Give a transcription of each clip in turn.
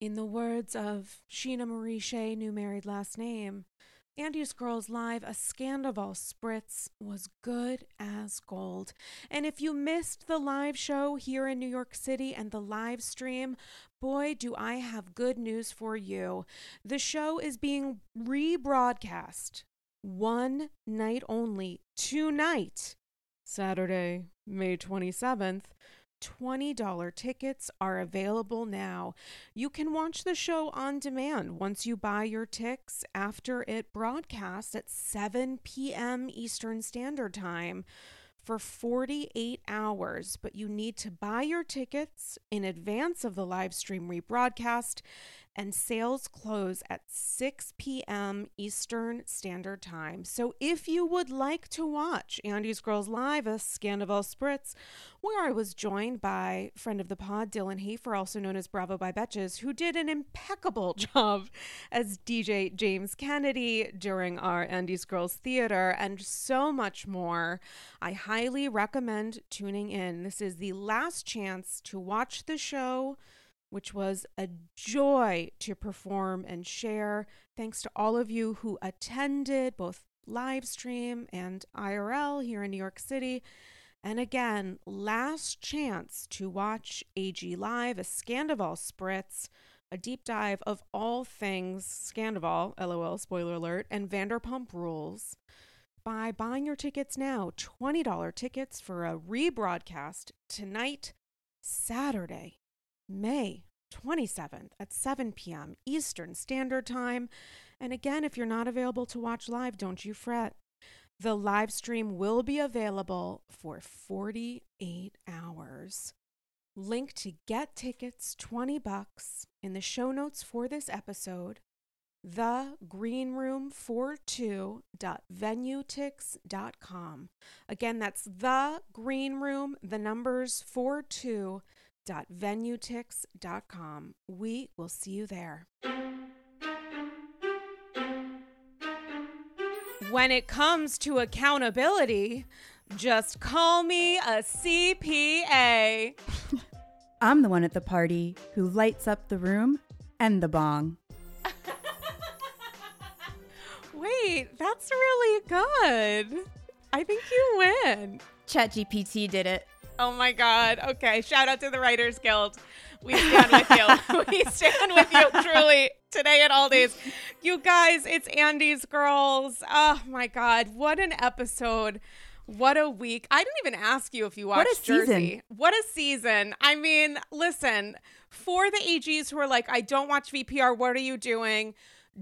In the words of Scheana Marie Shay, new married last name, Andy's Girls Live, a Scandoval Spritz was good as gold. And if you missed the live show here in New York City and the live stream, boy, do I have good news for you. The show is being rebroadcast one night only, tonight, Saturday, May 27th. $20 tickets are available now. You can watch the show on demand once you buy your ticks after it broadcasts at 7 p.m. Eastern Standard Time for 48 hours, but you need to buy your tickets in advance of the live stream rebroadcast and sales close at 6 p.m. Eastern Standard Time. So if you would like to watch Andy's Girls Live, a Scandoval Spritz, where I was joined by friend of the pod, Dylan Hafer, also known as Bravo by Betches, who did an impeccable job as DJ James Kennedy during our Andy's Girls Theater, and so much more. I highly recommend tuning in. This is the last chance to watch the show which was a joy to perform and share. Thanks to all of you who attended both live stream and IRL here in New York City. And again, last chance to watch AG Live, a Scandoval Spritz, a deep dive of all things Scandoval, lol, spoiler alert, and Vanderpump Rules by buying your tickets now. $20 tickets for a rebroadcast tonight, Saturday, May 27th at 7 p.m. Eastern Standard Time. And again, if you're not available to watch live, don't you fret. The live stream will be available for 48 hours. Link to get tickets 20 bucks in the show notes for this episode. The Green Room 42.venuetix.com. Again, that's the Green Room, the numbers 42 www.venuetix.com. We will see you there. When it comes to accountability, just call me a CPA. I'm the one at the party who lights up the room and the bong. Wait, that's really good. I think you win. ChatGPT did it. Oh my God. Okay. Shout out to the Writers Guild. We stand with you. we stand with you truly today and all days. You guys, it's Andy's Girls. Oh my God. What an episode. What a week. I didn't even ask you if you watched what a Jersey. Season. What a season. I mean, listen, for the AGs who are like, I don't watch VPR, what are you doing?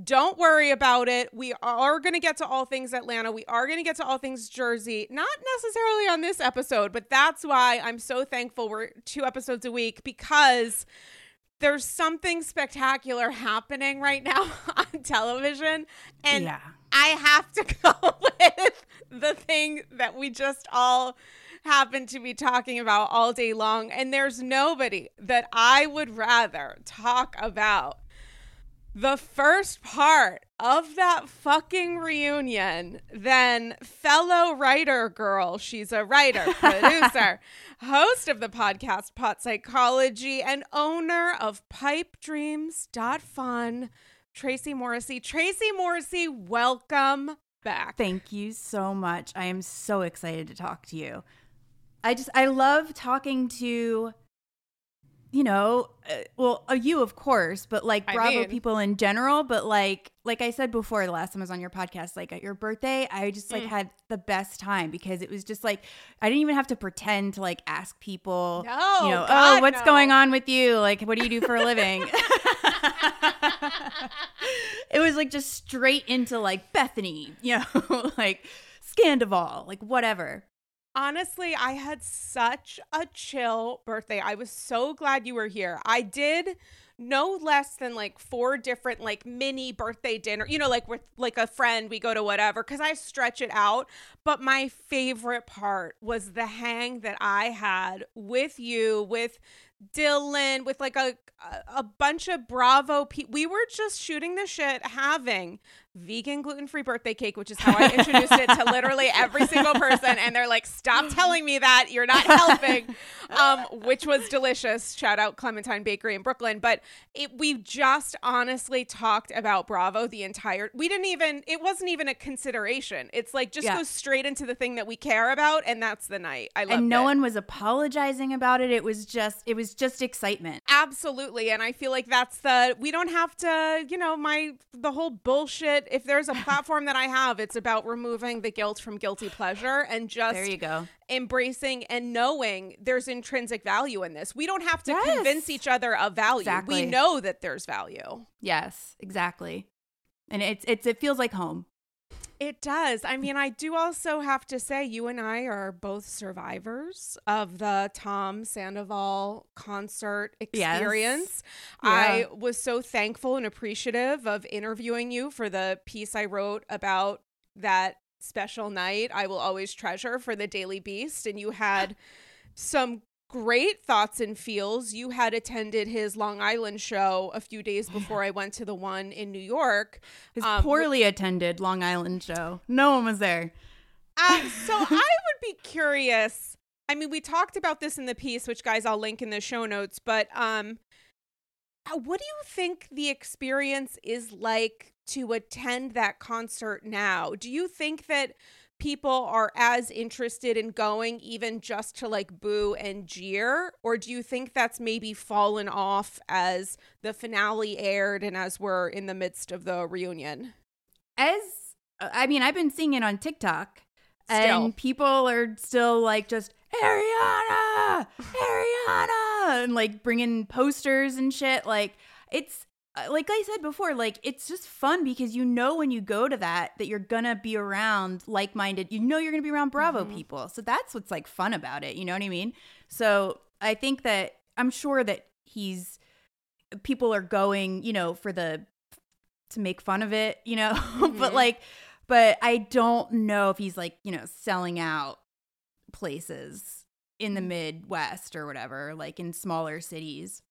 Don't worry about it. We are going to get to all things Atlanta. We are going to get to all things Jersey. Not necessarily on this episode, but that's why I'm so thankful we're two episodes a week because there's something spectacular happening right now on television. And yeah. I have to go with the thing that we just all happen to be talking about all day long. And there's nobody that I would rather talk about the first part of that fucking reunion then fellow writer girl. She's a writer, producer, host of the podcast Pot Psychology, and owner of PipeDreams.fun, Tracie Morrissey. Tracie Morrissey, welcome back. Thank you so much. I am so excited to talk to you. I just, I love talking to you know, uh, well, uh, you of course, but like Bravo I mean, people in general. But like, like I said before, the last time I was on your podcast, like at your birthday, I just like mm. had the best time because it was just like I didn't even have to pretend to like ask people, no, you know, God, oh, what's no. going on with you? Like, what do you do for a living? it was like just straight into like Bethany, you know, like Scandoval, like whatever honestly, I had such a chill birthday. I was so glad you were here. I did no less than like four different like mini birthday dinner you know like with like a friend we go to whatever because i stretch it out but my favorite part was the hang that i had with you with dylan with like a a bunch of bravo people we were just shooting the shit having vegan gluten free birthday cake, which is how I introduced it to literally every single person. And they're like, stop telling me that. You're not helping, um, which was delicious. Shout out Clementine Bakery in Brooklyn. But it, we just honestly talked about Bravo the entire, we didn't even, it wasn't even a consideration. It's like just yeah. go straight into the thing that we care about. And that's the night. I love And no it. one was apologizing about it. It was just, it was just excitement. Absolutely. And I feel like that's the, we don't have to, you know, my, the whole bullshit if there's a platform that I have, it's about removing the guilt from guilty pleasure and just there you go. embracing and knowing there's intrinsic value in this. We don't have to yes. convince each other of value. Exactly. We know that there's value. Yes, exactly. And it's it's it feels like home. It does. I mean, I do also have to say, you and I are both survivors of the Tom Sandoval concert experience. Yes. Yeah. I was so thankful and appreciative of interviewing you for the piece I wrote about that special night I will always treasure for the Daily Beast. And you had some great thoughts and feels. You had attended his Long Island show a few days before I went to the one in New York. His um, poorly attended Long Island show. No one was there. Uh, so I would be curious. I mean, we talked about this in the piece, which guys I'll link in the show notes. But um, uh, what do you think the experience is like to attend that concert now? Do you think that people are as interested in going even just to like boo and jeer? Or do you think that's maybe fallen off as the finale aired and as we're in the midst of the reunion? As i mean i've been seeing it on tiktok. Still. and people are still like just ariana! Ariana! and like bringing posters and shit. Like it's like I said before, like it's just fun because you know when you go to that that you're gonna be around like-minded. You know you're gonna be around Bravo mm-hmm. people, so that's what's like fun about it. You know what I mean? So I think that I'm sure that he's people are going, you know, for the to make fun of it, you know, mm-hmm. but like, but I don't know if he's like you know selling out places in the mm. Midwest or whatever, like in smaller cities.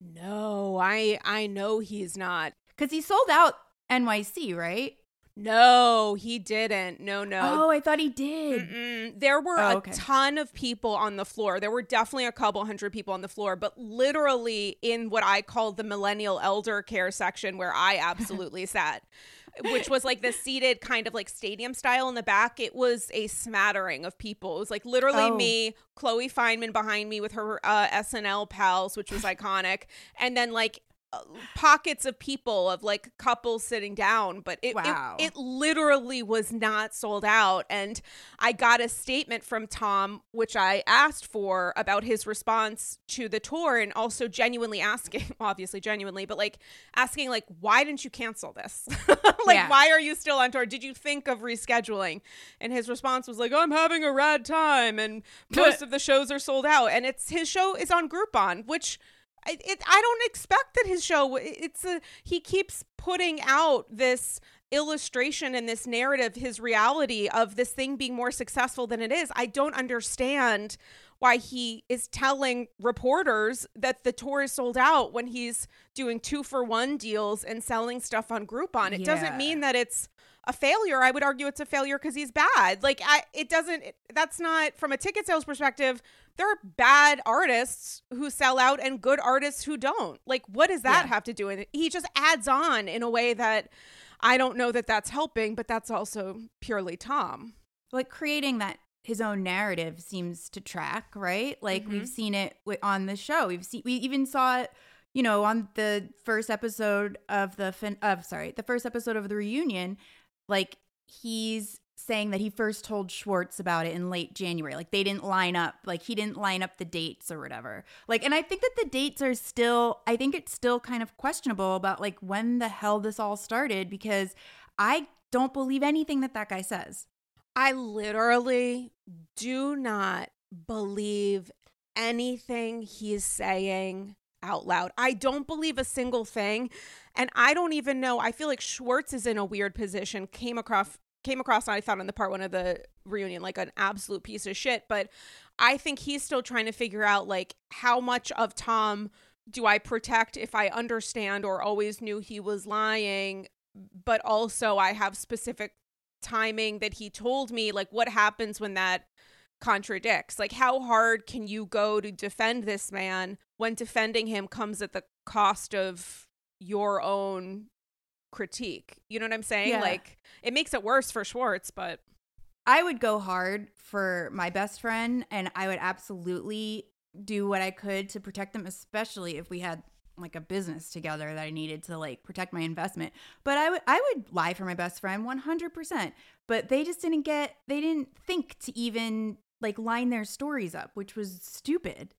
No, I I know he's not. Cuz he sold out NYC, right? No, he didn't. No, no. Oh, I thought he did. Mm-mm. There were oh, okay. a ton of people on the floor. There were definitely a couple hundred people on the floor, but literally in what I call the millennial elder care section where I absolutely sat which was like the seated kind of like stadium style in the back, it was a smattering of people. It was like literally oh. me, Chloe Fineman behind me with her uh, SNL pals, which was iconic, and then like pockets of people of like couples sitting down but it, wow. it, it literally was not sold out. And i got a statement from tom which i asked for about his response to the tour and also genuinely asking obviously genuinely but like asking like why didn't you cancel this? Like yeah. why are you still on tour? Did you think of rescheduling? And his response was like i'm having a rad time and most of the shows are sold out. And it's his show is on groupon which I, it, I don't expect that his show it's a he keeps putting out this illustration and this narrative his reality of this thing being more successful than it is i don't understand why he is telling reporters that the tour is sold out when he's doing two for one deals and selling stuff on groupon it yeah. doesn't mean that it's a failure i would argue it's a failure because he's bad like I, it doesn't that's not from a ticket sales perspective there are bad artists who sell out and good artists who don't. Like, what does that yeah. have to do with it? He just adds on in a way that I don't know that that's helping, but that's also purely Tom. Like creating that his own narrative seems to track, right? Like mm-hmm. we've seen it on the show. We've seen we even saw it, you know, on the first episode of the fin- of sorry, the first episode of the reunion. Like he's saying that he first told Schwartz about it in late January. Like they didn't line up, like he didn't line up the dates or whatever. Like, and I think that the dates are still, I think it's still kind of questionable about like when the hell this all started because I don't believe anything that that guy says. I literally do not believe anything he's saying out loud. I don't believe a single thing. And I don't even know. I feel like Schwartz is in a weird position, came across came across I thought on the part one of the reunion like an absolute piece of shit, but I think he's still trying to figure out like how much of Tom do I protect if I understand or always knew he was lying but also I have specific timing that he told me like what happens when that contradicts. Like how hard can you go to defend this man when defending him comes at the cost of your own critique. You know what I'm saying? Yeah. Like it makes it worse for Schwartz, but I would go hard for my best friend and I would absolutely do what I could to protect them, especially if we had like a business together that I needed to like protect my investment. But I would I would lie for my best friend 100%. But they just didn't get they didn't think to even like line their stories up, which was stupid.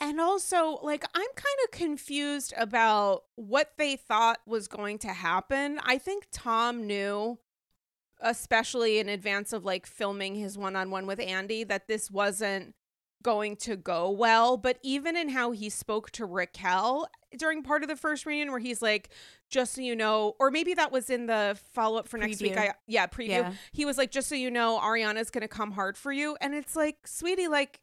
And also, like, I'm kind of confused about what they thought was going to happen. I think Tom knew, especially in advance of like filming his one on one with Andy, that this wasn't going to go well. But even in how he spoke to Raquel during part of the first reunion, where he's like, just so you know, or maybe that was in the follow up for next week. I yeah, preview. Yeah. He was like, just so you know, Ariana's gonna come hard for you. And it's like, sweetie, like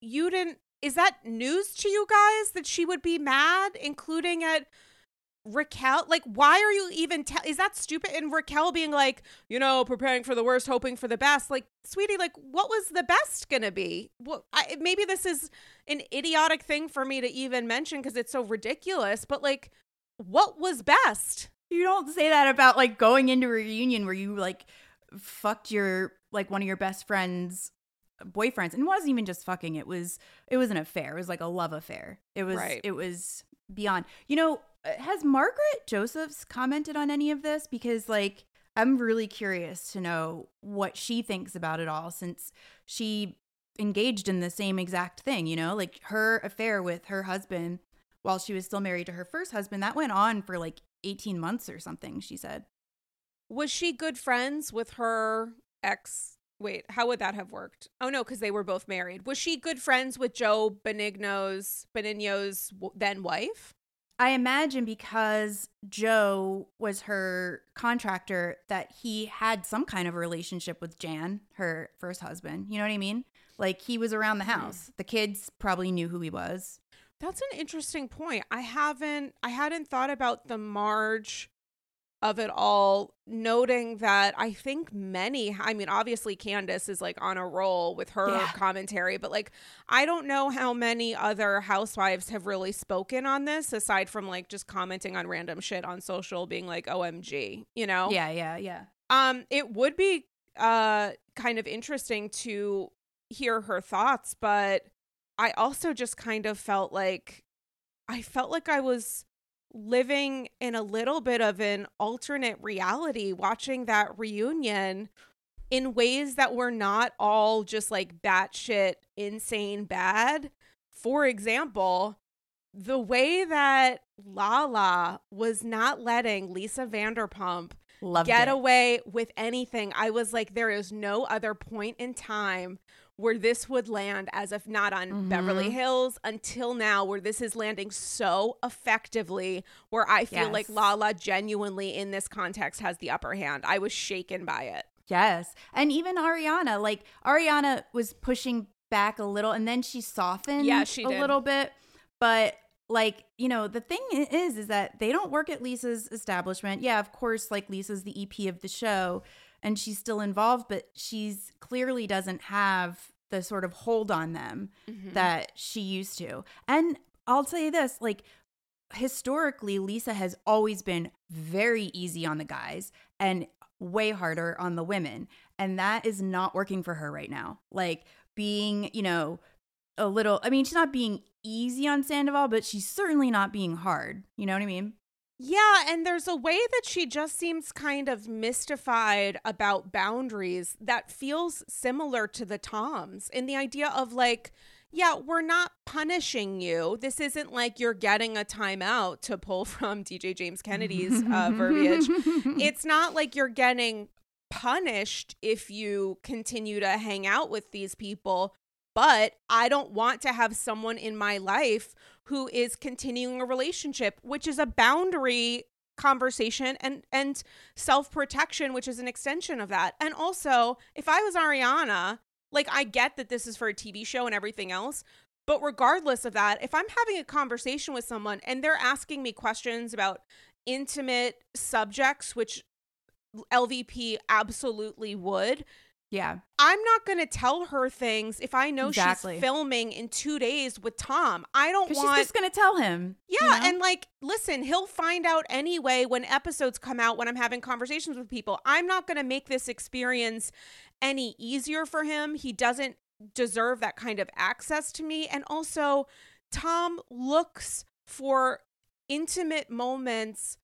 you didn't is that news to you guys that she would be mad, including at Raquel? Like, why are you even tell? Is that stupid? And Raquel being like, you know, preparing for the worst, hoping for the best. Like, sweetie, like, what was the best gonna be? Well, I, maybe this is an idiotic thing for me to even mention because it's so ridiculous. But like, what was best? You don't say that about like going into a reunion where you like fucked your like one of your best friends boyfriends and it wasn't even just fucking it was it was an affair it was like a love affair. It was right. it was beyond you know uh, has margaret josephs commented on any of this? Because like i'm really curious to know what she thinks about it all since she engaged in the same exact thing you know? Like her affair with her husband while she was still married to her first husband that went on for like 18 months or something she said. Was she good friends with her ex Wait, how would that have worked? Oh no, because they were both married. Was she good friends with Joe Benigno's Benigno's then wife? I imagine because Joe was her contractor that he had some kind of relationship with Jan, her first husband. You know what I mean? Like he was around the hmm. house. The kids probably knew who he was. That's an interesting point. I haven't I hadn't thought about the Marge of it all, noting that I think many, I mean, obviously Candace is like on a roll with her yeah. commentary, but like, I don't know how many other housewives have really spoken on this aside from like just commenting on random shit on social, being like, OMG, you know? Yeah, yeah, yeah. Um, it would be uh kind of interesting to hear her thoughts, but I also just kind of felt like I felt like I was living in a little bit of an alternate reality watching that reunion in ways that were not all just like batshit insane bad. For example, the way that Lala was not letting Lisa Vanderpump Loved get it. away with anything, I was like, there is no other point in time where this would land as if not on mm-hmm. Beverly Hills until now, where this is landing so effectively, where I feel yes. like Lala genuinely in this context has the upper hand. I was shaken by it. Yes. And even Ariana, like Ariana was pushing back a little and then she softened yeah, she a did. little bit. But like, you know, the thing is, is that they don't work at Lisa's establishment. Yeah, of course, like Lisa's the EP of the show and she's still involved, but she's clearly doesn't have the sort of hold on them mm-hmm. that she used to. And I'll say this like, historically, Lisa has always been very easy on the guys and way harder on the women. And that is not working for her right now. Like, being, you know, a little, I mean, she's not being easy on Sandoval, but she's certainly not being hard. You know what I mean? Yeah, and there's a way that she just seems kind of mystified about boundaries that feels similar to the Toms in the idea of like, yeah, we're not punishing you. This isn't like you're getting a timeout to pull from DJ James Kennedy's uh, verbiage. It's not like you're getting punished if you continue to hang out with these people but I don't want to have someone in my life who is continuing a relationship, which is a boundary conversation and and self-protection which is an extension of that. And also, if I was Ariana, like I get that this is for a TV show and everything else, but regardless of that, if I'm having a conversation with someone and they're asking me questions about intimate subjects, which LVP absolutely would. Yeah. I'm not going to tell her things if I know exactly. she's filming in two days with Tom. I don't want. She's just going to tell him. Yeah. You know? And like, listen, he'll find out anyway when episodes come out when I'm having conversations with people. I'm not going to make this experience any easier for him. He doesn't deserve that kind of access to me. And also, Tom looks for intimate moments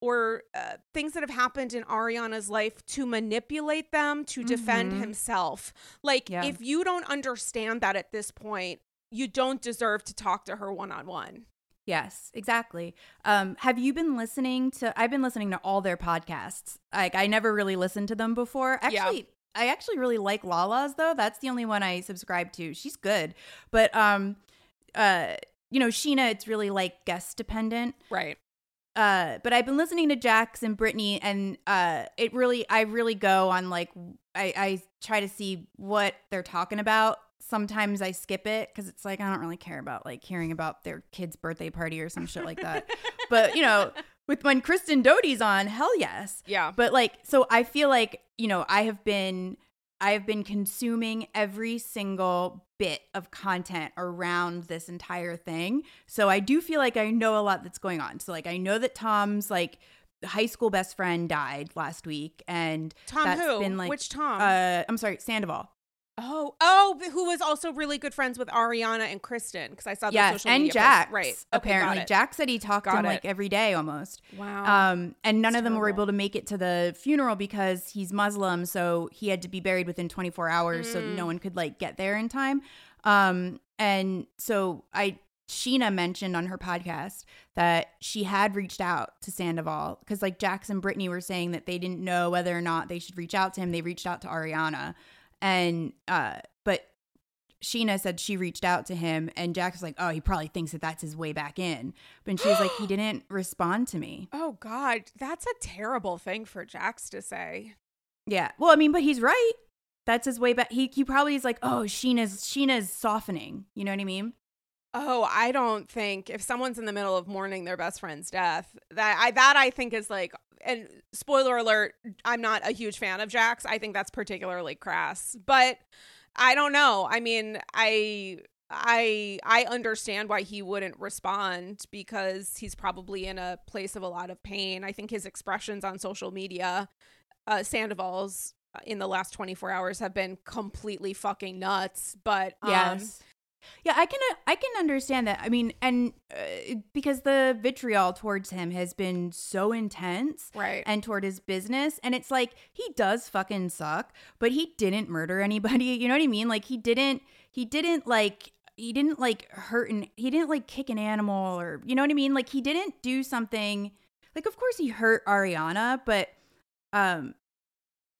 or uh, things that have happened in Ariana's life to manipulate them to defend mm-hmm. himself. Like, yeah. if you don't understand that at this point, you don't deserve to talk to her one on one. Yes, exactly. Um, have you been listening to? I've been listening to all their podcasts. Like, I never really listened to them before. Actually, yeah. I actually really like Lala's though. That's the only one I subscribe to. She's good, but um, uh, you know, Scheana, it's really like guest dependent, right? Uh but i've been listening to jax and brittany and uh it really i really go on like i i try to see what they're talking about. Sometimes i skip it because it's like i don't really care about like hearing about their kid's birthday party or some shit like that. But you know with when kristen doute's on hell yes. Yeah. But like so i feel like you know i have been I have been consuming every single bit of content around this entire thing. So I do feel like I know a lot that's going on. So like I know that Tom's like high school best friend died last week and Tom that's who? Been, like, Which Tom? Uh I'm sorry, Sandoval. Oh, oh, who was also really good friends with Ariana and Kristen because I saw the yes, social and Jack. Right, okay, apparently Jax said he talked got to him it. like every day almost. Wow. Um, and none That's of them terrible. were able to make it to the funeral because he's Muslim, so he had to be buried within 24 hours, mm. so no one could like get there in time. Um, and so I Scheana mentioned on her podcast that she had reached out to Sandoval because like Jax and Brittany were saying that they didn't know whether or not they should reach out to him. They reached out to Ariana. And uh, but Scheana said she reached out to him, and Jax was like, "Oh, he probably thinks that that's his way back in." But she was like, "He didn't respond to me." Oh God, that's a terrible thing for Jax to say. Yeah, well, I mean, but he's right. That's his way back. He he probably is like, "Oh, Scheana's Scheana's softening." You know what I mean? Oh, I don't think if someone's in the middle of mourning their best friend's death, that I that I think is like and spoiler alert, I'm not a huge fan of Jax. I think that's particularly crass. But I don't know. I mean, I I I understand why he wouldn't respond because he's probably in a place of a lot of pain. I think his expressions on social media, uh, Sandoval's in the last 24 hours have been completely fucking nuts. But um, yes. Yeah, I can I can understand that. I mean, and uh, because the vitriol towards him has been so intense, right? And toward his business, and it's like he does fucking suck, but he didn't murder anybody. You know what I mean? Like he didn't he didn't like he didn't like hurt and he didn't like kick an animal or you know what I mean? Like he didn't do something like of course he hurt Ariana, but um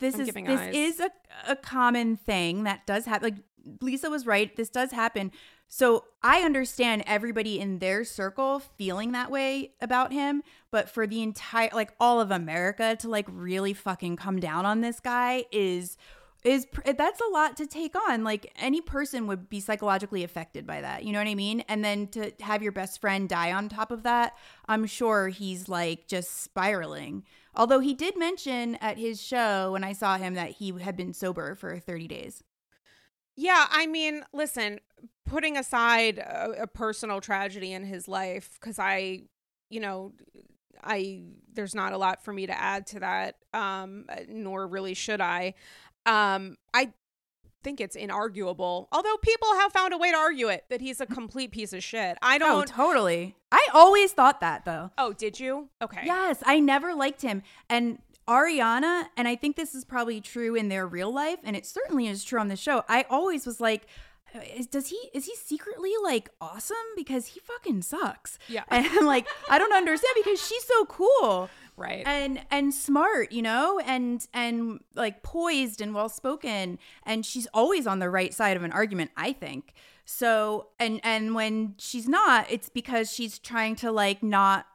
this I'm is this eyes. is a, a common thing that does happen. Like Lisa was right. This does happen. So I understand everybody in their circle feeling that way about him, but for the entire like all of America to like really fucking come down on this guy is is that's a lot to take on. Like any person would be psychologically affected by that. You know what I mean? And then to have your best friend die on top of that, I'm sure he's like just spiraling. Although he did mention at his show when I saw him that he had been sober for 30 days. Yeah, I mean, listen, putting aside a, a personal tragedy in his life, because I, you know, I there's not a lot for me to add to that, um, nor really should I. Um, I think it's inarguable. Although people have found a way to argue it that he's a complete piece of shit. I oh, don't oh, totally. I always thought that though. Oh, did you? Okay. Yes, I never liked him. And Ariana, and I think this is probably true in their real life, and it certainly is true on the show. I always was like, uh, is, does he is he secretly like awesome? Because he fucking sucks. Yeah. And like i don't understand because she's so cool. Right. And and smart you know and and like poised and well spoken and she's always on the right side of an argument i think. So and and when she's not it's because she's trying to like not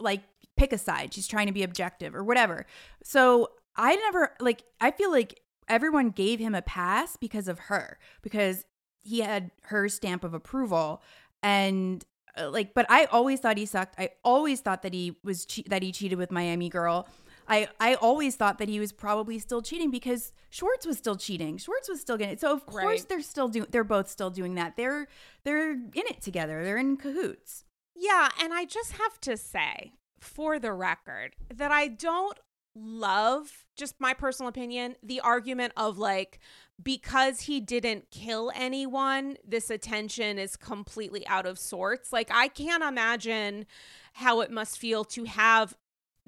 like pick a side. She's trying to be objective or whatever. So I never like I feel like everyone gave him a pass because of her because he had her stamp of approval and uh, like, but I always thought he sucked. I always thought that he was che- that he cheated with Miami Girl. I I always thought that he was probably still cheating because Schwartz was still cheating. Schwartz was still getting it. So of course right. they're still doing. They're both still doing that. They're they're in it together. They're in cahoots. Yeah, and I just have to say, for the record, that I don't love just my personal opinion the argument of like because he didn't kill anyone this attention is completely out of sorts like i can't imagine how it must feel to have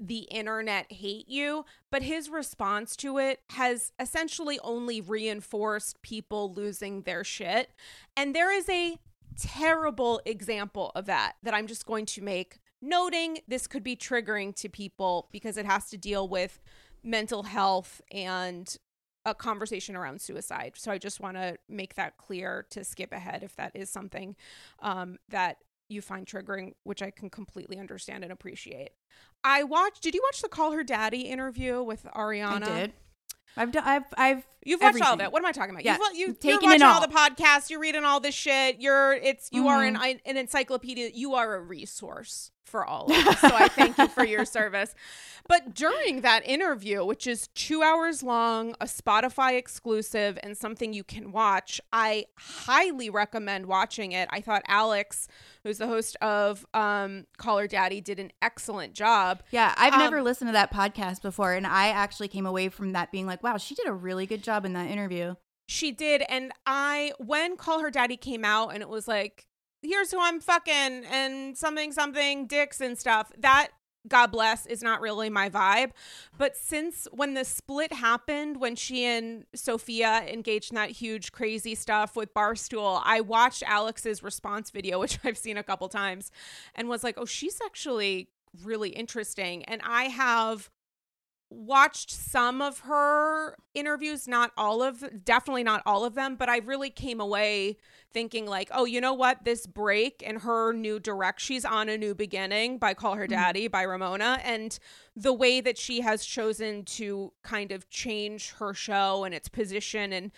the internet hate you, but his response to it has essentially only reinforced people losing their shit. And there is a terrible example of that that I'm just going to make, noting this could be triggering to people because it has to deal with mental health and a conversation around suicide. So I just want to make that clear to skip ahead if that is something um, that you find triggering, which I can completely understand and appreciate. I watched. Did you watch the Call Her Daddy interview with Ariana? I did. I've done. I've. I've. You've watched everything. all of it. What am I talking about? Yeah, you've, you, are watching all. all. the podcasts. You're reading all this shit. You're. It's. You mm-hmm. are an an encyclopedia. You are a resource for all of us. So I thank you for your service. But during that interview, which is two hours long, a Spotify exclusive, and something you can watch, I highly recommend watching it. I thought Alex, who's the host of um, Call Her Daddy, did an excellent job. Yeah, I've um, never listened to that podcast before, and I actually came away from that being like, wow, she did a really good job in that interview. She did. And I, when Call Her Daddy came out and it was like, here's who I'm fucking and something something dicks and stuff. That God bless is not really my vibe. But since when the split happened, when she and Sofia engaged in that huge crazy stuff with Barstool, I watched Alex's response video, which I've seen a couple times, and was like, oh, she's actually really interesting. And I have watched some of her interviews, not all of, definitely not all of them, but I really came away thinking like, oh, you know what? This break and her new direct, she's on a new beginning by Call Her mm-hmm. Daddy mm-hmm. by Ramona. And the way that she has chosen to kind of change her show and its position and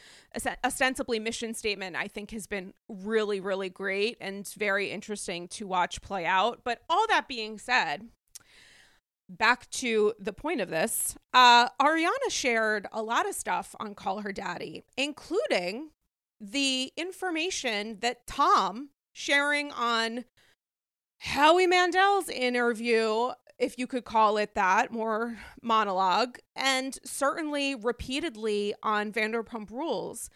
ostensibly mission statement, I think has been really, really great and very interesting to watch play out. But all that being said, back to the point of this, uh, Ariana shared a lot of stuff on Call Her Daddy, including the information that Tom sharing on Howie Mandel's interview, if you could call it that, more monologue, and certainly repeatedly on Vanderpump Rules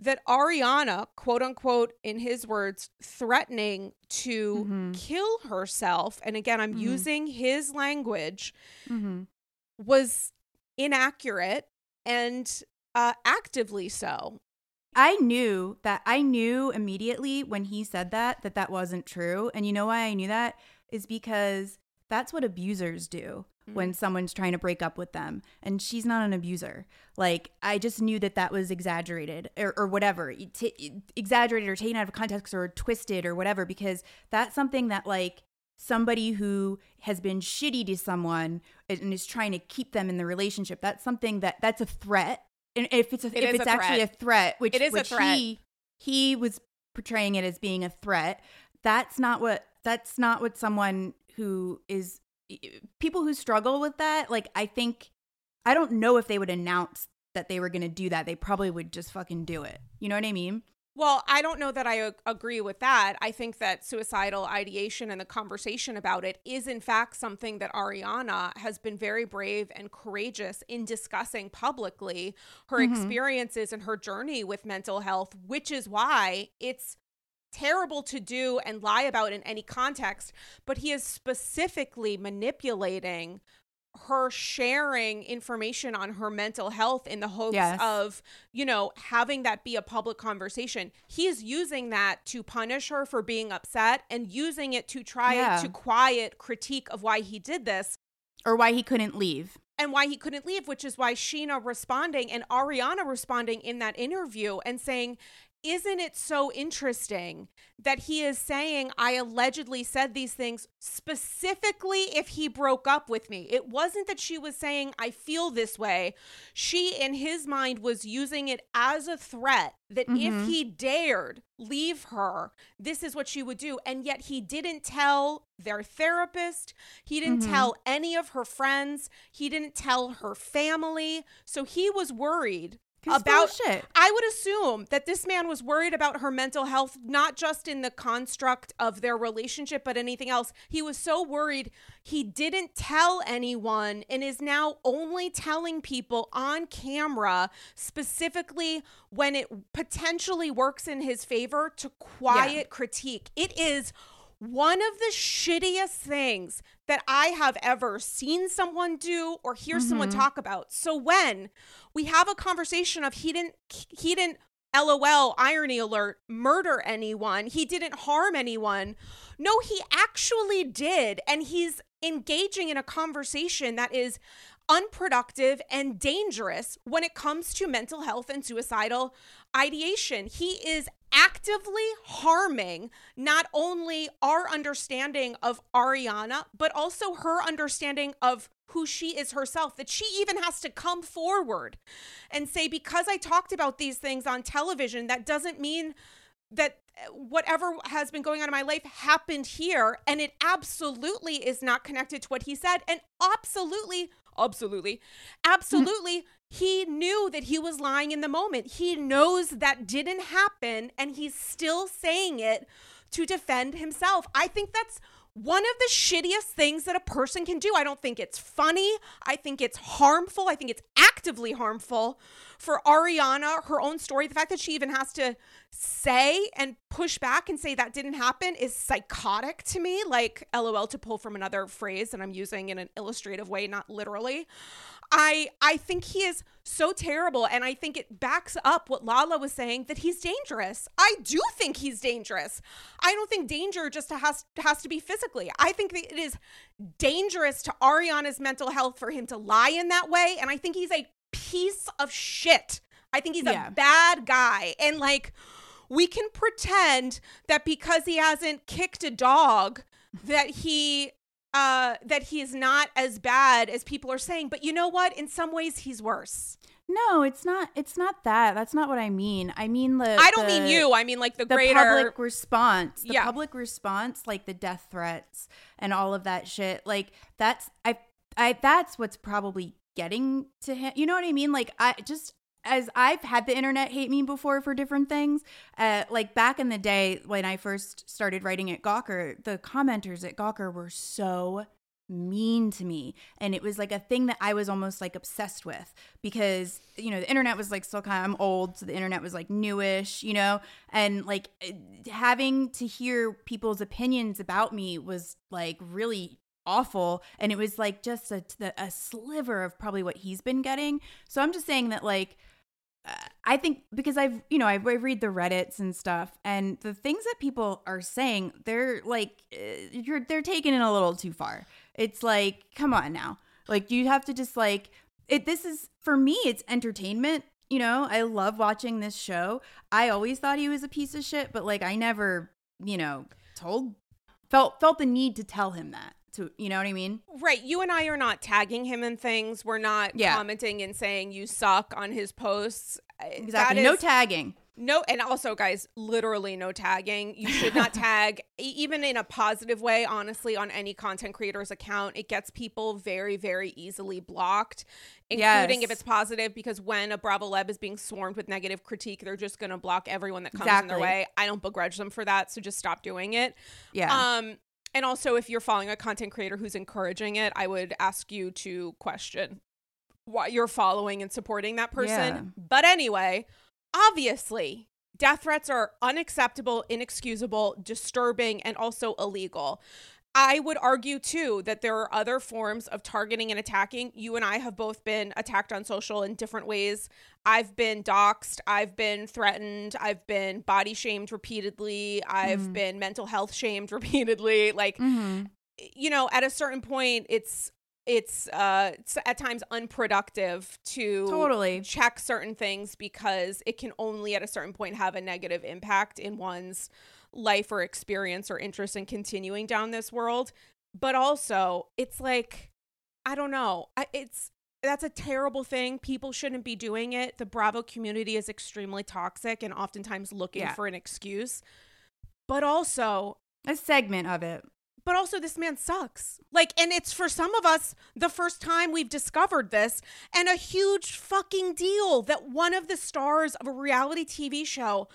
that Ariana, quote unquote, in his words, threatening to mm-hmm. kill herself, and again, I'm mm-hmm. using his language, mm-hmm. was inaccurate and uh, actively so. I knew that I knew immediately when he said that that that wasn't true. And you know why I knew that is because that's what abusers do when mm. someone's trying to break up with them and she's not an abuser like i just knew that that was exaggerated or, or whatever t- exaggerated or taken out of context or twisted or whatever because that's something that like somebody who has been shitty to someone and is trying to keep them in the relationship that's something that that's a threat and if it's a, it if it's a actually a threat which it is which a threat. he he was portraying it as being a threat that's not what that's not what someone who is people who struggle with that, like I think I don't know if they would announce that they were going to do that. They probably would just fucking do it. You know what I mean? Well, I don't know that I agree with that. I think that suicidal ideation and the conversation about it is, in fact, something that Ariana has been very brave and courageous in discussing publicly her mm-hmm. experiences and her journey with mental health, which is why it's terrible to do and lie about in any context, but he is specifically manipulating her sharing information on her mental health in the hopes yes. of, you know, having that be a public conversation. He is using that to punish her for being upset and using it to try yeah. to quiet critique of why he did this or why he couldn't leave. And why he couldn't leave, which is why Scheana responding and Ariana responding in that interview and saying, isn't it so interesting that he is saying I allegedly said these things specifically if he broke up with me? It wasn't that she was saying I feel this way. She, in his mind, was using it as a threat that mm-hmm. if he dared leave her, this is what she would do. And yet he didn't tell their therapist, he didn't mm-hmm. tell any of her friends, he didn't tell her family. So he was worried about shit. I would assume that this man was worried about her mental health, not just in the construct of their relationship, but anything else. He was so worried he didn't tell anyone and is now only telling people on camera, specifically when it potentially works in his favor to quiet yeah. critique. It is one of the shittiest things that I have ever seen someone do or hear mm-hmm. someone talk about. So when we have a conversation of he didn't he didn't LOL irony alert murder anyone, he didn't harm anyone. No, he actually did and he's engaging in a conversation that is unproductive and dangerous when it comes to mental health and suicidal ideation. He is actively harming not only our understanding of Ariana, but also her understanding of who she is herself, that she even has to come forward and say, because I talked about these things on television, that doesn't mean that eh, whatever has been going on in my life happened here. And it absolutely is not connected to what he said. And absolutely, absolutely, mm-hmm. absolutely he knew that he was lying in the moment. He knows that didn't happen and he's still saying it to defend himself. I think that's one of the shittiest things that a person can do. I don't think it's funny. I think it's harmful. I think it's actively harmful for Ariana, her own story. The fact that she even has to say and push back and say that didn't happen is psychotic to me. Like, lol, to pull from another phrase that I'm using in an illustrative way, not literally. I I think he is so terrible and I think it backs up what Lala was saying that he's dangerous. I do think he's dangerous. I don't think danger just has has to be physically. I think that it is dangerous to Ariana's mental health for him to lie in that way and I think he's a piece of shit. I think he's yeah. a bad guy and like we can pretend that because he hasn't kicked a dog that he uh, that is not as bad as people are saying. But you know what? In some ways, he's worse. No, it's not. It's not that. That's not what I mean. I mean the. I don't the, mean you. I mean like the, the greater public response. The yeah. public response, like the death threats and all of that shit. Like that's I I that's what's probably getting to him. You know what I mean? Like I just as I've had the internet hate me before for different things. Uh, like back in the day when I first started writing at Gawker, the commenters at Gawker were so mean to me. And it was like a thing that i was almost like obsessed with because you know the internet was like still kind of i'm old so the internet was like newish you know? And like eh, having to hear people's opinions about me was like really awful. And it was like just a, a sliver of probably what he's been getting. So i'm just saying that like I think because I've, you know, I, read the Reddits and stuff, and the things that people are saying, they're like, uh, you're, they're taking it a little too far. It's like, come on now. Like, you have to just like, it, this is, for me, it's entertainment. You know, I love watching this show. I always thought he was a piece of shit, but like, I never, you know, told, felt, felt the need to tell him that to you know what I mean? Right. You and I are not tagging him in things. We're not yeah. commenting and saying you suck on his posts. Uh, exactly. no tagging. No, and also, guys, literally no tagging. You should not tag, even in a positive way, honestly, on any content creator's account. It gets people very, very easily blocked, including yes. if it's positive, because when a Bravo Leb is being swarmed with negative critique, they're just going to block everyone that comes exactly. in their way. I don't begrudge them for that, so just stop doing it. Yeah. Um, and also, if you're following a content creator who's encouraging it, I would ask you to question why you're following and supporting that person. Yeah. But anyway, obviously, death threats are unacceptable, inexcusable, disturbing, and also illegal. I would argue too that there are other forms of targeting and attacking. You and I have both been attacked on social in different ways. I've been doxxed, I've been threatened, I've been body shamed repeatedly, I've mm-hmm. been mental health shamed repeatedly. Like, mm-hmm. you know, at a certain point, it's it's uh it's at times unproductive to totally check certain things because it can only at a certain point have a negative impact in one's life or experience or interest in continuing down this world but also it's like i don't know it's that's a terrible thing people shouldn't be doing it the bravo community is extremely toxic and oftentimes looking yeah. for an excuse but also a segment of it but also this man sucks. Like, and it's for some of us the first time we've discovered this, and a huge fucking deal that one of the stars of a reality TV show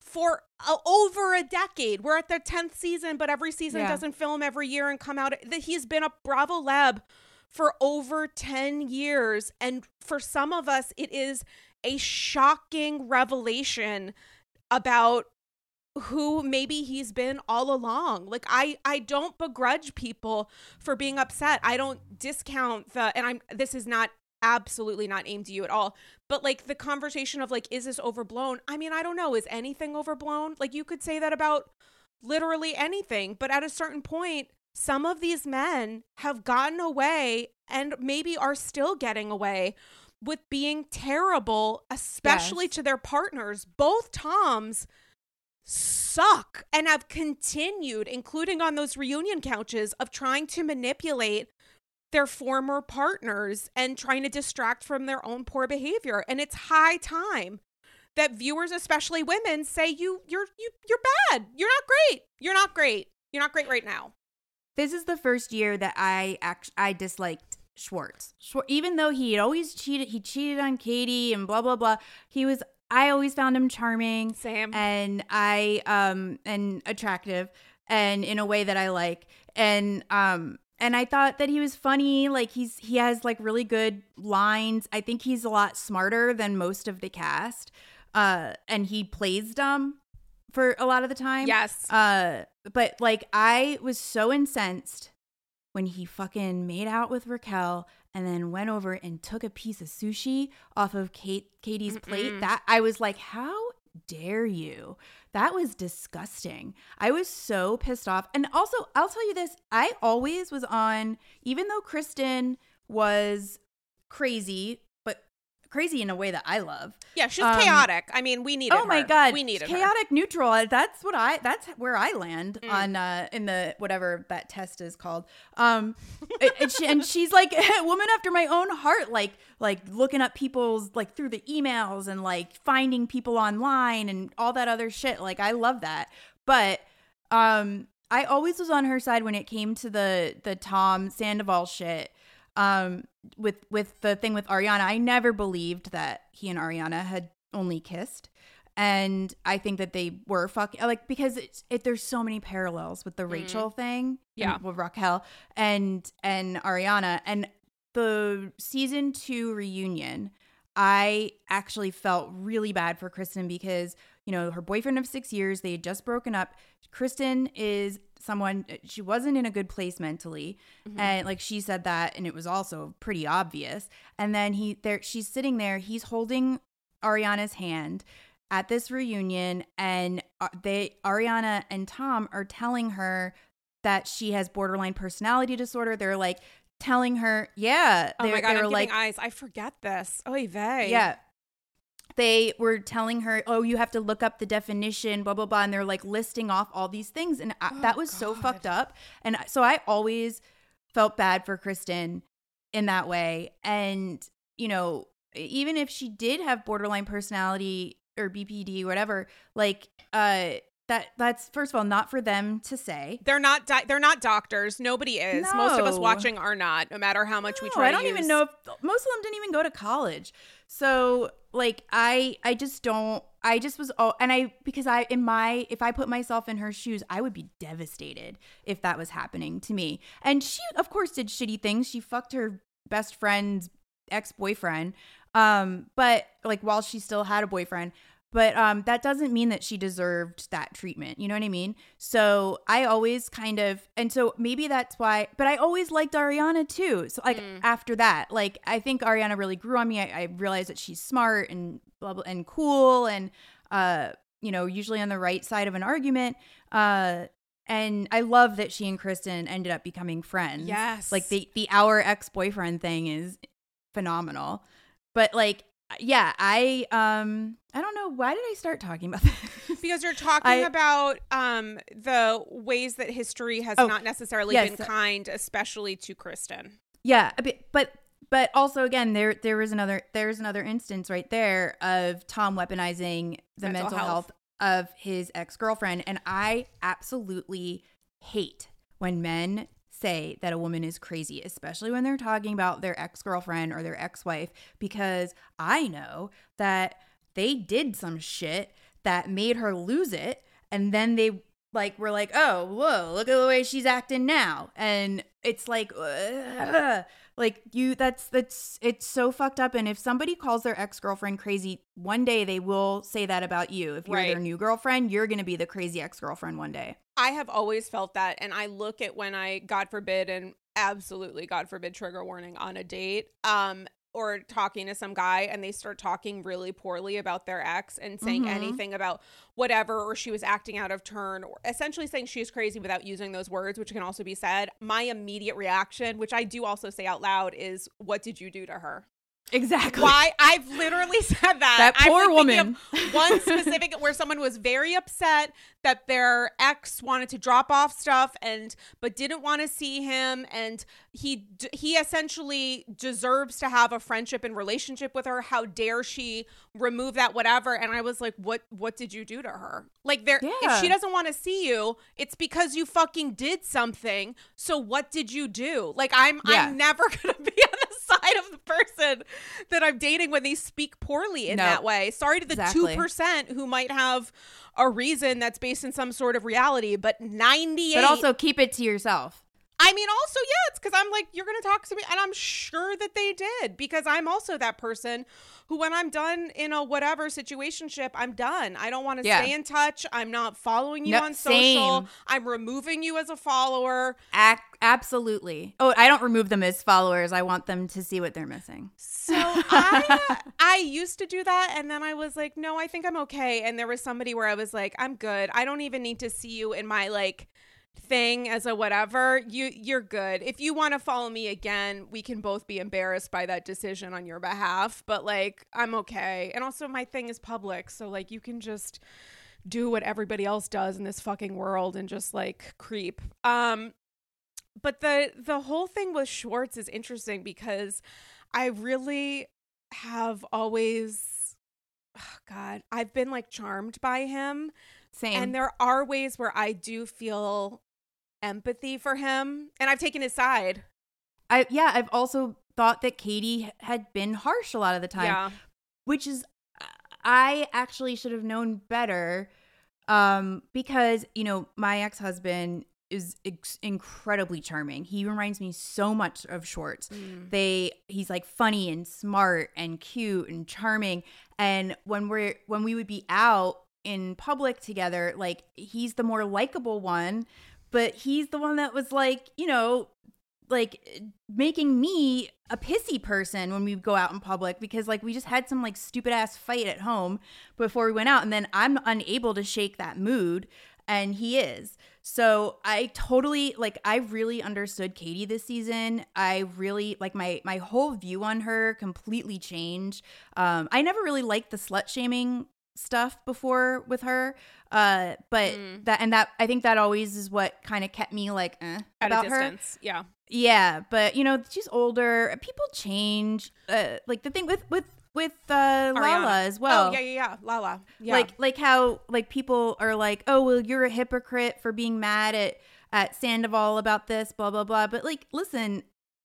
for uh, over a decade. We're at the 10th season, but every season yeah. doesn't film every year and come out. That he's been a Bravo Lab for over 10 years. And for some of us, it is a shocking revelation about who maybe he's been all along. Like I I don't begrudge people for being upset. I don't discount the and I'm this is not absolutely not aimed to you at all. But like the conversation of like is this overblown? I mean, I don't know. Is anything overblown? Like you could say that about literally anything, but at a certain point some of these men have gotten away and maybe are still getting away with being terrible, especially yes. to their partners. Both Toms suck and have continued, including on those reunion couches, of trying to manipulate their former partners and trying to distract from their own poor behavior. And it's high time that viewers, especially women, say you you're you you're bad. You're not great. You're not great. You're not great right now. This is the first year that I act I disliked Schwartz. Schwartz. Even though he had always cheated, he cheated on Katie and blah blah blah. He was I always found him charming. Sam, And I um and attractive and in a way that I like. And um and I thought that he was funny. Like he's he has like really good lines. I think he's a lot smarter than most of the cast. Uh and he plays dumb for a lot of the time. Yes. Uh but like I was so incensed when he fucking made out with Raquel and then went over and took a piece of sushi off of Kate Katie's Mm-mm. plate. That I was like, how dare you? That was disgusting. I was so pissed off. And also, I'll tell you this, I always was on even though Kristen was crazy crazy in a way that I love. Yeah, she's um, chaotic. I mean, we need. Oh my her. god, we need chaotic her. neutral. That's what I. That's where I land mm. on uh in the whatever that test is called. Um, and, she, and she's like a woman after my own heart. Like like looking up people's like through the emails and like finding people online and all that other shit. Like I love that, but um. I always was on her side when it came to the the Tom Sandoval shit um, with with the thing with Ariana, I never believed that he and Ariana had only kissed, and I think that they were fucking like because it's it, there's so many parallels with the mm. Rachel thing, yeah, with Raquel and and Ariana, and the season two reunion. I actually felt really bad for Kristen because, you know, her boyfriend of six years, they had just broken up. Kristen is someone she wasn't in a good place mentally. Mm-hmm. and like she said that and it was also pretty obvious. And then he there she's sitting there he's holding ariana's hand at this reunion and uh, they ariana and tom are telling her that she has borderline personality disorder. They're like telling her yeah oh my god i'm like eyes. I forget this. Oh vey. Yeah they were telling her, "Oh, you have to look up the definition, blah blah blah," and they're like listing off all these things, and I, oh, that was God. so fucked up. And so I always felt bad for Kristen in that way, and you know, even if she did have borderline personality or BPD, whatever, like, uh, that that's first of all not for them to say. They're not di- they're not doctors. Nobody is. No. Most of us watching are not. No matter how much no, we try. I don't even know if most of them didn't even go to college. So like I I just don't I just was oh and I because I in my if I put myself in her shoes I would be devastated if that was happening to me. And she of course did shitty things. She fucked her best friend's ex-boyfriend um but like while she still had a boyfriend but um, that doesn't mean that she deserved that treatment. You know what I mean? So I always kind of, and so maybe that's why, but I always liked Ariana too. So like mm. after that, like I think Ariana really grew on me. I, I realized that she's smart and blah, blah, and cool and, uh, you know, usually on the right side of an argument. Uh, and I love that she and Kristen ended up becoming friends. Yes. Like the the our ex-boyfriend thing is phenomenal. But like yeah, I um I don't know why did I start talking about this? Because you're talking I, about um the ways that history has oh, not necessarily yes. been kind, especially to Kristen. Yeah, but but also again there there is another there's another instance right there of Tom weaponizing the mental, mental health. health of his ex-girlfriend and I absolutely hate when men say that a woman is crazy, especially when they're talking about their ex girlfriend or their ex wife, because I know that they did some shit that made her lose it. And then they like were like, oh, whoa, look at the way she's acting now. And it's like, ugh, like you that's that's it's so fucked up and if somebody calls their ex-girlfriend crazy one day they will say that about you if you're right. their new girlfriend you're going to be the crazy ex-girlfriend one day i have always felt that and i look at when i god forbid and absolutely god forbid trigger warning on a date um or talking to some guy and they start talking really poorly about their ex and saying mm-hmm. anything about whatever or she was acting out of turn or essentially saying she's crazy without using those words which can also be said my immediate reaction which i do also say out loud is what did you do to her Exactly. Why I've literally said that. That poor woman. one specific where someone was very upset that their ex wanted to drop off stuff and but didn't want to see him and he he essentially deserves to have a friendship and relationship with her. How dare she remove that whatever? And I was like, what what did you do to her? Like there yeah. if she doesn't want to see you, it's because you fucking did something. So what did you do? Like I'm yeah. I'm never going to be on side of the person that I'm dating when they speak poorly in no, that way. Sorry to the exactly. 2% who might have a reason that's based in some sort of reality, but 98 But also keep it to yourself. I mean, also, yeah, it's because I'm like, you're going to talk to me. And I'm sure that they did because I'm also that person who, when I'm done in a whatever situationship, I'm done. I don't want to yeah. stay in touch. I'm not following you on social. Same. I'm removing you as a follower. Ac- absolutely. Oh, I don't remove them as followers. I want them to see what they're missing. So I, I used to do that. And then I was like, no, I think I'm okay. And there was somebody where I was like, I'm good. I don't even need to see you in my like, thing as a whatever, you you're good. If you want to follow me again, we can both be embarrassed by that decision on your behalf, but like I'm okay. And also my thing is public, so like you can just do what everybody else does in this fucking world and just like creep. Um but the the whole thing with Schwartz is interesting because I really have always oh God, I've been like charmed by him. Same. And there are ways where I do feel empathy for him and I've taken his side. I yeah, I've also thought that Katie had been harsh a lot of the time. Yeah. Which is I actually should have known better um because, you know, my ex-husband is ex- incredibly charming. He reminds me so much of Schwartz. Mm. They he's like funny and smart and cute and charming and when we're when we would be out in public together, like he's the more likable one but he's the one that was like, you know, like making me a pissy person when we go out in public because like we just had some like stupid ass fight at home before we went out and then I'm unable to shake that mood and he is. So I totally like I really understood Katie this season. I really like my my whole view on her completely changed. Um I never really liked the slut shaming stuff before with her. Uh, but mm. that and that I think that always is what kind of kept me like eh, At about her. Yeah, yeah. But you know, she's older. People change. Uh, like the thing with with with uh, Lala as well. Oh yeah, yeah, yeah, Lala. Yeah. Like like how like people are like, oh well, you're a hypocrite for being mad at at Sandoval about this, blah blah blah. But like, listen,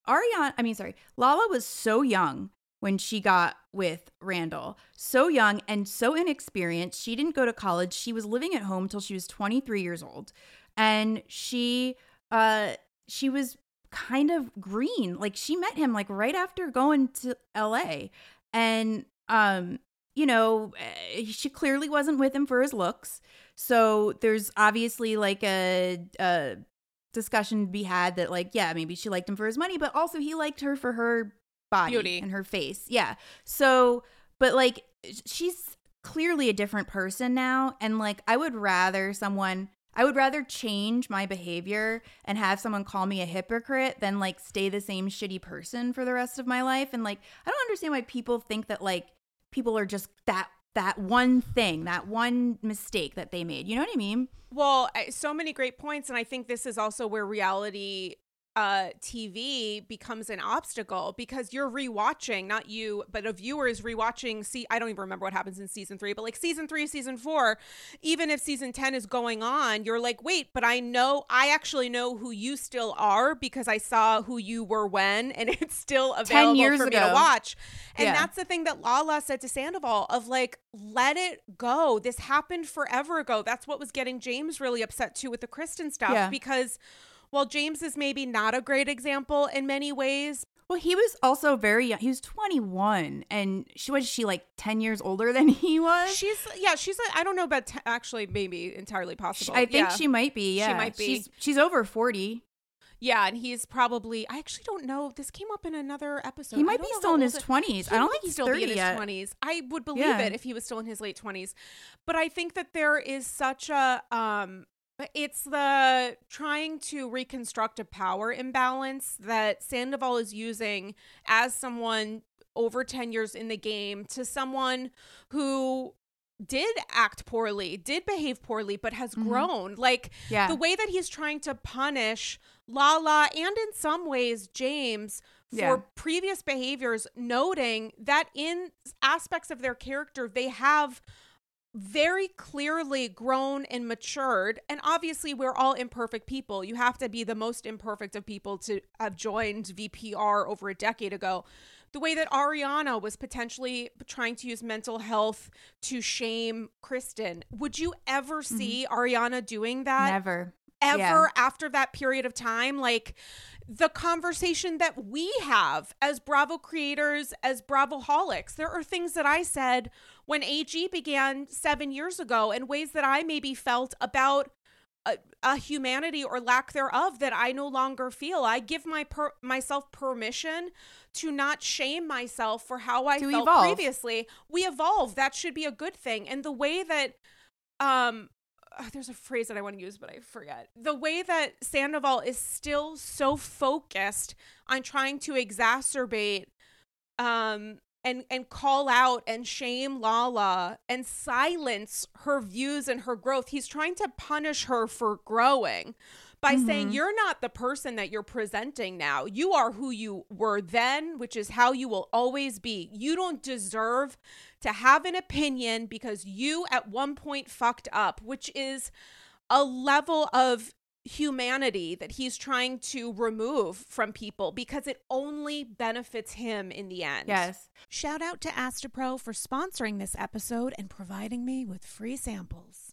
Ariana. I mean, sorry, Lala was so young when she got with Randall. So young and so inexperienced. She didn't go to college. She was living at home till she was 23 years old. And she uh she was kind of green. Like she met him like right after going to LA. And um you know, eh, she clearly wasn't with him for his looks. So there's obviously like a, a discussion to be had that like yeah maybe she liked him for his money but also he liked her for her body Beauty. and her face. Yeah. So, but like she's clearly a different person now and like I would rather someone I would rather change my behavior and have someone call me a hypocrite than like stay the same shitty person for the rest of my life. And like, I don't understand why people think that like people are just that that one thing, that one mistake that they made. You know what I mean? Well, so many great points, and I think this is also where reality uh, TV becomes an obstacle because you're rewatching, not you, but a viewer is rewatching. See, I don't even remember what happens in season three, but like season three, season four, even if season 10 is going on, you're like, wait, but I know, I actually know who you still are because I saw who you were when, and it's still available years for ago. me to watch. And yeah. that's the thing that Lala said to Sandoval of like, let it go. This happened forever ago. That's what was getting James really upset too with the Kristen stuff yeah. because while James is maybe not a great example in many ways, well, he was also very young. He was 21, and she was she like 10 years older than he was. She's yeah, she's I don't know about t- actually maybe entirely possible. I think yeah. she might be. Yeah, she might be. She's she's over 40. Yeah, and he's probably I actually don't know. This came up in another episode. He might be still in his twenties. I don't think he's still be in his twenties. I would believe yeah. it if he was still in his late twenties. But I think that there is such a um it's the trying to reconstruct a power imbalance that Sandoval is using as someone over 10 years in the game to someone who did act poorly, did behave poorly, but has mm-hmm. grown. Like yeah. the way that he's trying to punish Lala and in some ways James for yeah. previous behaviors, noting that in aspects of their character, they have very clearly grown and matured. And obviously, we're all imperfect people. You have to be the most imperfect of people to have joined VPR over a decade ago. The way that Ariana was potentially trying to use mental health to shame Kristen. Would you ever mm-hmm. see mm-hmm. Ariana doing that? Never. Ever yeah. after that period of time? Like, the conversation that we have as Bravo creators, as Bravo holics. There are things that I said when AG began seven years ago and ways that I maybe felt about a, a, humanity or lack thereof that I no longer feel. I give my per- myself permission to not shame myself for how I to felt evolve. previously. We evolve. That should be a good thing. And the way that um uh, there's a phrase that I want to use, but I forget. The way that Sandoval is still so focused on trying to exacerbate um and and call out and shame Lala and silence her views and her growth. He's trying to punish her for growing by mm-hmm. saying you're not the person that you're presenting now. You are who you were then, which is how you will always be. You don't deserve to have an opinion because you at one point fucked up, which is a level of humanity that he's trying to remove from people because it only benefits him in the end. Yes. Shout out to Astepro for sponsoring this episode and providing me with free samples.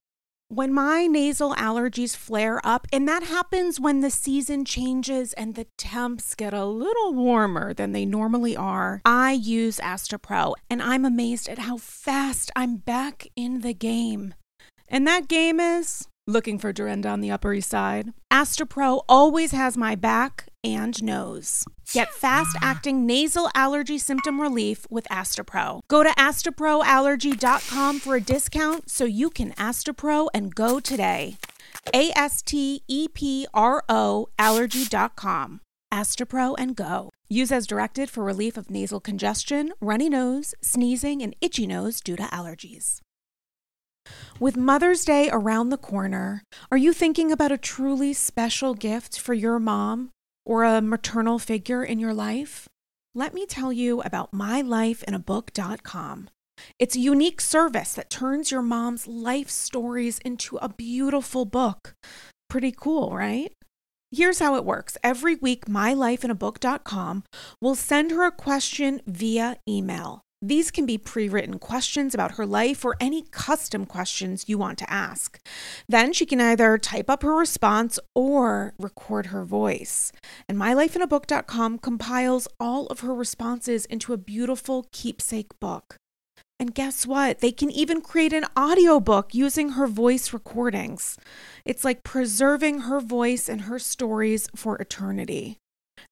when my nasal allergies flare up, and that happens when the season changes and the temps get a little warmer than they normally are, I use Astepro and I'm amazed at how fast I'm back in the game. And that game is looking for Dorinda on the Upper East Side. Astepro always has my back and nose. Get fast acting nasal allergy symptom relief with Astepro. Go to asteproallergy.com for a discount so you can Astepro and go today. A S T E P R O allergy.com. Astepro and go. Use as directed for relief of nasal congestion, runny nose, sneezing, and itchy nose due to allergies. With Mother's Day around the corner, are you thinking about a truly special gift for your mom or a maternal figure in your life? Let me tell you about mylifeinabook.com. It's a unique service that turns your mom's life stories into a beautiful book. Pretty cool, right? Here's how it works. Every week, mylifeinabook.com will send her a question via email. These can be pre written questions about her life or any custom questions you want to ask. Then she can either type up her response or record her voice. And mylifeinabook.com compiles all of her responses into a beautiful keepsake book. And guess what? They can even create an audiobook using her voice recordings. It's like preserving her voice and her stories for eternity.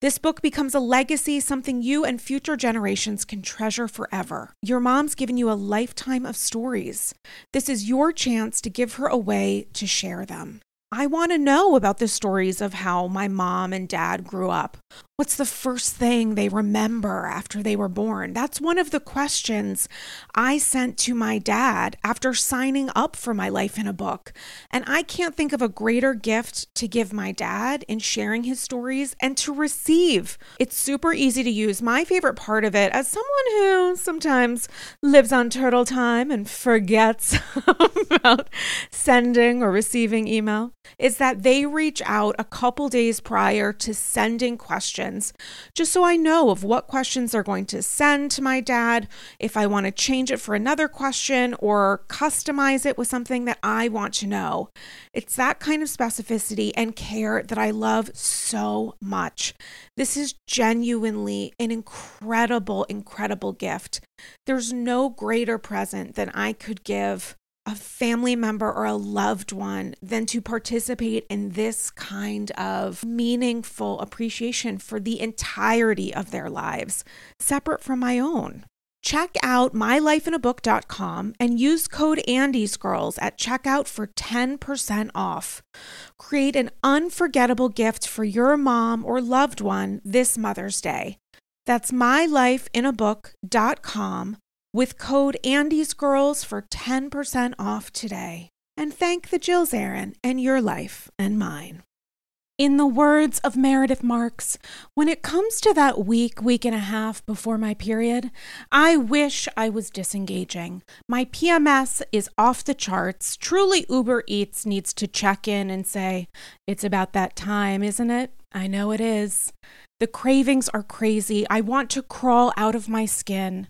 This book becomes a legacy, something you and future generations can treasure forever. Your mom's given you a lifetime of stories. This is your chance to give her a way to share them. I want to know about the stories of how my mom and dad grew up. What's the first thing they remember after they were born? That's one of the questions I sent to my dad after signing up for my life in a book. And I can't think of a greater gift to give my dad in sharing his stories and to receive. It's super easy to use. My favorite part of it, as someone who sometimes lives on turtle time and forgets about sending or receiving email, is that they reach out a couple days prior to sending questions questions, just so I know of what questions they're going to send to my dad, if I want to change it for another question or customize it with something that I want to know. It's that kind of specificity and care that I love so much. This is genuinely an incredible, incredible gift. There's no greater present than I could give a family member or a loved one than to participate in this kind of meaningful appreciation for the entirety of their lives, separate from my own. Check out mylifeinabook.com and use code Andy's Girls at checkout for 10% off. Create an unforgettable gift for your mom or loved one this Mother's Day. That's mylifeinabook.com with code Andy's Girls for 10% off today. And thank the Jills Aaron and your life and mine. In the words of Meredith Marks, when it comes to that week, week and a half before my period, I wish I was disengaging. My PMS is off the charts. Truly, Uber Eats needs to check in and say, It's about that time, isn't it? I know it is. The cravings are crazy. I want to crawl out of my skin.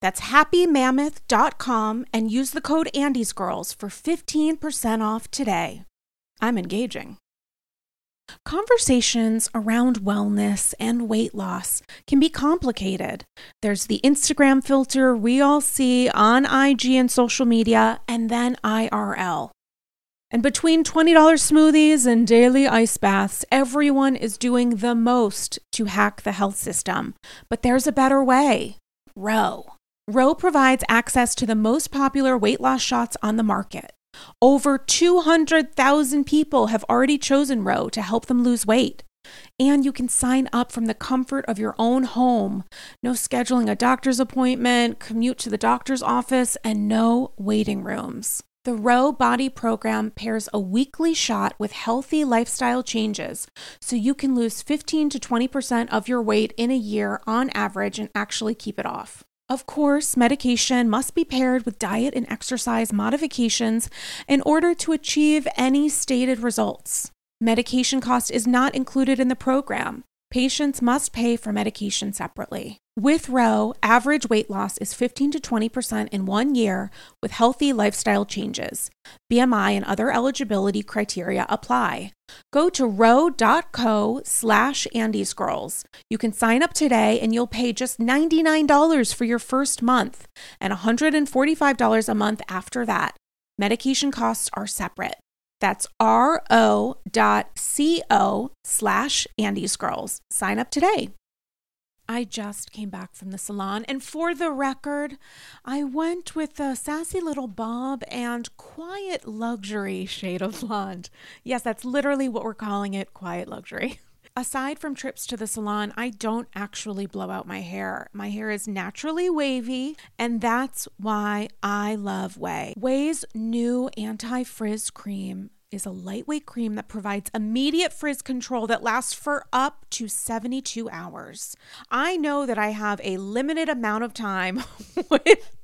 That's happymammoth.com and use the code Andy's Girls for 15% off today. I'm engaging. Conversations around wellness and weight loss can be complicated. There's the Instagram filter we all see on IG and social media, and then IRL. And between $20 smoothies and daily ice baths, everyone is doing the most to hack the health system. But there's a better way Ro. Ro provides access to the most popular weight loss shots on the market. Over 200,000 people have already chosen Ro to help them lose weight. And you can sign up from the comfort of your own home. No scheduling a doctor's appointment, commute to the doctor's office, and no waiting rooms. The Ro Body Program pairs a weekly shot with healthy lifestyle changes so you can lose 15 to 20% of your weight in a year on average and actually keep it off. Of course, medication must be paired with diet and exercise modifications in order to achieve any stated results. Medication cost is not included in the program. Patients must pay for medication separately. With Ro, average weight loss is 15 to 20% in one year with healthy lifestyle changes. BMI and other eligibility criteria apply. Go to ro.co slash andysgirls. You can sign up today and you'll pay just $99 for your first month and $145 a month after that. Medication costs are separate. That's ro.co slash andysgirls. Sign up today. I just came back from the salon, and for the record, I went with a sassy little bob and quiet luxury shade of blonde. Yes, that's literally what we're calling it quiet luxury. Aside from trips to the salon, I don't actually blow out my hair. My hair is naturally wavy, and that's why I love Ouai. Ouai's new anti frizz cream is a lightweight cream that provides immediate frizz control that lasts for up to 72 hours. I know that I have a limited amount of time with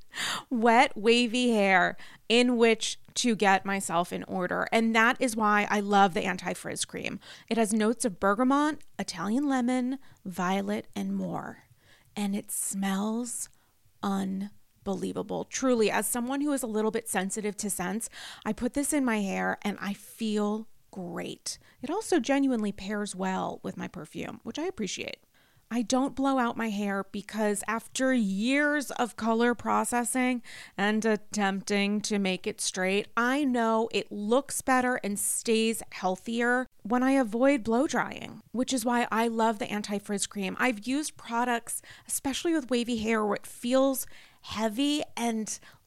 wet, wavy hair in which to get myself in order. And that is why I love the anti frizz cream. It has notes of bergamot, Italian lemon, violet, and more. And it smells unbelievable. Truly, as someone who is a little bit sensitive to scents, I put this in my hair and I feel great. It also genuinely pairs well with my perfume, which I appreciate. I don't blow out my hair because after years of color processing and attempting to make it straight, I know it looks better and stays healthier when I avoid blow drying, which is why I love the anti frizz cream. I've used products, especially with wavy hair, where it feels heavy and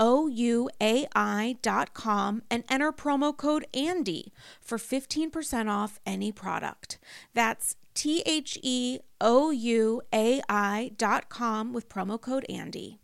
ouai.com and enter promo code ANDY for 15% off any product. That's T H E O U A I.com with promo code ANDY.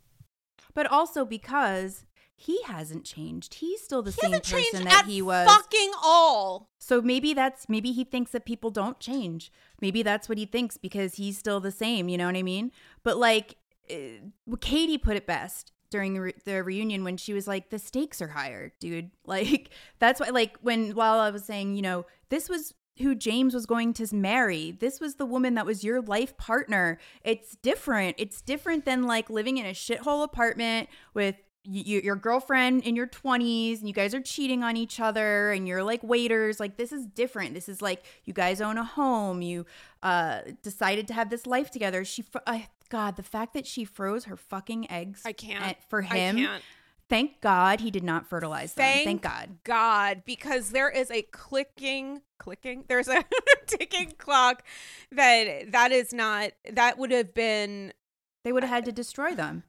But also because he hasn't changed. He's still the he same person that he was. Fucking all. So maybe that's maybe he thinks that people don't change. Maybe that's what he thinks because he's still the same. You know what I mean? But like, uh, Katie put it best during the, re- the reunion when she was like the stakes are higher dude like that's why like when while i was saying you know this was who James was going to marry. This was the woman that was your life partner. It's different. It's different than like living in a shithole apartment with y- your girlfriend in your 20s and you guys are cheating on each other and you're like waiters. Like this is different. This is like you guys own a home. You uh decided to have this life together. She I God, the fact that she froze her fucking eggs. I can't. For him. Can't. Thank God he did not fertilize them. Thank, Thank God. God, because there is a clicking, clicking. There's a ticking clock that that is not. That would have been. They would have had to destroy them.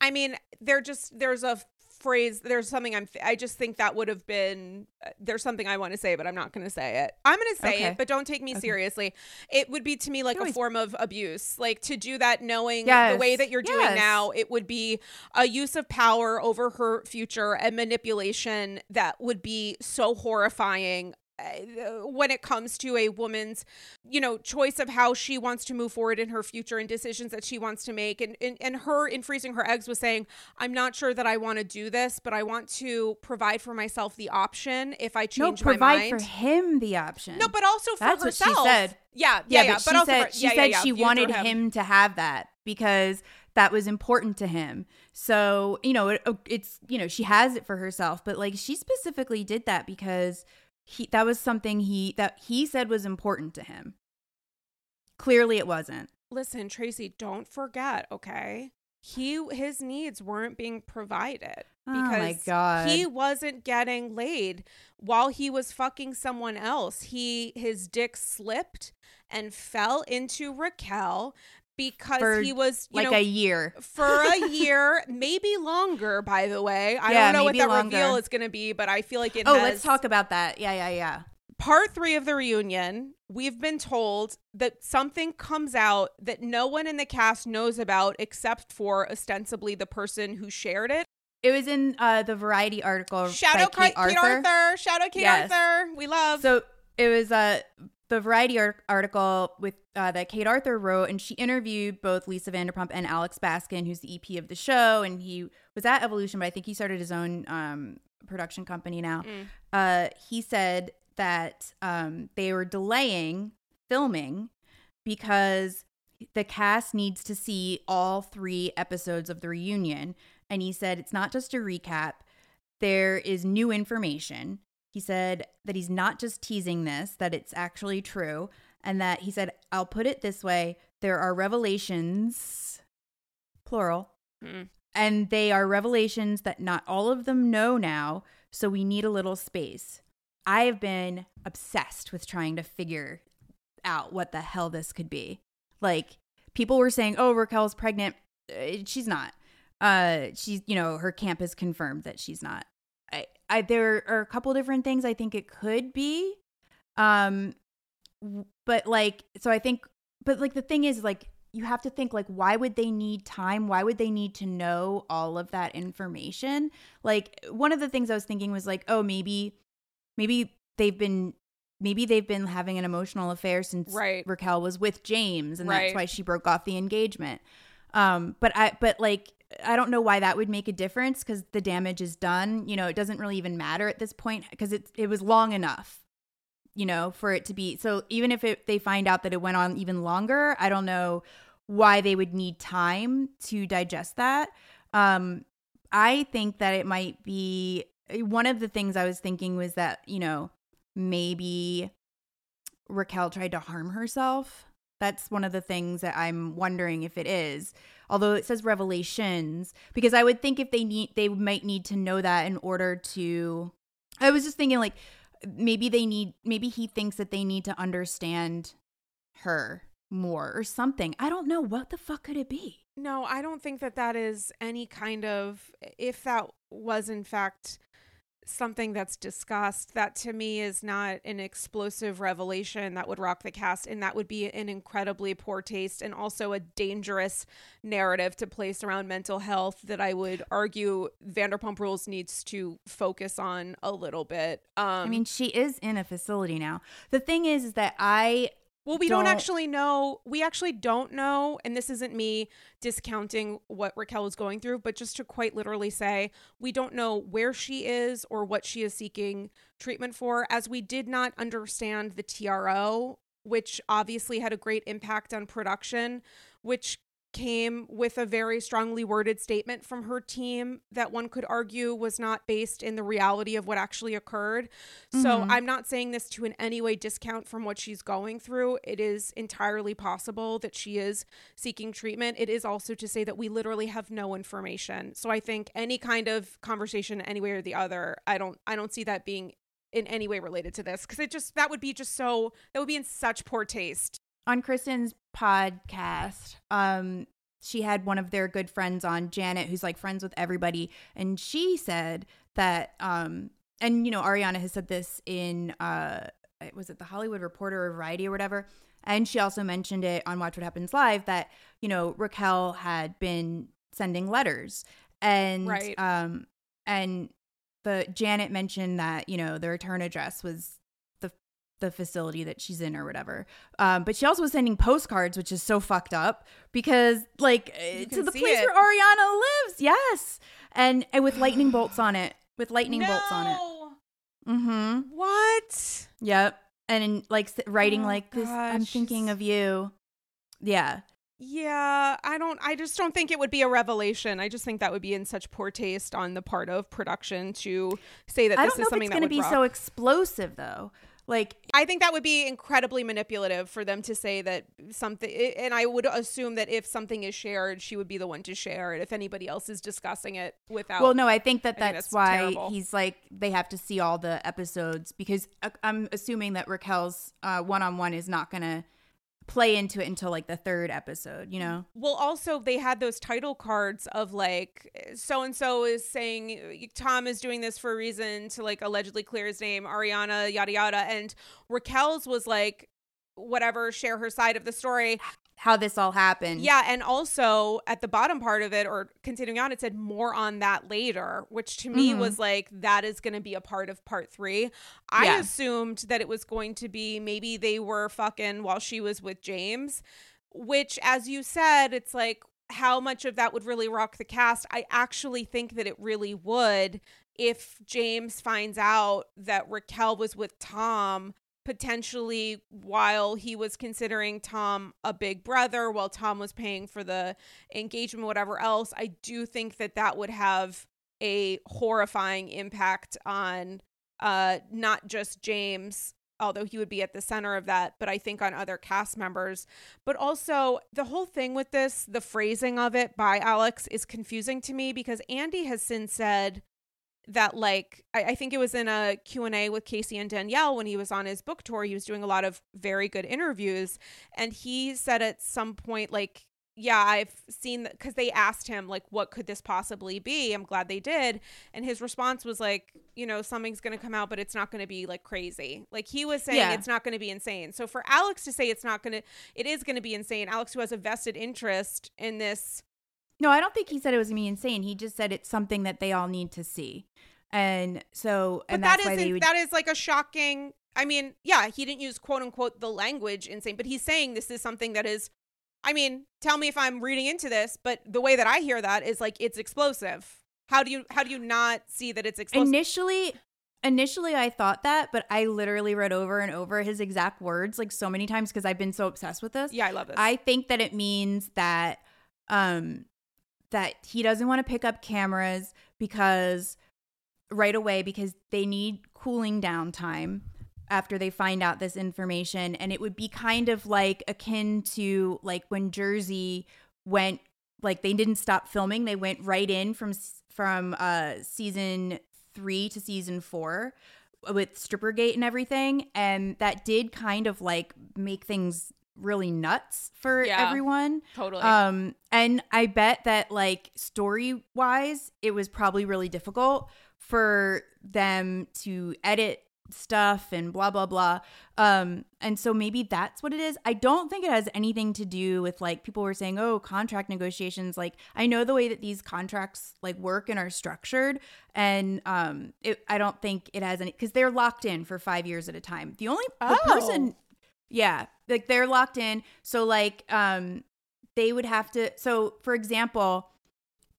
I mean, they're just there's a phrase there's something i'm i just think that would have been uh, there's something i want to say but i'm not going to say it i'm going to say okay. it but don't take me okay. seriously it would be to me like a form of abuse like to do that knowing yes. the way that you're doing yes. now it would be a use of power over her future and manipulation that would be so horrifying Uh, when it comes to a woman's you know choice of how she wants to move forward in her future and decisions that she wants to make. And and, and her in freezing her eggs was saying i'm not sure that i want to do this but i want to provide for myself the option if i change no, provide for him the option. No but also for That's herself what she said. Yeah yeah, yeah, yeah but, she said, for, she, yeah, said yeah, she wanted him. him to have that because that was important to him. So, you know, it, oh, it's, you know, she has it for herself, but like she specifically did that because he that was something he that he said was important to him. Clearly it wasn't. Listen, Tracie, don't forget, okay? He his needs weren't being provided oh because oh he wasn't getting laid while he was fucking someone else. He his dick slipped and fell into Raquel because for he was like know, a year for a year maybe longer by the way i yeah, don't know what that longer. reveal is going to be but i feel like it oh has... let's talk about that yeah yeah yeah part three of the reunion, we've been told that something comes out that no one in the cast knows about except for ostensibly the person who shared it. It was in uh, the Variety article. Shout out Kate, Kate Arthur. Arthur. Shout out Kate yes. Arthur. We love. So it was uh, the Variety article with uh, that Kate Arthur wrote, and she interviewed both Lisa Vanderpump and Alex Baskin, who's the EP of the show, and he was at Evolution, but I think he started his own um, production company now. Mm. Uh, he said that um, they were delaying filming because the cast needs to see all three episodes of the reunion. And he said it's not just a recap, there is new information. He said that he's not just teasing this, that it's actually true. And that he said, I'll put it this way there are revelations, plural, mm. and they are revelations that not all of them know now. So we need a little space. I have been obsessed with trying to figure out what the hell this could be. Like people were saying, "Oh, Raquel's pregnant." Uh, she's not. Uh, she's you know her camp has confirmed that she's not. I, there are a couple different things I think it could be. Um, but like so I think, but like the thing is like you have to think like why would they need time why would they need to know all of that information like one of the things i was thinking was like oh maybe maybe they've been maybe they've been having an emotional affair since right. Raquel was with James and right. that's why she broke off the engagement. Um but I but like I don't know why that would make a difference cuz the damage is done. You know, it doesn't really even matter at this point because it it was long enough. You know, for it to be so even if it, they find out that it went on even longer, I don't know why they would need time to digest that. Um I think that it might be one of the things I was thinking was that, you know, maybe Raquel tried to harm herself. That's one of the things that I'm wondering if it is. Although it says revelations, because I would think if they need, they might need to know that in order to. I was just thinking, like, maybe they need, maybe he thinks that they need to understand her more or something. I don't know. What the fuck could it be? No, I don't think that that is any kind of, if that was in fact something that's discussed that to me is not an explosive revelation that would rock the cast and that would be an incredibly poor taste and also a dangerous narrative to place around mental health that I would argue Vanderpump Rules needs to focus on a little bit. Um, I mean, she is in a facility now. The thing is, is that I well, we don't, don't, actually know. We actually don't know. And this isn't me discounting what Raquel is going through, but just to quite literally say, we don't know where she is or what she is seeking treatment for, as we did not understand the TRO, which obviously had a great impact on production, which came with a very strongly worded statement from her team that one could argue was not based in the reality of what actually occurred. Mm-hmm. So I'm not saying this to in any way discount from what she's going through. It is entirely possible that she is seeking treatment. It is also to say that we literally have no information. So I think any kind of conversation any way or the other, I don't I don't see that being in any way related to this because it just that would be just so that would be in such poor taste on Kristen's podcast, um, she had one of their good friends on, Janet, who's like friends with everybody, and she said that, um, and you know, Ariana has said this in, uh, was it the Hollywood Reporter or Variety or whatever, and she also mentioned it on Watch What Happens Live that you know Raquel had been sending letters, and right. um, and the Janet mentioned that you know the return address was the facility that she's in or whatever. Um, but she also was sending postcards, which is so fucked up because like eh, to the place it. where Ariana lives. Yes. And, and with lightning bolts on it. With lightning no. bolts on it. Mm-hmm. What? Yep. And in, like writing oh, like this. I'm thinking of you. Yeah. Yeah, I don't I just don't think it would be a revelation. I just think that would be in such poor taste on the part of production to say that this is something that's going to be rock. so explosive though. Like, I think that would be incredibly manipulative for them to say that something, and I would assume that if something is shared, she would be the one to share it if anybody else is discussing it without. Well, no, I think that I that's, think that's, why terrible. he's like, they have to see all the episodes because uh, I'm assuming that Raquel's one on one is not going to play into it until like the third episode, you know? Well, also, they had those title cards of like, so and so is saying Tom is doing this for a reason to like allegedly clear his name, Ariana, yada, yada. And Raquel's was like, whatever, share her side of the story how this all happened. Yeah, and also at the bottom part of it, or continuing on, it said more on that later, which to me mm-hmm. was like that is going to be a part of part three. I yeah. assumed that it was going to be maybe they were fucking while she was with James, which, as you said, it's like how much of that would really rock the cast. I actually think that it really would if James finds out that Raquel was with Tom potentially while he was considering Tom a big brother, while Tom was paying for the engagement, whatever else, I do think that that would have a horrifying impact on uh, not just James. Although he would be at the center of that, but I think on other cast members. But also, the whole thing with this, the phrasing of it by Alex is confusing to me because Andy has since said that like I, I, think it was in a q&a with casey and danielle when he was on his book tour he was doing a lot of very good interviews. And he said at some point like yeah i've seen because they asked him like what could this possibly be? I'm glad they did. And his response was like you know something's going to come out but it's not going to be like crazy. Like he was saying yeah. it's not going to be insane. So for alex to say it's not going to it is going to be insane alex who has a vested interest in this no, I don't think he said it was me insane. He just said it's something that they all need to see. And so, and but that's why they would... that is like a shocking. I mean, yeah, he didn't use quote unquote the language insane, but he's saying this is something that is. I mean, tell me if I'm reading into this, but the way that I hear that is like it's explosive. How do you how do you not see that it's explosive? Initially, initially I thought that, but I literally read over and over his exact words like so many times because I've been so obsessed with this. Yeah, I love this. I think that it means that um that he doesn't want to pick up cameras because right away because they need cooling down time after they find out this information and it would be kind of like akin to like when Jersey went like they didn't stop filming they went right in from from uh season 3 to season 4 with strippergate and everything and that did kind of like make things really nuts for yeah, everyone. Totally. Um and I bet that like story wise it was probably really difficult for them to edit stuff and blah blah blah. Um and so maybe that's what it is. I don't think it has anything to do with like people were saying, "Oh, contract negotiations." Like I know the way that these contracts like work and are structured and um it, I don't think it has any cuz they're locked in for 5 years at a time. The only the oh. person yeah, like they're locked in. So like um they would have to so for example,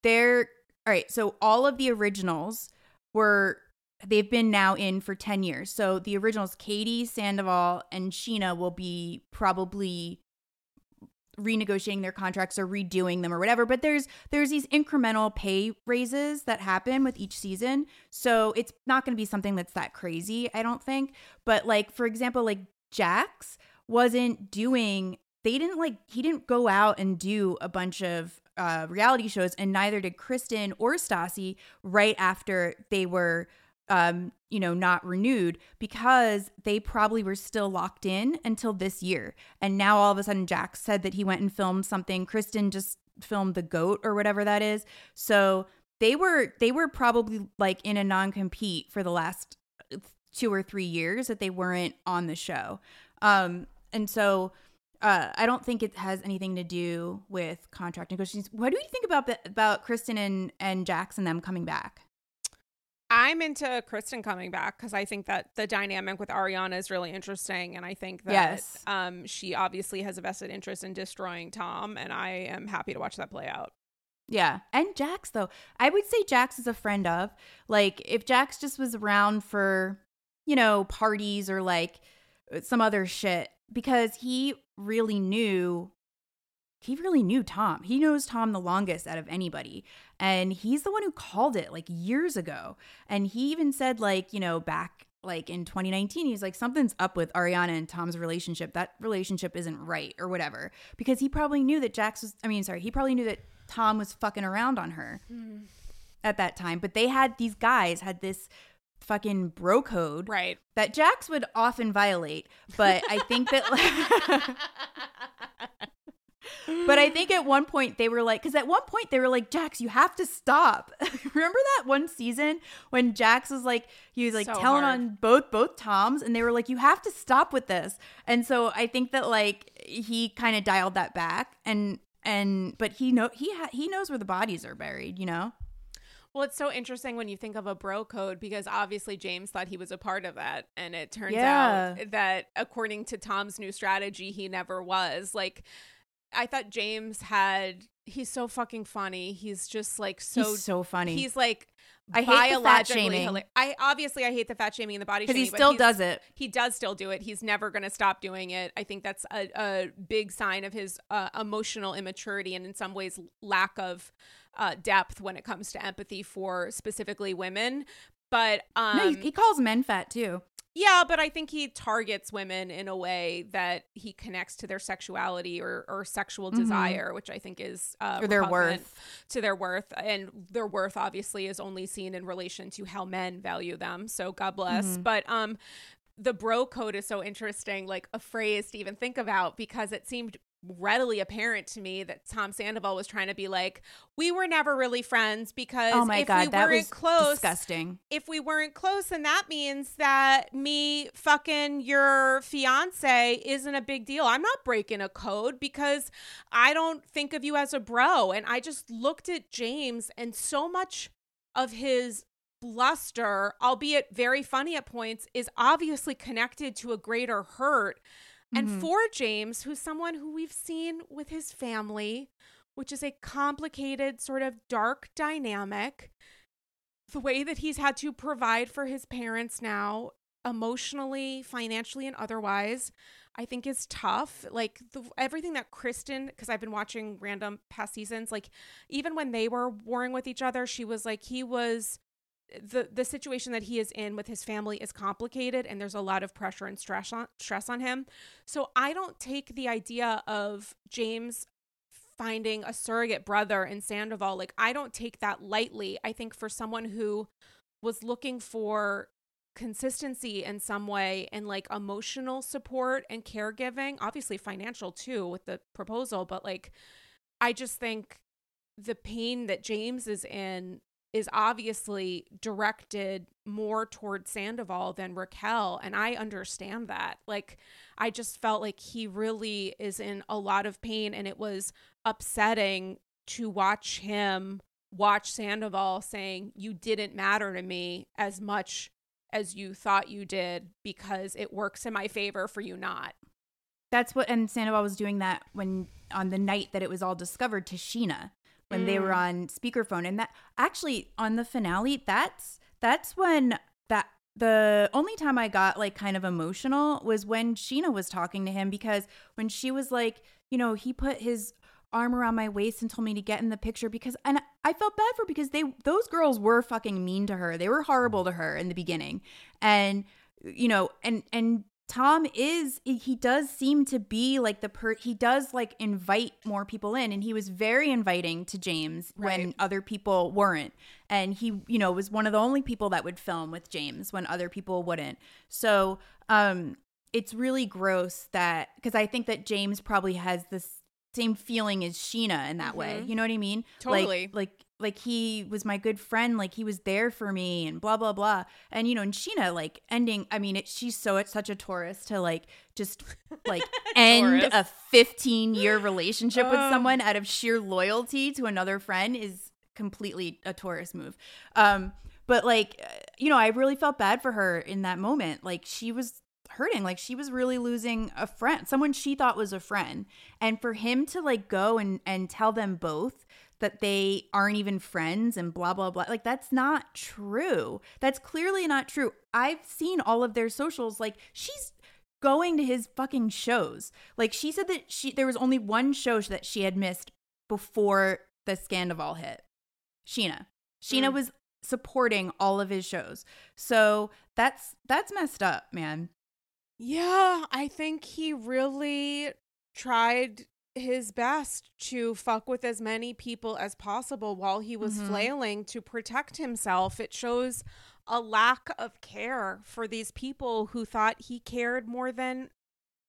they're all right, so all of the originals were they've been now in for 10 years. So the originals Katie, Sandoval and Scheana will be probably renegotiating their contracts or redoing them or whatever but there's there's these incremental pay raises that happen with each season so it's not going to be something that's that crazy i don't think but like for example like Jax wasn't doing they didn't like he didn't go out and do a bunch of uh, reality shows and neither did Kristen or Stassi right after they were um you know not renewed because they probably were still locked in until this year. And now all of a sudden Jax said that he went and filmed something. Kristen just filmed the goat or whatever that is. So they were they were probably like in a non-compete for the last two or three years that they weren't on the show. Um, and so uh, I don't think it has anything to do with contract negotiations. What do you think about about Kristen and Jax and Jackson them coming back? I'm into Kristen coming back because I think that the dynamic with Ariana is really interesting, and I think that yes. um, she obviously has a vested interest in destroying Tom, and I am happy to watch that play out. Yeah. And Jax though. I would say Jax is a friend of. Like if Jax just was around for you know, parties or like some other shit because he really knew he really knew Tom. He knows Tom the longest out of anybody. And he's the one who called it like years ago. And he even said like, you know, back like in 2019, he's like something's up with Ariana and Tom's relationship. That relationship isn't right or whatever. Because he probably knew that Jax was I mean, sorry, he probably knew that Tom was fucking around on her. Mm. At that time, but they had these guys had this fucking bro code right that jax would often violate but i think that but I think at one point they were like, because at one point they were like, Jax, you have to stop. Remember that one season when Jax was like, he was like so telling hard. on both both Toms, and they were like, you have to stop with this. And so I think that like he kind of dialed that back, and and but he know he ha- he knows where the bodies are buried, you know. Well, it's so interesting when you think of a bro code because obviously James thought he was a part of that. And it turns yeah. out that according to Tom's new strategy, he never was. Like, I thought James had, he's so fucking funny. He's just like so, he's so funny. He's like, I hate the fat shaming. Hilarious. I obviously I hate the fat shaming and the body shaming because he still does it. He does still do it. He's never going to stop doing it. I think that's a, a big sign of his uh, emotional immaturity and in some ways lack of uh, depth when it comes to empathy for specifically women. But um, no, he, he calls men fat too. Yeah, but I think he targets women in a way that he connects to their sexuality or, or sexual mm-hmm. desire, which I think is uh, or their worth to their worth, and their worth obviously is only seen in relation to how men value them. So God bless. Mm-hmm. But um, the bro code is so interesting, like a phrase to even think about because it seemed readily apparent to me that Tom Sandoval was trying to be like, we were never really friends because oh my if God, we that weren't close, disgusting. If we weren't close, then that means that me fucking your fiance isn't a big deal. I'm not breaking a code because I don't think of you as a bro. And I just looked at James and so much of his bluster, albeit very funny at points, is obviously connected to a greater hurt and mm-hmm. for James, who's someone who we've seen with his family, which is a complicated, sort of dark dynamic, the way that he's had to provide for his parents now, emotionally, financially, and otherwise, I think is tough. Like the, everything that Kristen, because I've been watching random past seasons, like even when they were warring with each other, she was like, he was the the situation that he is in with his family is complicated and there's a lot of pressure and stress on stress on him. So I don't take the idea of James finding a surrogate brother in Sandoval like I don't take that lightly. I think for someone who was looking for consistency in some way and like emotional support and caregiving, obviously financial too with the proposal, but like I just think the pain that James is in is obviously directed more toward Sandoval than Raquel. And I understand that. Like, I just felt like he really is in a lot of pain. And it was upsetting to watch him watch Sandoval saying, You didn't matter to me as much as you thought you did because it works in my favor for you not. That's what, and Sandoval was doing that when on the night that it was all discovered to Scheana when mm. they were mm. on speakerphone and that actually on the finale that's that's when that the only time I got like kind of emotional was when Scheana was talking to him because when she was like, you know, he put his arm around my waist and told me to get in the picture because and I felt bad for because they those girls were fucking mean to her. They were horrible to her in the beginning. And you know, and and Tom is he does seem to be like the per he does like invite more people in and he was very inviting to James right. when other people weren't. And he you know was one of the only people that would film with James when other people wouldn't. So um it's really gross that because I think that James probably has this same feeling as Scheana in that mm-hmm. way you know what I mean? Totally. like like like he was my good friend like he was there for me and blah blah blah. And you know and scheana like ending i mean it, she's so it's such a taurus to like just like end a 15 year relationship with someone out of sheer loyalty to another friend is completely a taurus move. Um but like you know i really felt bad for her in that moment. Like she was hurting. Like she was really losing a friend someone she thought was a friend. And for him to like go and and tell them both that they aren't even friends and blah blah blah. Like that's not true. That's clearly not true. I've seen all of their socials. Like she's going to his fucking shows. Like she said that she there was only one show that she had missed before the scandal hit. Scheana. Scheana mm. was supporting all of his shows. So that's that's messed up man. Yeah i think he really tried his best to fuck with as many people as possible while he was mm-hmm. flailing to protect himself. It shows a lack of care for these people who thought he cared more than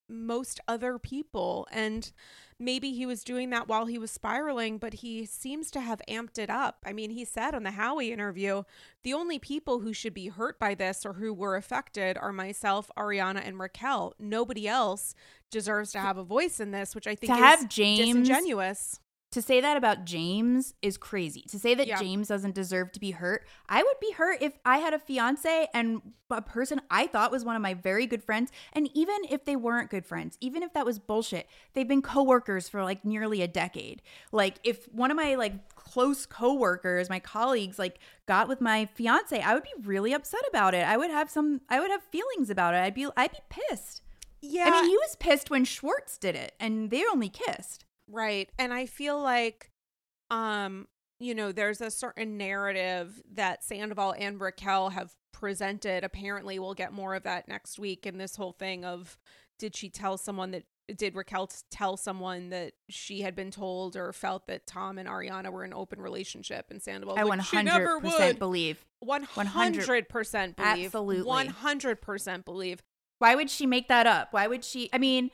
most other people. And maybe he was doing that while he was spiraling, but he seems to have amped it up. I mean, he said on the Howie interview, the only people who should be hurt by this or who were affected are myself, Ariana, and Raquel. Nobody else deserves to have a voice in this, which I think to is have James disingenuous to say that about James is crazy. To say that Yeah. James doesn't deserve to be hurt. I would be hurt if I had a fiance and a person I thought was one of my very good friends. And even if they weren't good friends, even if that was bullshit, they've been coworkers for like nearly a decade. Like if one of my like close coworkers, my colleagues, like got with my fiance, I would be really upset about it. I would have some I would have feelings about it. I'd be I'd be pissed. Yeah. I mean, he was pissed when Schwartz did it and they only kissed. Right. And I feel like um you know there's a certain narrative that Sandoval and Raquel have presented. Apparently we'll get more of that next week in this whole thing of did she tell someone that did Raquel tell someone that she had been told or felt that Tom and Ariana were in an open relationship and Sandoval I never 100% would. believe. 100% believe. Absolutely. 100% believe. Why would she make that up? Why would she? I mean,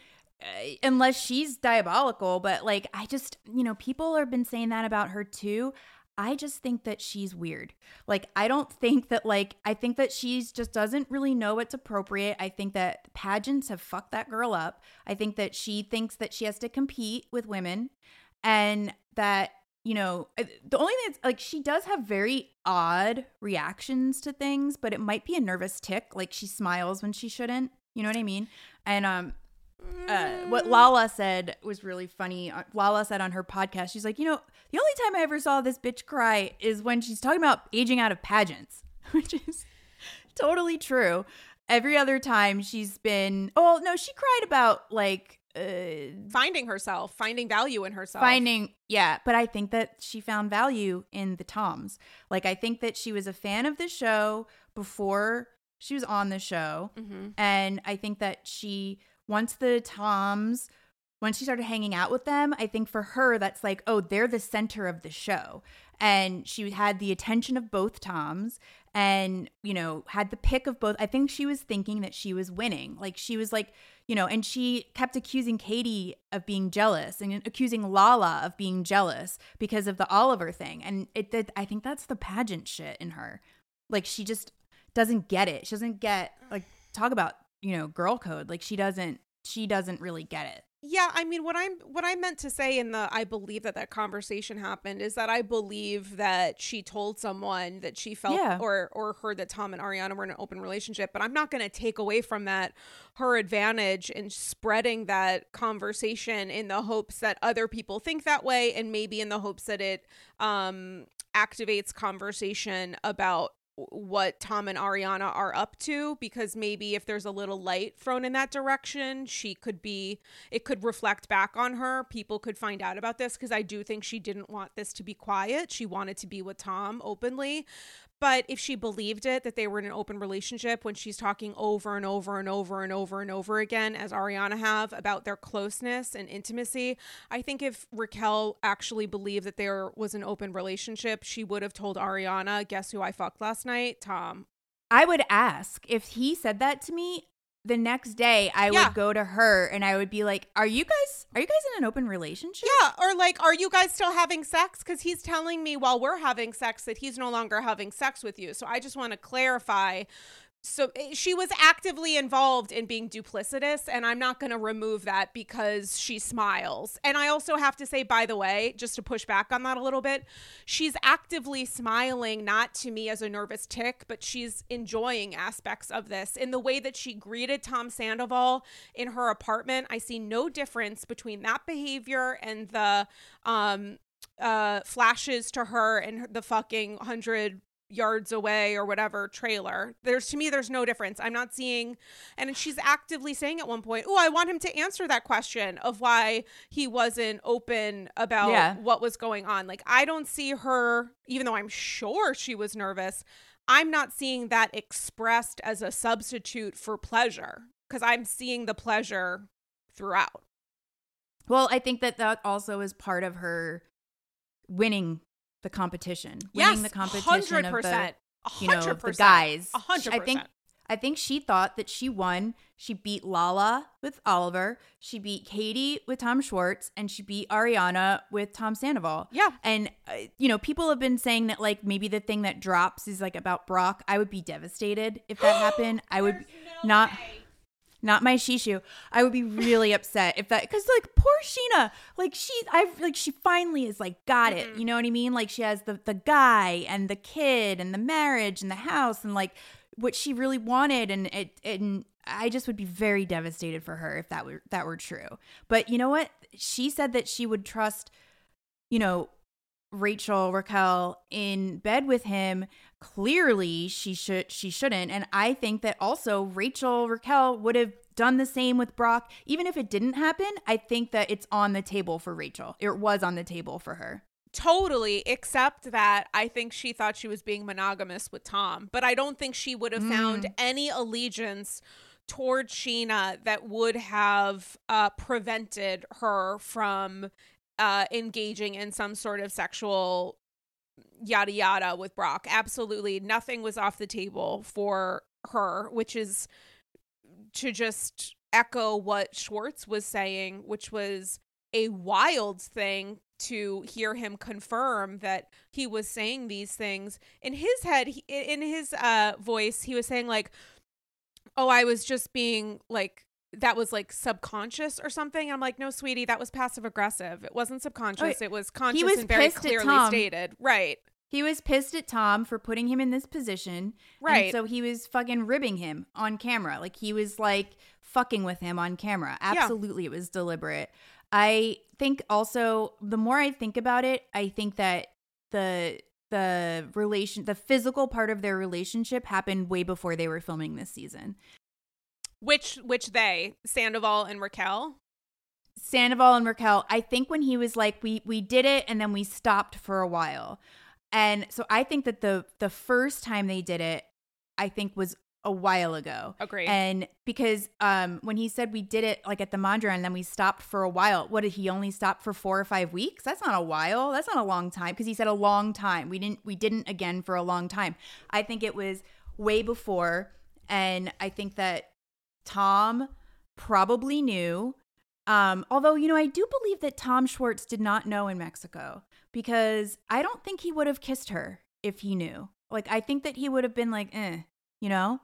unless she's diabolical, but like, I just, you know, people have been saying that about her too. I just think that she's weird. Like, I don't think that, like, I think that she's just doesn't really know what's appropriate. I think that pageants have fucked that girl up. I think that she thinks that she has to compete with women and that, you know, uh, the only thing that's like, she does have very odd reactions to things, but it might be a nervous tick. Like, she smiles when she shouldn't. You know what I mean? And, um, uh, what Lala said was really funny. Uh, Lala said on her podcast, she's like, you know, the only time I ever saw this bitch cry is when she's talking about aging out of pageants, which is totally true. Every other time she's been, oh no, she cried about like uh, Finding herself, finding value in herself. finding, yeah. But I think that she found value in the Toms. Like I think that she was a fan of the show before she was on the show. hmm And I think that she, once the Toms, once she started hanging out with them, I think for her, that's like, oh, they're the center of the show. And she had the attention of both Toms and, you know, had the pick of both. I think she was thinking that she was winning. Like, she was like, you know, and she kept accusing Katie of being jealous and accusing Lala of being jealous because of the Oliver thing. And it did, I think that's the pageant shit in her. Like, she just doesn't get it. She doesn't get, like, talk about you know girl code like she doesn't she doesn't really get it Yeah, I mean what I'm what I meant to say in the I believe that that conversation happened is that I believe that she told someone that she felt Yeah. or or heard that Tom and Ariana were in an open relationship, but I'm not going to take away from that her advantage in spreading that conversation in the hopes that other people think that way and maybe in the hopes that it um activates conversation about what Tom and Ariana are up to because maybe if there's a little light thrown in that direction, she could be it could reflect back on her. People could find out about this because I do think she didn't want this to be quiet. She wanted to be with Tom openly. But if she believed it that they were in an open relationship when she's talking over and over and over and over and over again as Ariana have about their closeness and intimacy, I think if Raquel actually believed that there was an open relationship, she would have told Ariana, "Guess who I fucked last night? Tom." i would ask if he said that to me the next day i Yeah. would go to her and i would be like are you guys are you guys in an open relationship Yeah, or like, are you guys still having sex? Because he's telling me while we're having sex that he's no longer having sex with you. So I just want to clarify. So eh, she was actively involved in being duplicitous, and I'm not going to remove that because she smiles. And I also have to say, by the way, just to push back on that a little bit, she's actively smiling, not to me as a nervous tick, but she's enjoying aspects of this. In the way that she greeted Tom Sandoval in her apartment, I see no difference between that behavior and the um uh flashes to her and the fucking 100 yards away or whatever trailer. There's to me there's no difference. I'm not seeing and she's actively saying at one point, "Oh, I want him to answer that question of why he wasn't open about Yeah. what was going on." Like I don't see her even though I'm sure she was nervous, I'm not seeing that expressed as a substitute for pleasure because I'm seeing the pleasure throughout. well i think that that also is part of her winning the competition Yes, winning the competition of the you know the 100%. guys A hundred i think. I think she thought that she won. She beat Lala with Oliver. She beat Katie with Tom Schwartz, and she beat Ariana with Tom Sandoval. Yeah. And uh, you know, people have been saying that like maybe the thing that drops is like about Brock. I would be devastated if that happened. I would no not. way. Not my shishu. I would be really upset if that because like poor Scheana, like she, I like she finally is like got it. Mm-hmm. You know what I mean? Like she has the the guy and the kid and the marriage and the house and like what she really wanted and it and I just would be very devastated for her if that were that were true. But you know what? She said that she would trust, you know, Rachel Raquel in bed with him. Clearly, she should she shouldn't. And I think that also Rachel Raquel would have done the same with Brock. Even if it didn't happen, I think that it's on the table for Rachel. It was on the table for her. Totally, except that I think she thought she was being monogamous with Tom, but I don't think she would have found any allegiance toward Scheana that would have uh, prevented her from uh, engaging in some sort of sexual yada yada with Brock. Absolutely nothing was off the table for her, which is to just echo what Schwartz was saying, which was a wild thing to hear him confirm that he was saying these things in his head he, in his uh voice he was saying like oh i was just being like that was like subconscious or something i'm like no sweetie that was passive aggressive it wasn't subconscious it was conscious was and very clearly stated right He was pissed at Tom for putting him in this position. Right. And so he was fucking ribbing him on camera. Like he was like fucking with him on camera. Absolutely. It was deliberate. I think also the more I think about it, I think that the the relation the physical part of their relationship happened way before they were filming this season. Which which they sandoval and raquel Sandoval and Raquel, I think when he was like, we we did it and then we stopped for a while. And so I think that the the first time they did it, I think was a while ago. Agree. And because um when he said we did it like at the Mandra and then we stopped for a while, what did he only stop for four or five weeks? That's not a while. That's not a long time because he said a long time. We didn't we didn't again for a long time. I think it was way before and I think that Tom probably knew. Um, although, you know, I do believe that Tom Schwartz did not know in Mexico because I don't think he would have kissed her if he knew. Like, I think that he would have been like, eh, you know?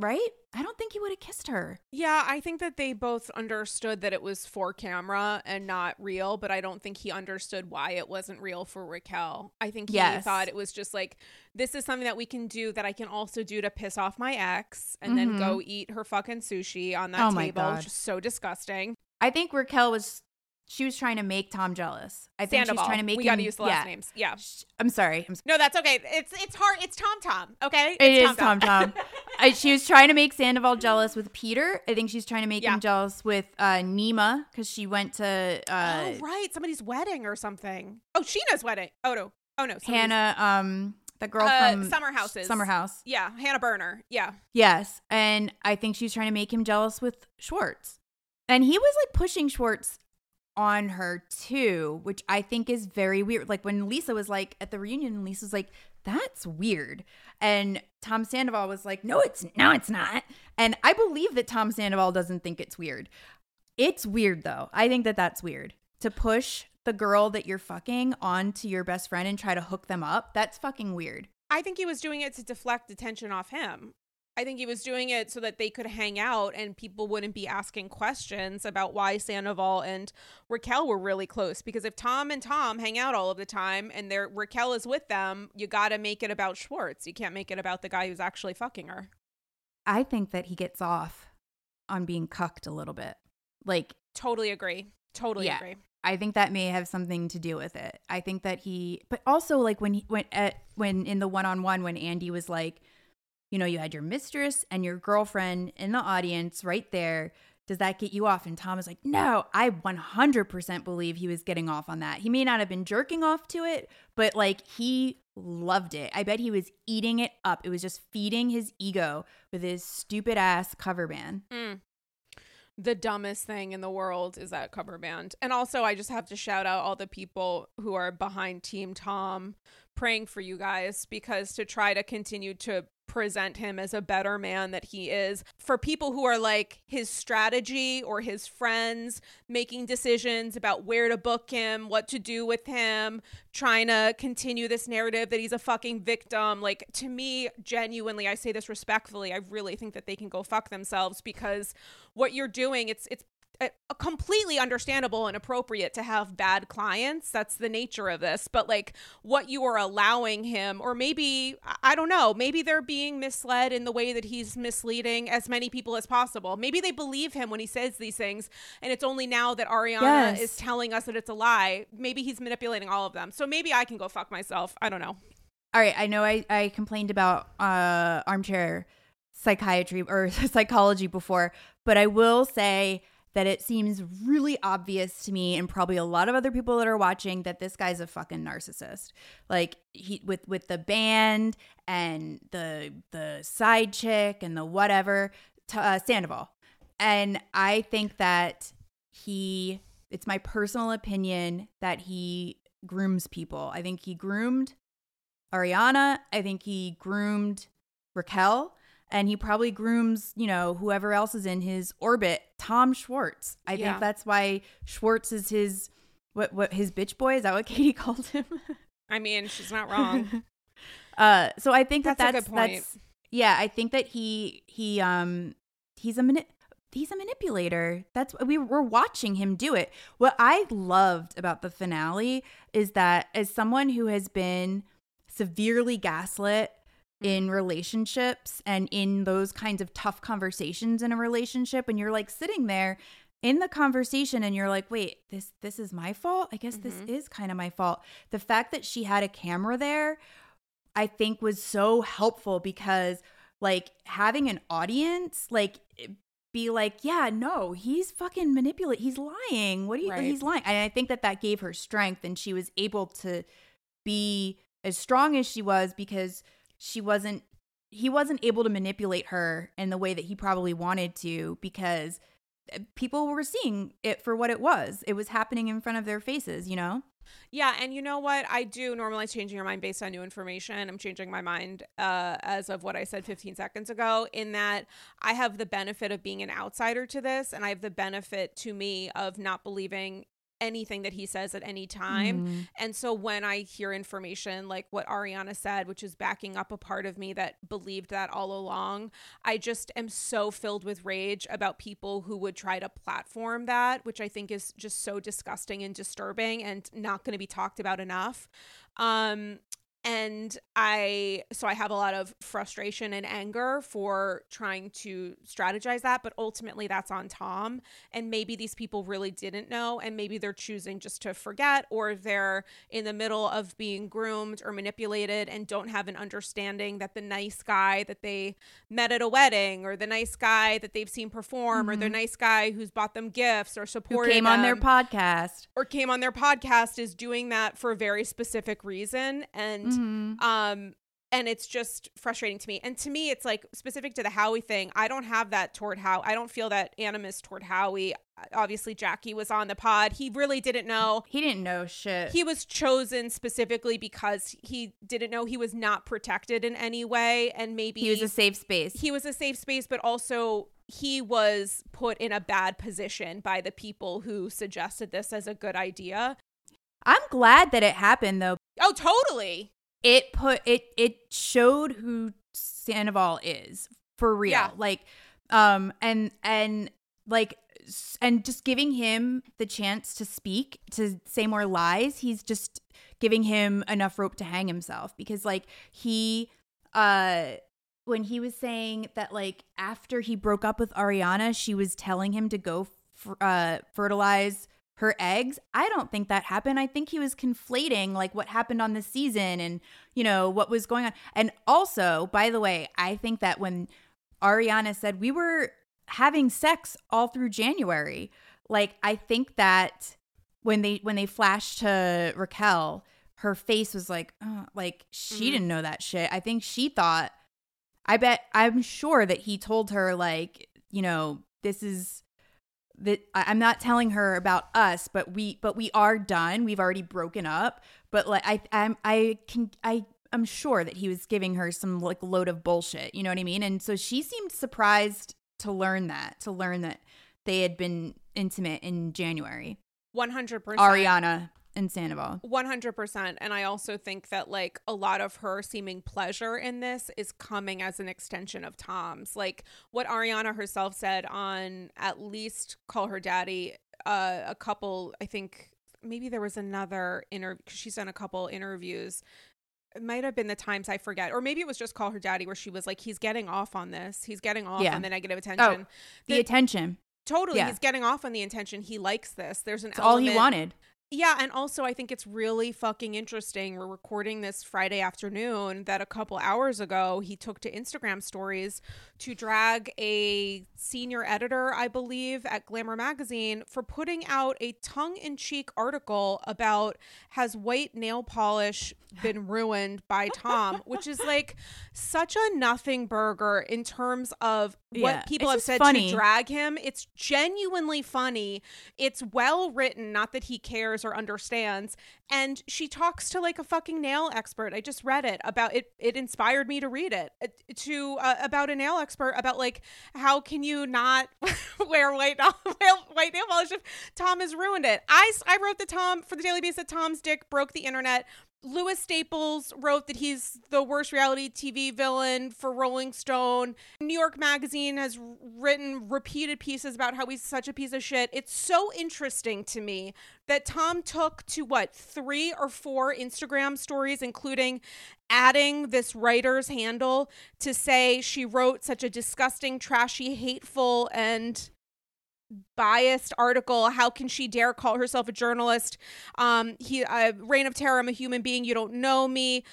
Right? I don't think he would have kissed her. Yeah, I think that they both understood that it was for camera and not real, but I don't think he understood why it wasn't real for Raquel. I think he Yes. thought it was just like, this is something that we can do that I can also do to piss off my ex and then go eat her fucking sushi on that Mm-hmm. Oh table, which is so disgusting. I think Raquel was, she was trying to make Tom jealous. I think Sandoval. was trying to make we him. We gotta use the last yeah. names. Yeah. I'm sorry. I'm No, that's okay. It's it's hard. It's Tom Tom. Okay. It It's is Tom Tom. I, she was trying to make Sandoval jealous with Peter. I think she's trying to make Yeah. him jealous with uh, Nima because she went to uh, oh right, somebody's wedding or something. Oh, Scheana's wedding. Oh no. Oh no. Hannah, um, the girl Uh, from Summer Houses. Summer House. Yeah, Hannah Berner. Yeah. Yes, and I think she's trying to make him jealous with Schwartz, and he was like pushing Schwartz on her too, which I think is very weird. Like when Lisa was like at the reunion, Lisa was like, "That's weird," and Tom Sandoval was like, "No, it's no, it's not." And I believe that Tom Sandoval doesn't think it's weird. It's weird though. I think that that's weird to push the girl that you're fucking onto your best friend and try to hook them up. That's fucking weird. I think he was doing it to deflect attention off him. I think he was doing it so that they could hang out and people wouldn't be asking questions about why Sandoval and Raquel were really close. Because if Tom and Tom hang out all of the time and their Raquel is with them, you got to make it about Schwartz. You can't make it about the guy who's actually fucking her. I think that he gets off on being cucked a little bit. Like, Totally agree. Totally Yeah. agree. I think that may have something to do with it. I think that he, but also like when he went at when in the one on one when Andy was like, you know, you had your mistress and your girlfriend in the audience right there. Does that get you off? And Tom is like, no, I 100% believe he was getting off on that. He may not have been jerking off to it, but like he loved it. I bet he was eating it up. It was just feeding his ego with his stupid ass cover band. Mm. The dumbest thing in the world is that cover band. And also, I just have to shout out all the people who are behind Team Tom praying for you guys because to try to continue to present him as a better man that he is. For people who are like his strategy or his friends making decisions about where to book him, what to do with him, trying to continue this narrative that he's a fucking victim, like to me, genuinely, I say this respectfully, I really think that they can go fuck themselves because what you're doing, it's it's completely understandable and appropriate to have bad clients. That's the nature of this. But like what you are allowing him, or maybe, I don't know, maybe they're being misled in the way that he's misleading as many people as possible. Maybe they believe him when he says these things. And it's only now that Ariana yes. is telling us that it's a lie. Maybe he's manipulating all of them. So maybe I can go fuck myself. I don't know. All right. I know I, I complained about uh, armchair psychiatry or psychology before, but I will say, that it seems really obvious to me and probably a lot of other people that are watching that this guy's a fucking narcissist. Like he with with the band and the the side chick and the whatever uh, Sandoval. And I think that he it's my personal opinion that he grooms people. I think he groomed Ariana, I think he groomed Raquel and he probably grooms, you know, whoever else is in his orbit. Tom Schwartz. I yeah. think that's why Schwartz is his what what his bitch boy is that what Katie called him? I mean, she's not wrong. uh, so I think that that's, that's, that's yeah. I think that he he um he's a minute he's a manipulator. That's we were watching him do it. What I loved about the finale is that as someone who has been severely gaslit in relationships and in those kinds of tough conversations in a relationship and you're like sitting there in the conversation and you're like wait this this is my fault i guess mm-hmm. this is kind of my fault the fact that she had a camera there i think was so helpful because like having an audience like be like yeah no he's fucking manipulate he's lying what do you right. he's lying and i think that that gave her strength and she was able to be as strong as she was because she wasn't he wasn't able to manipulate her in the way that he probably wanted to because eh, people were seeing it for what it was. It was happening in front of their faces, you know? Yeah, and you know what? I do normalize changing your mind based on new information. I'm changing my mind uh, as of what I said 15 seconds ago, in that I have the benefit of being an outsider to this, and I have the benefit to me of not believing anything that he says at any time. Mm. And so when I hear information like what Ariana said, which is backing up a part of me that believed that all along, I just am so filled with rage about people who would try to platform that, which I think is just so disgusting and disturbing and not going to be talked about enough. Um, and i so i have a lot of frustration and anger for trying to strategize that but ultimately that's on tom and maybe these people really didn't know and maybe they're choosing just to forget or they're in the middle of being groomed or manipulated and don't have an understanding that the nice guy that they met at a wedding or the nice guy that they've seen perform mm-hmm. or the mm-hmm. nice guy who's bought them gifts or supported Who came on their podcast or came on their podcast is doing that for a very specific reason and Mm-hmm. Um, and it's just frustrating to me. And to me, it's like specific to the Howie thing. I don't have that toward Howie. I don't feel that animus toward Howie. Obviously, Jackie was on the pod. He really didn't know. He didn't know shit. He was chosen specifically because he didn't know he was not protected in any way. And maybe he was a safe space. He was a safe space, but also he was put in a bad position by the people who suggested this as a good idea. I'm glad that it happened though. Oh, totally it put it it showed who Sandoval is for real. Yeah. Like um and and like and just giving him the chance to speak to say more lies he's just giving him enough rope to hang himself because like he uh when he was saying that like after he broke up with Ariana she was telling him to go f- uh fertilize her eggs. I don't think that happened. I think he was conflating like what happened on the season and, you know, what was going on. And also, by the way, I think that when Ariana said we were having sex all through January, like I think that when they when they flashed to Raquel, her face was like, oh, like she mm-hmm. didn't know that shit. I think she thought I bet I'm sure that he told her like, you know, this is that I'm not telling her about us, but we but we are done. We've already broken up. But like I I'm I can I I'm sure that he was giving her some like load of bullshit. You know what I mean? And so she seemed surprised to learn that, to learn that they had been intimate in January. 100%. Ariana and Sandoval. 100%. And I also think that like a lot of her seeming pleasure in this is coming as an extension of Tom's. Like what Ariana herself said on at least Call Her Daddy, uh, a couple, I think maybe there was another interview, because she's done a couple interviews it might have been the times I forget, or maybe it was just call her daddy, where she was like, "He's getting off on this. He's getting off yeah. on the negative attention. Oh, the, the, attention. Totally, yeah. he's getting off on the intention. He likes this. There's an it's all he wanted. Yeah, and also I think it's really fucking interesting. We're recording this Friday afternoon that a couple hours ago he took to Instagram stories to drag a senior editor, I believe, at Glamour magazine for putting out a tongue-in-cheek article about has white nail polish been ruined by Tom, which is like such a nothing burger in terms of what yeah, people have said funny. to drag him. It's genuinely funny. It's well written, not that he cares or understands. And she talks to like a fucking nail expert. I just read it about it. It inspired me to read it uh, to uh, about a nail expert about like how can you not wear white white nail polish if Tom has ruined it. I I wrote the Tom for the Daily Beast that Tom's dick broke the internet Louis Staples wrote that he's the worst reality TV villain for Rolling Stone. New York Magazine has written repeated pieces about how he's such a piece of shit. It's so interesting to me that Tom took to what, three or four Instagram stories, including adding this writer's handle to say she wrote such a disgusting, trashy, hateful, and biased article. How can she dare call herself a journalist? Um he uh, reign of terror i'm a human being you don't know me.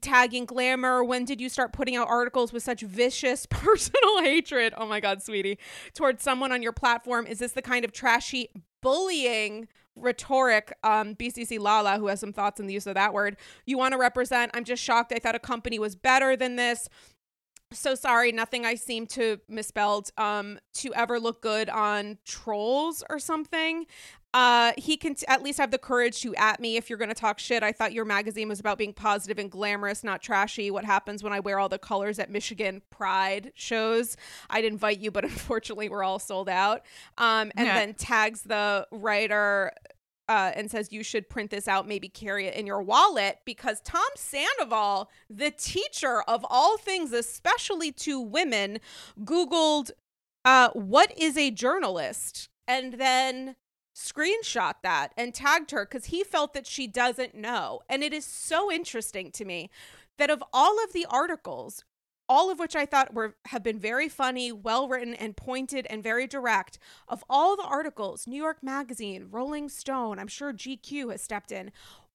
Tagging glamour when did you start putting out articles with such vicious personal hatred? Oh my god sweetie. Towards someone on your platform is this the kind of trashy bullying rhetoric um bcc lala who has some thoughts on the use of that word you want to represent? I'm just shocked. I thought a company was better than this so sorry nothing i seem to misspelled um to ever look good on trolls or something. Uh he can t- at least have the courage to at me if you're going to talk shit. I thought your magazine was about being positive and glamorous not trashy. What happens when i wear all the colors at michigan pride shows? I'd invite you but unfortunately we're all sold out. Um and yeah. then tags the writer uh, and says you should print this out, maybe carry it in your wallet because Tom Sandoval, the teacher of all things, especially to women, Googled uh, what is a journalist and then screenshot that and tagged her because he felt that she doesn't know. And it is so interesting to me that of all of the articles all of which I thought were have been very funny, well written, and pointed and very direct. Of all the articles, New York Magazine, Rolling Stone, I'm sure GQ has stepped in.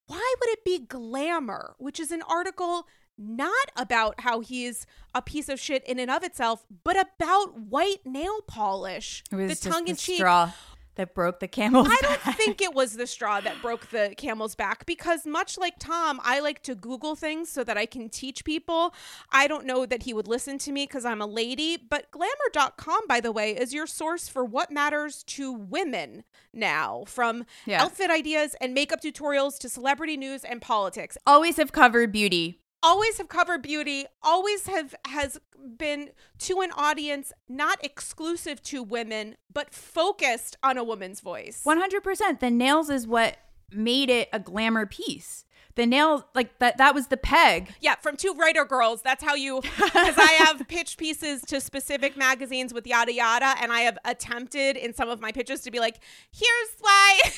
Why would it be Glamour, which is an article not about how he's a piece of shit in and of itself, but about white nail polish, the tongue in cheek. Straw that broke the camel's I don't think it was the straw that broke the camel's back because much like Tom, I like to Google things so that I can teach people. I don't know that he would listen to me because I'm a lady, but glamour.com, by the way, is your source for what matters to women now, from yeah. outfit ideas and makeup tutorials to celebrity news and politics. Always have covered beauty always have covered beauty always have has been to an audience not exclusive to women but focused on a woman's voice. 100% the nails is what made it a glamour piece the nail like that that was the peg. Yeah from two writer girls. That's how you because i have pitched pieces to specific magazines with yada yada and i have attempted in some of my pitches to be like here's why.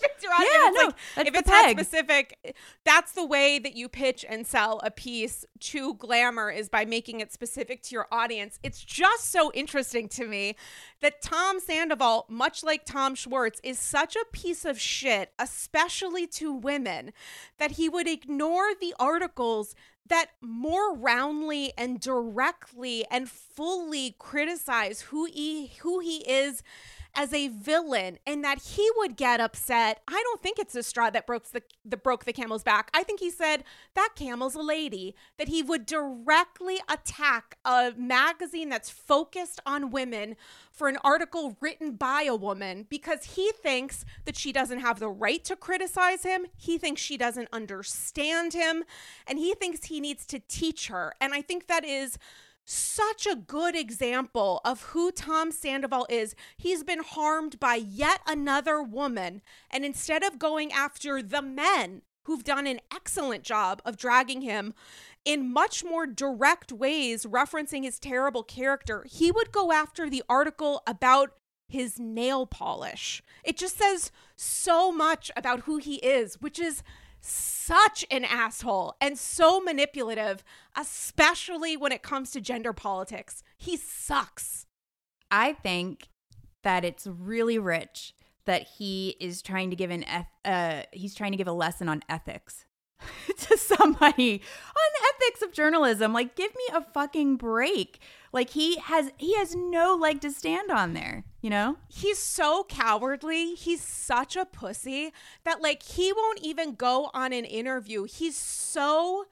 If it's your audience, yeah, no, like, if it's not specific that's the way that you pitch and sell a piece to glamour is by making it specific to your audience. It's just so interesting to me that tom sandoval much like tom schwartz is such a piece of shit especially to women that he would ignore the articles that more roundly and directly and fully criticize who he who he is as a villain and that he would get upset. I don't think it's the straw that broke the that broke the camel's back. I think he said that camel's a lady that he would directly attack a magazine that's focused on women for an article written by a woman because he thinks that she doesn't have the right to criticize him. He thinks she doesn't understand him and he thinks he needs to teach her. And I think that is such a good example of who Tom Sandoval is. He's been harmed by yet another woman. And instead of going after the men who've done an excellent job of dragging him in much more direct ways, referencing his terrible character, he would go after the article about his nail polish. It just says so much about who he is, which is such an asshole and so manipulative, especially when it comes to gender politics. He sucks. I think that it's really rich that he is trying to give an eth- uh, he's trying to give a lesson on ethics to somebody on ethics of journalism. Like, give me a fucking break. Like he has he has no leg to stand on there, you know? He's so cowardly. He's such a pussy that like he won't even go on an interview. He's so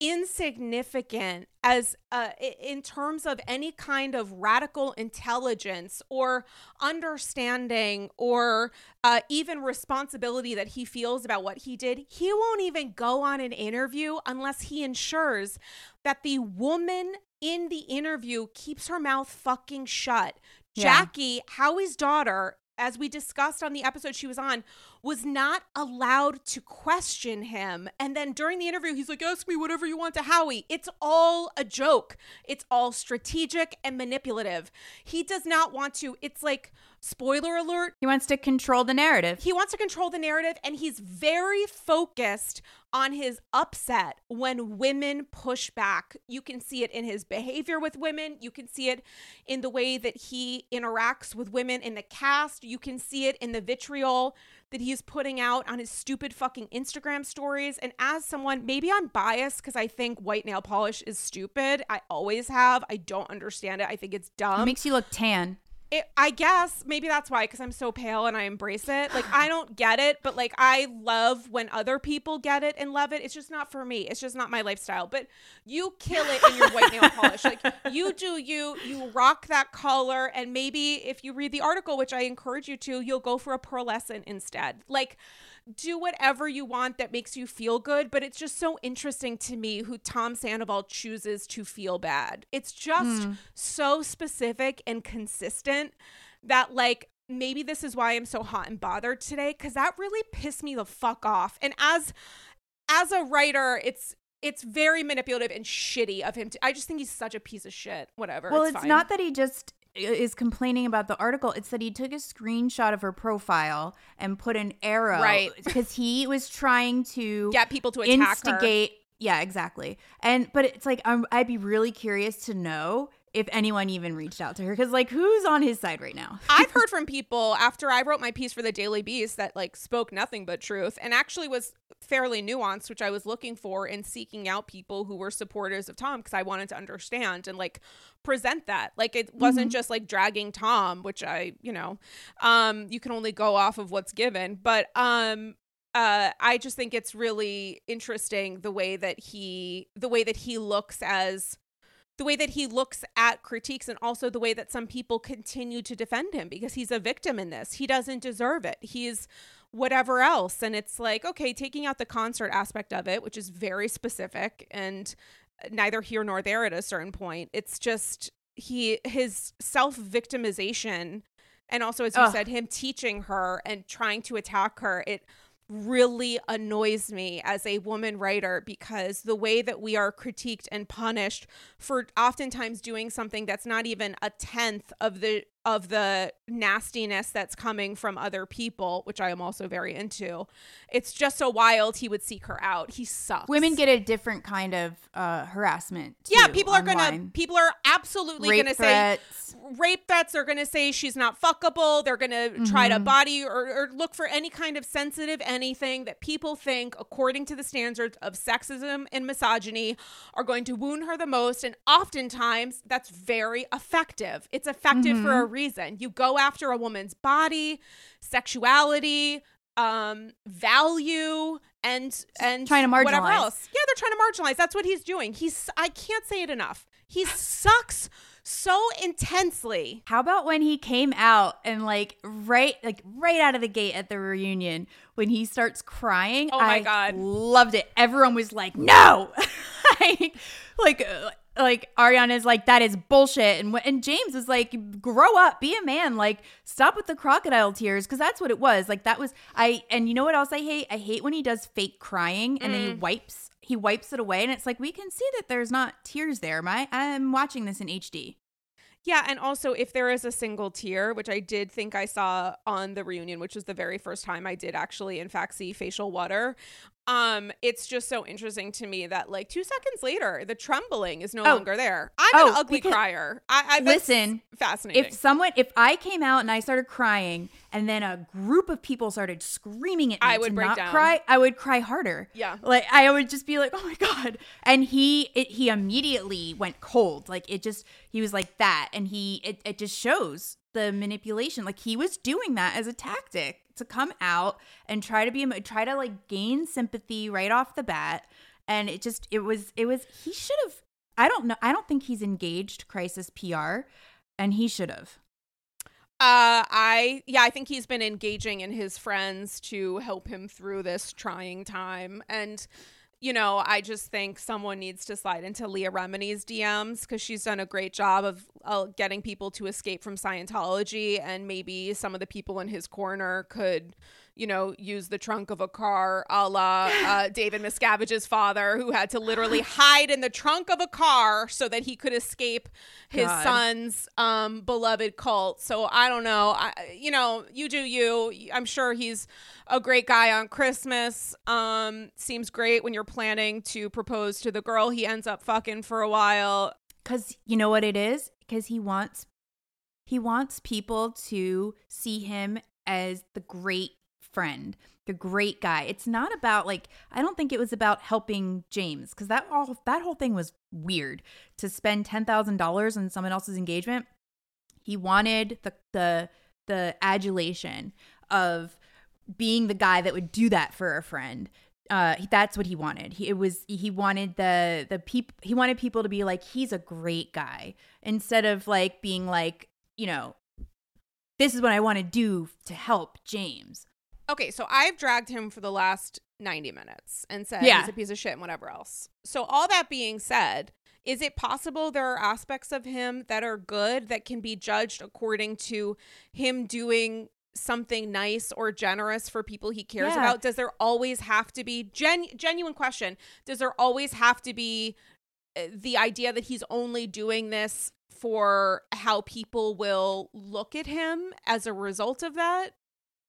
insignificant as uh, in terms of any kind of radical intelligence or understanding or uh, even responsibility that he feels about what he did he won't even go on an interview unless he ensures that the woman in the interview keeps her mouth fucking shut. Yeah. Jackie, Howie's daughter, as we discussed on the episode she was on, was not allowed to question him. And then during the interview, he's like, Ask me whatever you want to Howie. It's all a joke, it's all strategic and manipulative. He does not want to, it's like, spoiler alert. He wants to control the narrative. He wants to control the narrative, and he's very focused on his upset when women push back. You can see it in his behavior with women. You can see it in the way that he interacts with women in the cast. You can see it in the vitriol that he's putting out on his stupid fucking Instagram stories. And as someone, maybe I'm biased because I think white nail polish is stupid. I always have. I don't understand it. I think it's dumb. It makes you look tan it, I guess maybe that's why, because I'm so pale and I embrace it. Like, I don't get it, but like, I love when other people get it and love it. It's just not for me. It's just not my lifestyle. But you kill it in your white nail polish. Like, you do you, you rock that color. And maybe if you read the article, which I encourage you to, you'll go for a pearlescent instead. Like, do whatever you want that makes you feel good, but it's just so interesting to me who Tom Sandoval chooses to feel bad. It's just mm. so specific and consistent that like maybe this is why I'm so hot and bothered today cuz that really pissed me the fuck off. And as as a writer, it's it's very manipulative and shitty of him. To, I just think he's such a piece of shit. Whatever. Well, it's, it's not that he just is complaining about the article. It's that he took a screenshot of her profile and put an arrow, right? Because he was trying to get people to attack instigate. Her. Yeah, exactly. And but it's like I'm, I'd be really curious to know if anyone even reached out to her because like who's on his side right now? I've heard from people after i wrote my piece for the daily beast that like spoke nothing but truth and actually was fairly nuanced which i was looking for in seeking out people who were supporters of tom because i wanted to understand and like present that. Like it wasn't mm-hmm. just like dragging tom which i you know um you can only go off of what's given. But um uh, I just think it's really interesting the way that he the way that he looks as the way that he looks at critiques and also the way that some people continue to defend him because he's a victim in this. He doesn't deserve it. He's whatever else. And it's like, okay, taking out the concert aspect of it, which is very specific and neither here nor there at a certain point. It's just he his self-victimization and also as you Ugh. said him teaching her and trying to attack her. It really annoys me as a woman writer because the way that we are critiqued and punished for oftentimes doing something that's not even a tenth of the of the nastiness that's coming from other people, which I am also very into. It's just so wild he would seek her out. He sucks. Women get a different kind of uh, harassment. Too, yeah, people are gonna people are absolutely rape gonna threats. say rape threats. They're gonna say she's not fuckable. They're gonna mm-hmm. try to mm-hmm. body or, or look for any kind of sensitive anything that people think, according to the standards of sexism and misogyny, are going to wound her the most. And oftentimes that's very effective. It's effective mm-hmm. for a reason. You go after a woman's body, sexuality, um, value, and and trying to marginalize. whatever else. Yeah, they're trying to marginalize. That's what he's doing. He's I can't say it enough. He sucks so intensely. How about when he came out and like right like right out of the gate at the reunion when he starts crying? Oh my I God. loved it. Everyone was like, "No!" like, like, like Ariana's like, "That is bullshit," and and James was like, "Grow up, be a man. Like, stop with the crocodile tears," because that's what it was. Like that was I. And you know what else I hate? I hate when he does fake crying and then he mm. wipes he wipes it away, and it's like we can see that there's not tears there. My I'm watching this in HD. Yeah, and also if there is a single tear, which I did think I saw on the reunion, which was the very first time I did actually in fact see facial water, um, it's just so interesting to me that like two seconds later, the trembling is no Oh. longer there. I'm an Oh, ugly because- crier. I, I Listen, fascinating. If someone, if I came out and I started crying, and then a group of people started screaming at me I would to break not down. cry, I would cry harder. Yeah. like I would just be like, "Oh my god!" And he, it, he immediately went cold. Like it just, he was like that, and he, it, it just shows the manipulation. Like he was doing that as a tactic to come out and try to be, try to like gain sympathy right off the bat. And it just, it was, it was. He should have. I don't know. I don't think he's engaged crisis PR, and he should have. Uh, I yeah, I think he's been engaging in his friends to help him through this trying time, and you know, I just think someone needs to slide into Leah Remini's DMs because she's done a great job of uh, getting people to escape from Scientology, and maybe some of the people in his corner could. You know, use the trunk of a car, a la uh, David Miscavige's father, who had to literally hide in the trunk of a car so that he could escape his God. son's um, beloved cult. So I don't know. I, you know, you do you. I'm sure he's a great guy on Christmas. Um, seems great when you're planning to propose to the girl he ends up fucking for a while. Cause you know what it is? Because he wants he wants people to see him as the great friend, the great guy. It's not about like I don't think it was about helping James because that all that whole thing was weird to spend ten thousand dollars on someone else's engagement. He wanted the the the adulation of being the guy that would do that for a friend. Uh, that's what he wanted. He it was he wanted the the peop he wanted people to be like he's a great guy instead of like being like you know this is what I want to do to help James. Okay, so I've dragged him for the last 90 minutes and said Yeah. he's a piece of shit and whatever else. So, all that being said, is it possible there are aspects of him that are good that can be judged according to him doing something nice or generous for people he cares Yeah. about? Does there always have to be gen- genuine question? Does there always have to be uh, the idea that he's only doing this for how people will look at him as a result of that?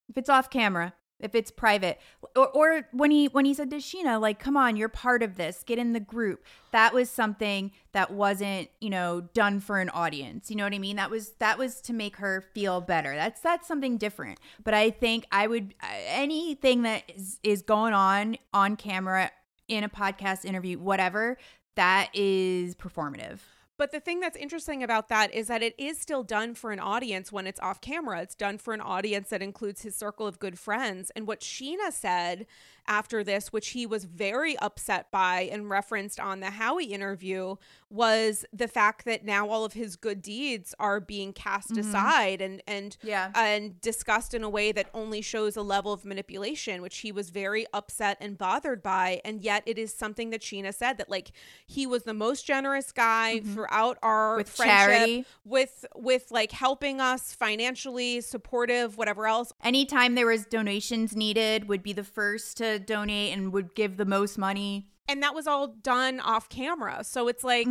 If it's off camera, if it's private, or, or when he when he said to Scheana like, "Come on, you're part of this. Get in the group." That was something that wasn't you know done for an audience. You know what I mean? That was that was to make her feel better. That's that's something different. But I think I would anything that is is going on on camera in a podcast interview, whatever, that is performative. But the thing that's interesting about that is that it is still done for an audience when it's off camera. It's done for an audience that includes his circle of good friends. And what Scheana said after this, which he was very upset by and referenced on the Howie interview, was the fact that now all of his good deeds are being cast aside and and Yeah. and discussed in a way that only shows a level of manipulation, which he was very upset and bothered by. And yet it is something that Scheana said that like he was the most generous guy throughout our Mm-hmm. With friendship charity. with with like helping us financially, supportive, whatever else. Anytime there was donations needed, would be the first to donate and would give the most money. And that was all done off camera. So it's like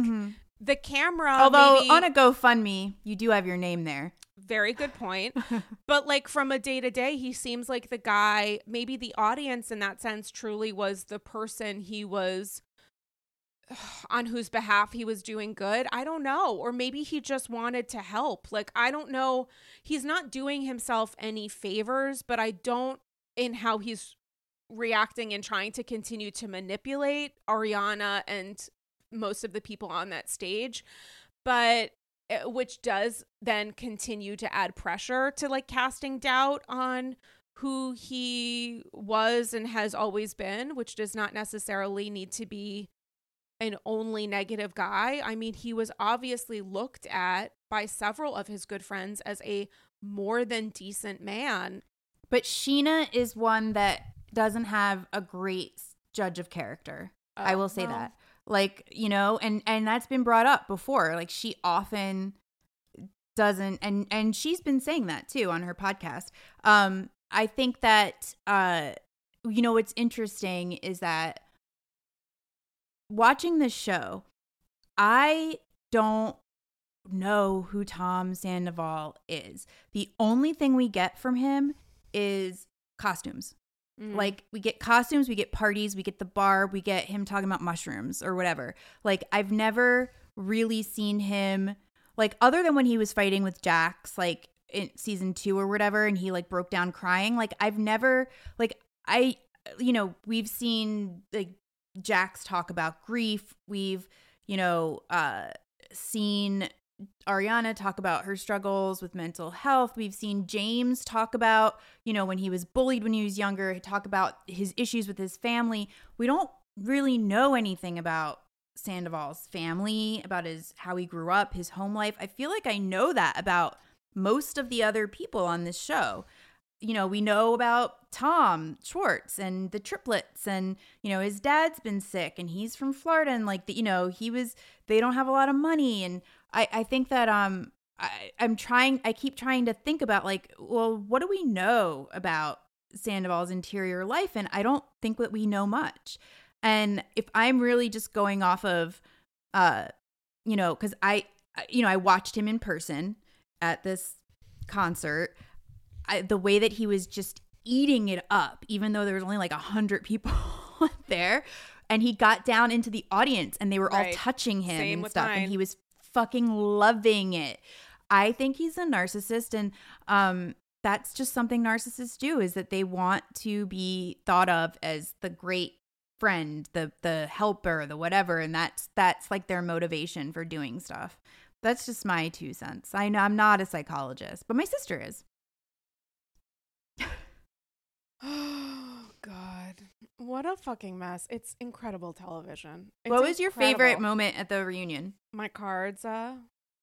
the camera Mm-hmm. Although maybe- on a GoFundMe, you do have your name there. Very good point. but like from a day to day, he seems like the guy, maybe the audience in that sense truly was the person he was on whose behalf he was doing good. I don't know. Or maybe he just wanted to help. Like, I don't know. He's not doing himself any favors, but I don't in how he's reacting and trying to continue to manipulate Ariana and most of the people on that stage. But eh, which does then continue to add pressure to like casting doubt on who he was and has always been, which does not necessarily need to be an only negative guy. I mean, he was obviously looked at by several of his good friends as a more than decent man. But Scheana is one that doesn't have a great judge of character. Oh, I will say well. that. Like, you know, and and that's been brought up before. Like she often doesn't and and she's been saying that too on her podcast. Um I think that uh you know what's interesting is that watching this show, I don't know who Tom Sandoval is. The only thing we get from him is costumes. Mm. Like we get costumes, we get parties, we get the bar, we get him talking about mushrooms or whatever. Like I've never really seen him like other than when he was fighting with Jax like in season 2 or whatever and he like broke down crying. Like I've never like I you know, we've seen like Jax talk about grief. We've, you know, uh seen Ariana talk about her struggles with mental health. We've seen James talk about, you know, when he was bullied when he was younger, talk about his issues with his family. We don't really know anything about Sandoval's family, about his how he grew up, his home life. I feel like I know that about most of the other people on this show. You know, we know about Tom Schwartz and the triplets and you know, his dad's been sick and he's from Florida and like the, you know, he was they don't have a lot of money and I, I think that um I, I'm trying I keep trying to think about like, well, what do we know about Sandoval's interior life? And I don't think that we know much. And if I'm really just going off of uh, you know, because I you know, I watched him in person at this concert. I, the way that he was just eating it up, even though there was only like a hundred people there, and he got down into the audience and they were right. all touching him Same and stuff, mine. and he was fucking loving it. I think he's a narcissist and um that's just something narcissists do is that they want to be thought of as the great friend, the the helper, the whatever and that's that's like their motivation for doing stuff. That's just my two cents. I know I'm not a psychologist, but my sister is. Oh god. What a fucking mess. It's incredible television. It's what was incredible. your favorite moment at the reunion? My cards, uh,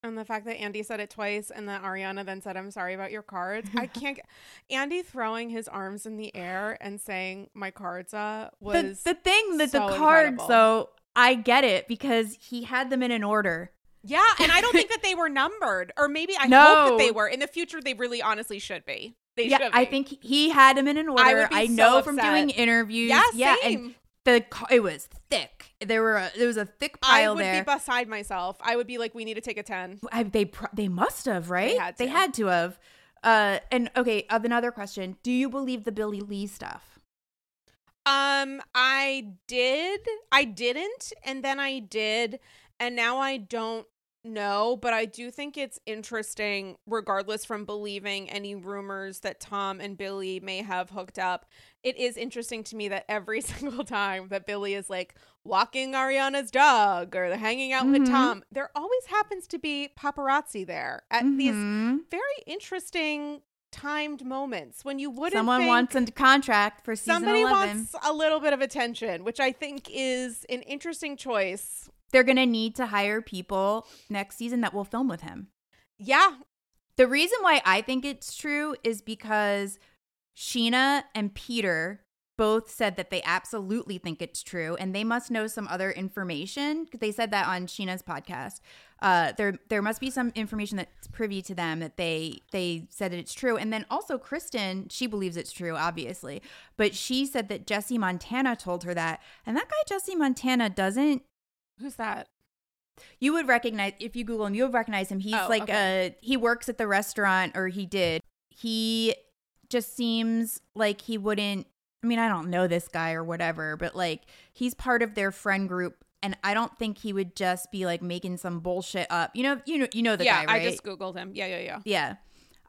and the fact that Andy said it twice and that Ariana then said, I'm sorry about your cards. I can't get Andy throwing his arms in the air and saying, My cards uh was the, the thing that so the cards incredible. though, I get it because he had them in an order. Yeah, and I don't think that they were numbered. Or maybe I no. hope that they were. In the future they really honestly should be. They yeah, I think he had them in an order. I, I know from doing interviews. Yeah, yeah, and the it was thick. There were a, there was a thick pile there. I would there. be beside myself. I would be like, we need to take a ten. I, they they must have right. They had to, they had to have. Uh, and okay, uh, another question: Do you believe the Billie Lee stuff? Um, I did. I didn't, and then I did, and now I don't no, but I do think it's interesting, regardless from believing any rumors that Tom and Billie may have hooked up. It is interesting to me that every single time that Billie is like walking Ariana's dog or hanging out mm-hmm. with Tom, there always happens to be paparazzi there at mm-hmm. these very interesting timed moments when you wouldn't someone wants a contract for season somebody 11. wants a little bit of attention which i think is an interesting choice they're going to need to hire people next season that will film with him. Yeah. The reason why I think it's true is because Scheana and Peter both said that they absolutely think it's true and they must know some other information because they said that on Scheana's podcast. Uh, there there must be some information that's privy to them that they they said that it's true. And then also Kristen, she believes it's true, obviously. But she said that Jesse Montana told her that. And that guy Jesse Montana doesn't Who's that? You would recognize if you Google him. You would recognize him. He's oh, like okay. uh he works at the restaurant, or he did. He just seems like he wouldn't. I mean, I don't know this guy or whatever, but like he's part of their friend group, and I don't think he would just be like making some bullshit up. You know, you know, you know the yeah, guy, right? I just googled him. Yeah, yeah, yeah. Yeah,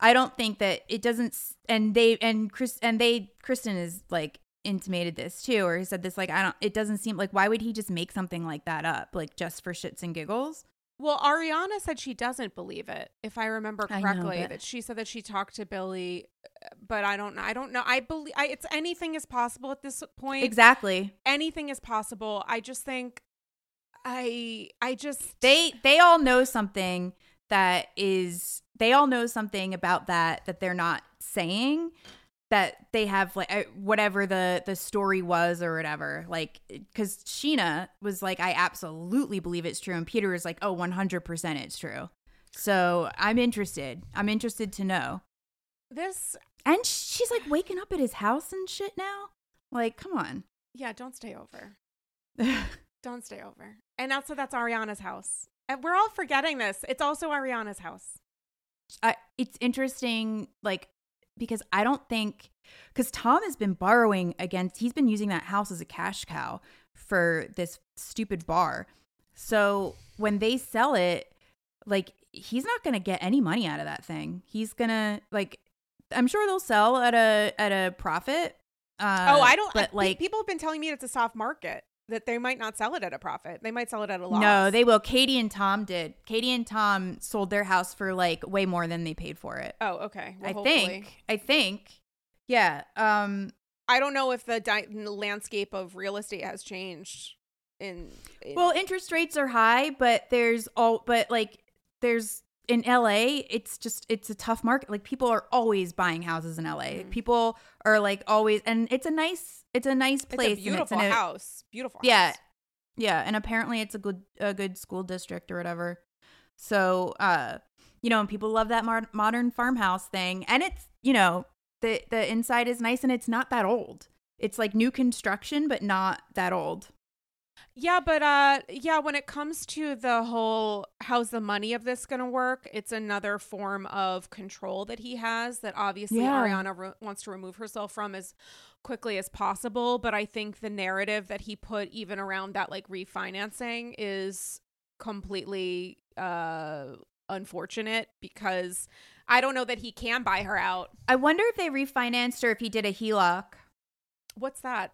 I don't think that it doesn't. And they and Chris and they Kristen is like intimated this too, or he said this like I don't. It doesn't seem like why would he just make something like that up, like just for shits and giggles? Well, Ariana said she doesn't believe it, if I remember I know, correctly. that she said that she talked to Billie, but I don't know. I don't know. I believe I, it's anything is possible at this point. Exactly. Anything is possible. I just think I I just They they all know something that is they all know something about that that they're not saying that they have like uh, whatever the the story was or whatever like because scheana was like i absolutely believe it's true and peter is like oh 100% it's true so i'm interested i'm interested to know this and she's like waking up at his house and shit now like come on yeah. Don't stay over. Don't stay over. And also, that's Ariana's house. And we're all forgetting this. It's also Ariana's house. I, it's interesting, like, because I don't think, because Tom has been borrowing against, he's been using that house as a cash cow for this stupid bar. So when they sell it, like, he's not going to get any money out of that thing. He's going to, like, I'm sure they'll sell at a at a profit. Uh, oh, I don't. But like, people have been telling me it's a soft market. That they might not sell it at a profit. They might sell it at a loss. no, they will. Katie and Tom did. Katie and Tom sold their house for like way more than they paid for it. Oh, okay. Well, I hopefully. think. I think. Yeah. Um. I don't know if the di- landscape of real estate has changed. In, in Well, interest rates are high, but there's all but like there's in LA, it's just it's a tough market. Like people are always buying houses in LA. Mhm. People are like always and it's a nice it's a nice it's place a and beautiful a- house. Beautiful. Yeah. house. Yeah, and apparently it's a good a good school district or whatever. So, uh you know, and people love that mar- modern farmhouse thing and it's, you know, the the inside is nice and it's not that old. It's like new construction but not that old. Yeah, but uh yeah, when it comes to the whole how's the money of this going to work, it's another form of control that he has that obviously Yeah. Ariana re- wants to remove herself from as quickly as possible, but I think the narrative that he put even around that like refinancing is completely uh unfortunate because I don't know that he can buy her out. I wonder if they refinanced or if he did a HELOC, What's that?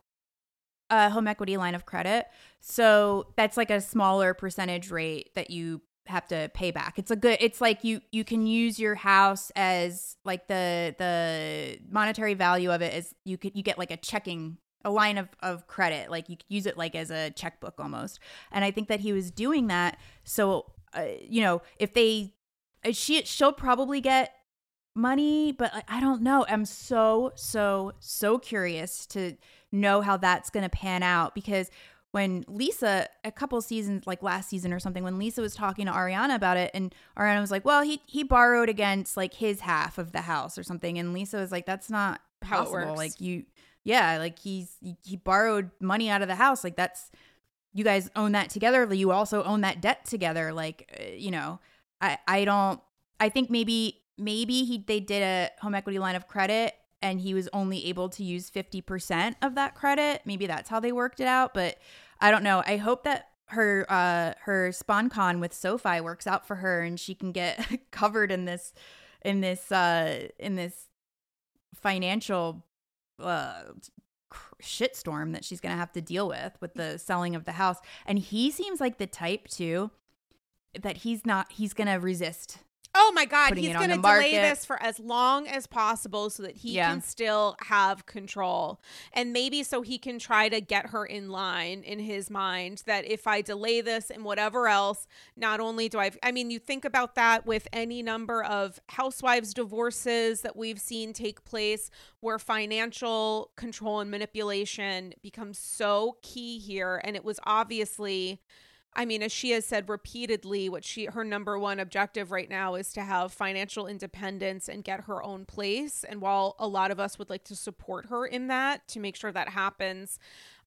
A home equity line of credit. So that's like a smaller percentage rate that you have to pay back. It's a good it's like you you can use your house as like the the monetary value of it is you could you get like a checking a line of, of credit like you could use it like as a checkbook almost and i think that he was doing that so uh, you know if they uh, she she'll probably get money but i don't know i'm so so so curious to know how that's going to pan out because when Lisa a couple seasons like last season or something when Lisa was talking to Ariana about it and Ariana was like, "Well, he he borrowed against like his half of the house or something." And Lisa was like, "That's not How it possible. works. Like you yeah, like he's he, borrowed money out of the house. Like that's you guys own that together. You also own that debt together. Like uh, you know, I I don't I think maybe maybe he they did a home equity line of credit and he was only able to use 50% of that credit. Maybe that's how they worked it out, but I don't know. I hope that her uh her SpawnCon with SoFi works out for her and she can get covered in this in this uh in this financial uh shitstorm that she's going to have to deal with with the selling of the house. And he seems like the type too that he's not he's going to resist Oh my God, he's going to delay this for as long as possible so that he Yeah. can still have control. And maybe so he can try to get her in line in his mind that if I delay this and whatever else, not only do I, I mean, you think about that with any number of housewives' divorces that we've seen take place where financial control and manipulation becomes so key here. And it was obviously. I mean, as she has said repeatedly, what she her number one objective right now is to have financial independence and get her own place. And while a lot of us would like to support her in that to make sure that happens,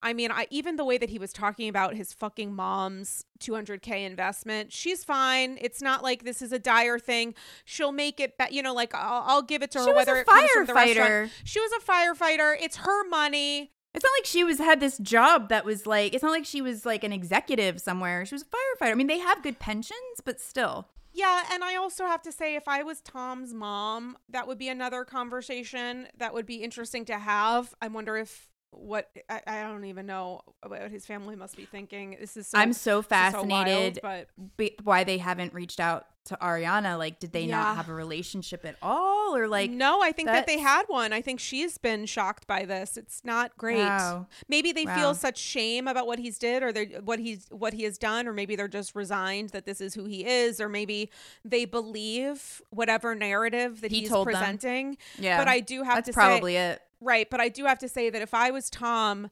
I mean, I even the way that he was talking about his fucking mom's 200k investment, she's fine. It's not like this is a dire thing. She'll make it, be- you know, like I'll, I'll give it to her She was whether a it comes from the restaurant. firefighter. She was a firefighter. It's her money. It's not like she was had this job that was like it's not like she was like an executive somewhere. She was a firefighter. I mean, they have good pensions, but still. Yeah, and I also have to say, if I was Tom's mom, that would be another conversation that would be interesting to have. I wonder if what I, I, don't even know what his family must be thinking. This is so, I'm so fascinated so wild, but why they haven't reached out to Ariana. Like, did they yeah. not have a relationship at all, or like? No, I think that they had one. I think she's been shocked by this. It's not great. Wow. Maybe they wow. feel such shame about what he's did, or what he's what he has done, or maybe they're just resigned that this is who he is, or maybe they believe whatever narrative that he he's presenting. Them. Yeah, but I do have That's to probably say, it. Right, but I do have to say that if I was Tom,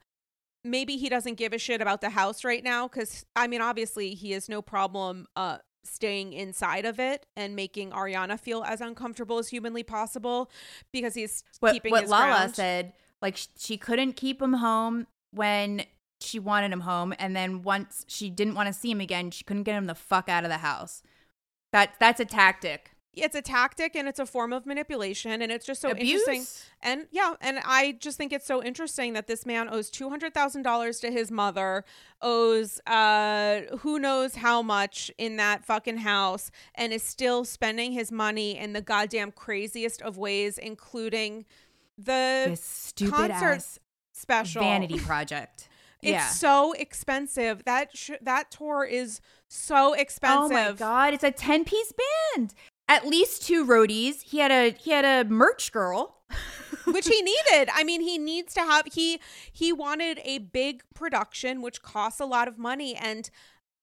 maybe he doesn't give a shit about the house right now because I mean, obviously, he has no problem uh staying inside of it and making Ariana feel as uncomfortable as humanly possible because he's what, keeping what Lala ground. said. Like she couldn't keep him home when she wanted him home, and then once she didn't want to see him again, she couldn't get him the fuck out of the house. That that's a tactic it's a tactic and it's a form of manipulation and it's just so Abuse? interesting and yeah and i just think it's so interesting that this man owes $200000 to his mother owes uh who knows how much in that fucking house and is still spending his money in the goddamn craziest of ways including the this stupid concert special vanity project It's yeah. so expensive. That sh- that tour is so expensive. Oh my god, it's a 10 piece band at least two roadies. He had a he had a merch girl. which he needed. I mean, he needs to have he he wanted a big production which costs a lot of money and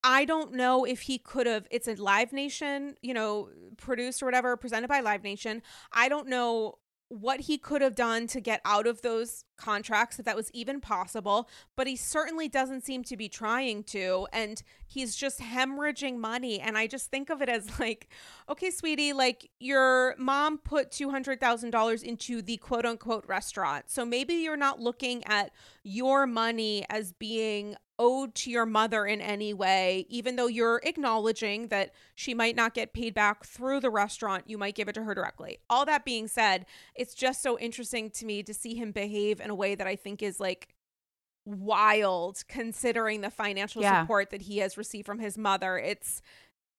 I don't know if he could have it's a Live Nation, you know, produced or whatever, presented by Live Nation. I don't know what he could have done to get out of those contracts if that was even possible but he certainly doesn't seem to be trying to and he's just hemorrhaging money and i just think of it as like okay sweetie like your mom put $200,000 into the quote unquote restaurant so maybe you're not looking at your money as being owed to your mother in any way, even though you're acknowledging that she might not get paid back through the restaurant, you might give it to her directly. All that being said, it's just so interesting to me to see him behave in a way that I think is like wild considering the financial yeah. support that he has received from his mother. It's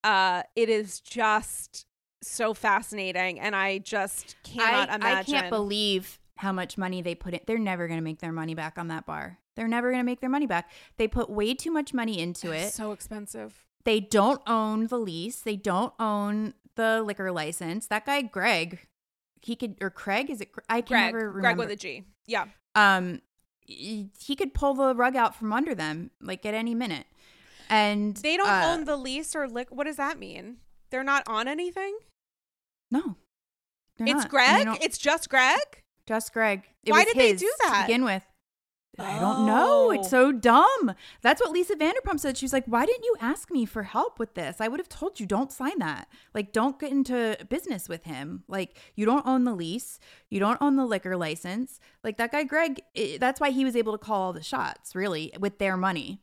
uh it is just so fascinating and I just cannot I, imagine. I can't believe how much money they put in. They're never going to make their money back on that bar. They're never going to make their money back. They put way too much money into it. So expensive. They don't own the lease. They don't own the liquor license. That guy Greg, he could or Craig is it? I can Greg, never remember. Greg with a G. Yeah. Um, he could pull the rug out from under them like at any minute. And they don't uh, own the lease or lick. What does that mean? They're not on anything. No, it's not. Greg. It's just Greg. Just Greg. It Why did they do that? To begin with, I don't know. It's so oh. dumb. That's what Lisa Vanderpump said. She was like, Why didn't you ask me for help with this? I would have told you, don't sign that. Like, don't get into business with him. Like, you don't own the lease, you don't own the liquor license. Like, that guy, Greg, it, that's why he was able to call all the shots, really, with their money.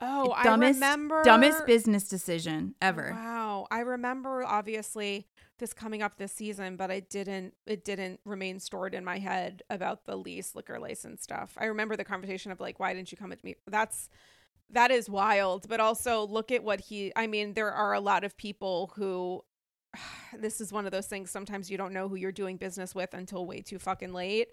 Oh, dumbest, I remember. Dumbest business decision ever. Wow. I remember, obviously this coming up this season, but I didn't it didn't remain stored in my head about the lease liquor license stuff. I remember the conversation of like, why didn't you come with me? That's that is wild. But also look at what he I mean, there are a lot of people who this is one of those things sometimes you don't know who you're doing business with until way too fucking late.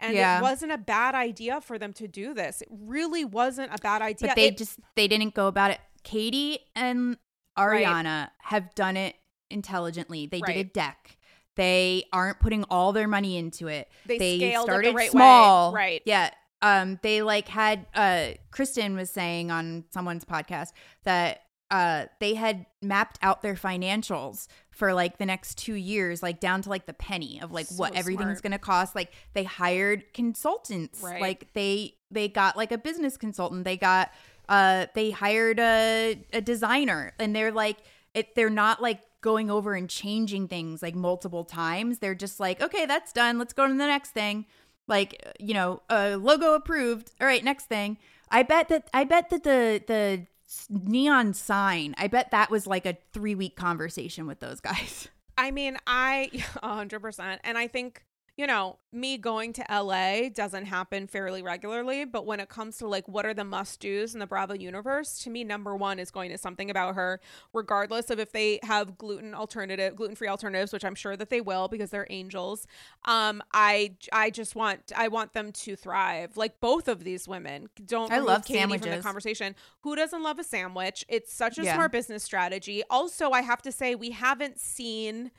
And yeah. it wasn't a bad idea for them to do this. It really wasn't a bad idea. But they it, just they didn't go about it. Katie and Ariana right. have done it intelligently. They right. did a deck. They aren't putting all their money into it. They, they started the right small. Way. Right. Yeah. Um, they like had uh Kristen was saying on someone's podcast that uh they had mapped out their financials for like the next two years, like down to like the penny of like so what everything's smart. gonna cost. Like they hired consultants. Right. Like they they got like a business consultant. They got uh they hired a, a designer and they're like it they're not like going over and changing things like multiple times. They're just like, okay, that's done. Let's go to the next thing. Like, you know, uh, logo approved. All right, next thing. I bet that I bet that the the neon sign. I bet that was like a three week conversation with those guys. I mean, I 100%. And I think you know, me going to LA doesn't happen fairly regularly, but when it comes to like what are the must do's in the Bravo universe, to me, number one is going to something about her, regardless of if they have gluten alternative, gluten free alternatives, which I'm sure that they will because they're angels. Um, I I just want I want them to thrive. Like both of these women. Don't I love Katie sandwiches. from the conversation. Who doesn't love a sandwich? It's such a Yeah. smart business strategy. Also, I have to say we haven't seen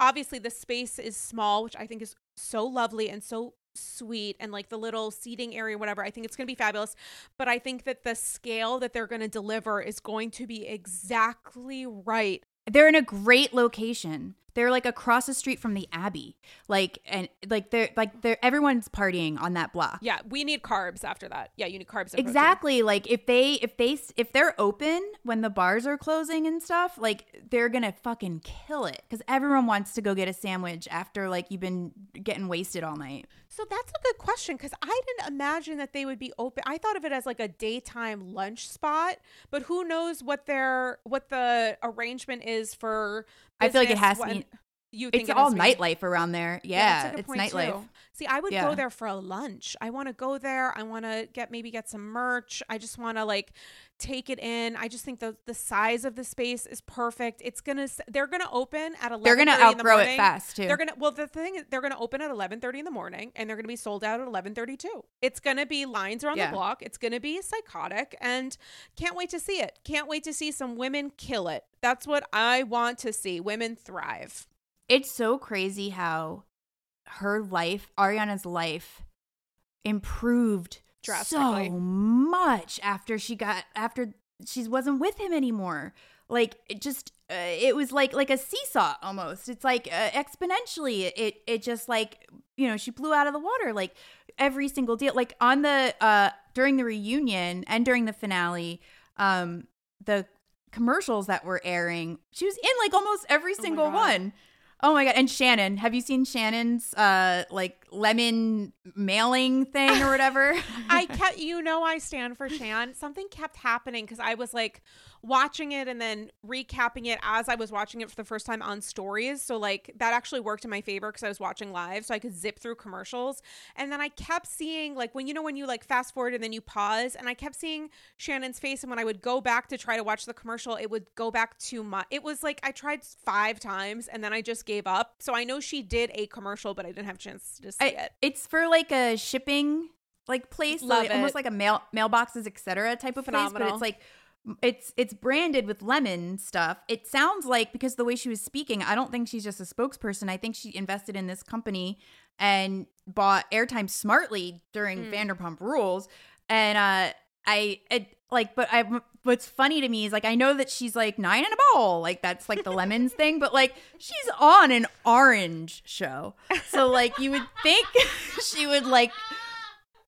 obviously the space is small, which I think is so lovely and so sweet and like the little seating area whatever i think it's going to be fabulous but i think that the scale that they're going to deliver is going to be exactly right They're in a great location. They're like across the street from the Abbey. Like and like they're like they're everyone's partying on that block. yeah we need carbs after that yeah you need carbs and protein. Exactly. Like if they if they if they're open when the bars are closing and stuff, like they're gonna fucking kill it because everyone wants to go get a sandwich after like you've been getting wasted all night. So that's a good question because I didn't imagine that they would be open. I thought of it as like a daytime lunch spot, but who knows what their what the arrangement is for? I feel like it has to be- You think It's it all has to be- nightlife around there. Yeah, Yeah, that's a good it's nightlife. too. See, I would Yeah. go there for a lunch. I want to go there. I want to get maybe get some merch. I just want to like take it in. I just think the the size of the space is perfect. It's gonna they're gonna open at eleven. They're gonna outgrow it fast too. They're gonna well the thing is they're gonna open at eleven thirty in the morning and they're gonna be sold out at eleven thirty two. It's gonna be lines around Yeah. the block. It's gonna be psychotic and can't wait to see it. Can't wait to see some women kill it. That's what I want to see. Women thrive. it's so crazy how her life, Ariana's life, improved Drastically. so much after she got after she wasn't with him anymore. Like it just, uh, it was like like a seesaw almost. It's like uh, exponentially. It it just like you know she blew out of the water. Like every single deal. Like on the uh during the reunion and during the finale, um the commercials that were airing, she was in like almost every single God. one. Oh my god! And Shannon, have you seen Shannon's uh like lemon mailing thing or whatever? I kept, you know, I stand for Shan. Something kept happening because I was like watching it and then recapping it as I was watching it for the first time on stories. So, like, that actually worked in my favor because I was watching live. So I could zip through commercials. And then I kept seeing, like, when you know, when you like fast forward and then you pause, and I kept seeing Shannon's face. And when I would go back to try to watch the commercial, it would go back too much. It was like I tried five times and then I just gave up. So I know she did a commercial, but I didn't have a chance to see I- it. it's for like a shipping like place, Love like, almost like a mail mailboxes, etc. type of place. But it's like it's it's branded with lemon stuff. It sounds like because the way she was speaking, I don't think she's just a spokesperson. I think she invested in this company and bought airtime smartly during Mm. Vanderpump Rules. And uh I it, like, but I what's funny to me is like I know that she's like nine in a bowl, like that's like the lemons thing, but like she's on an orange show, so like you would think she would like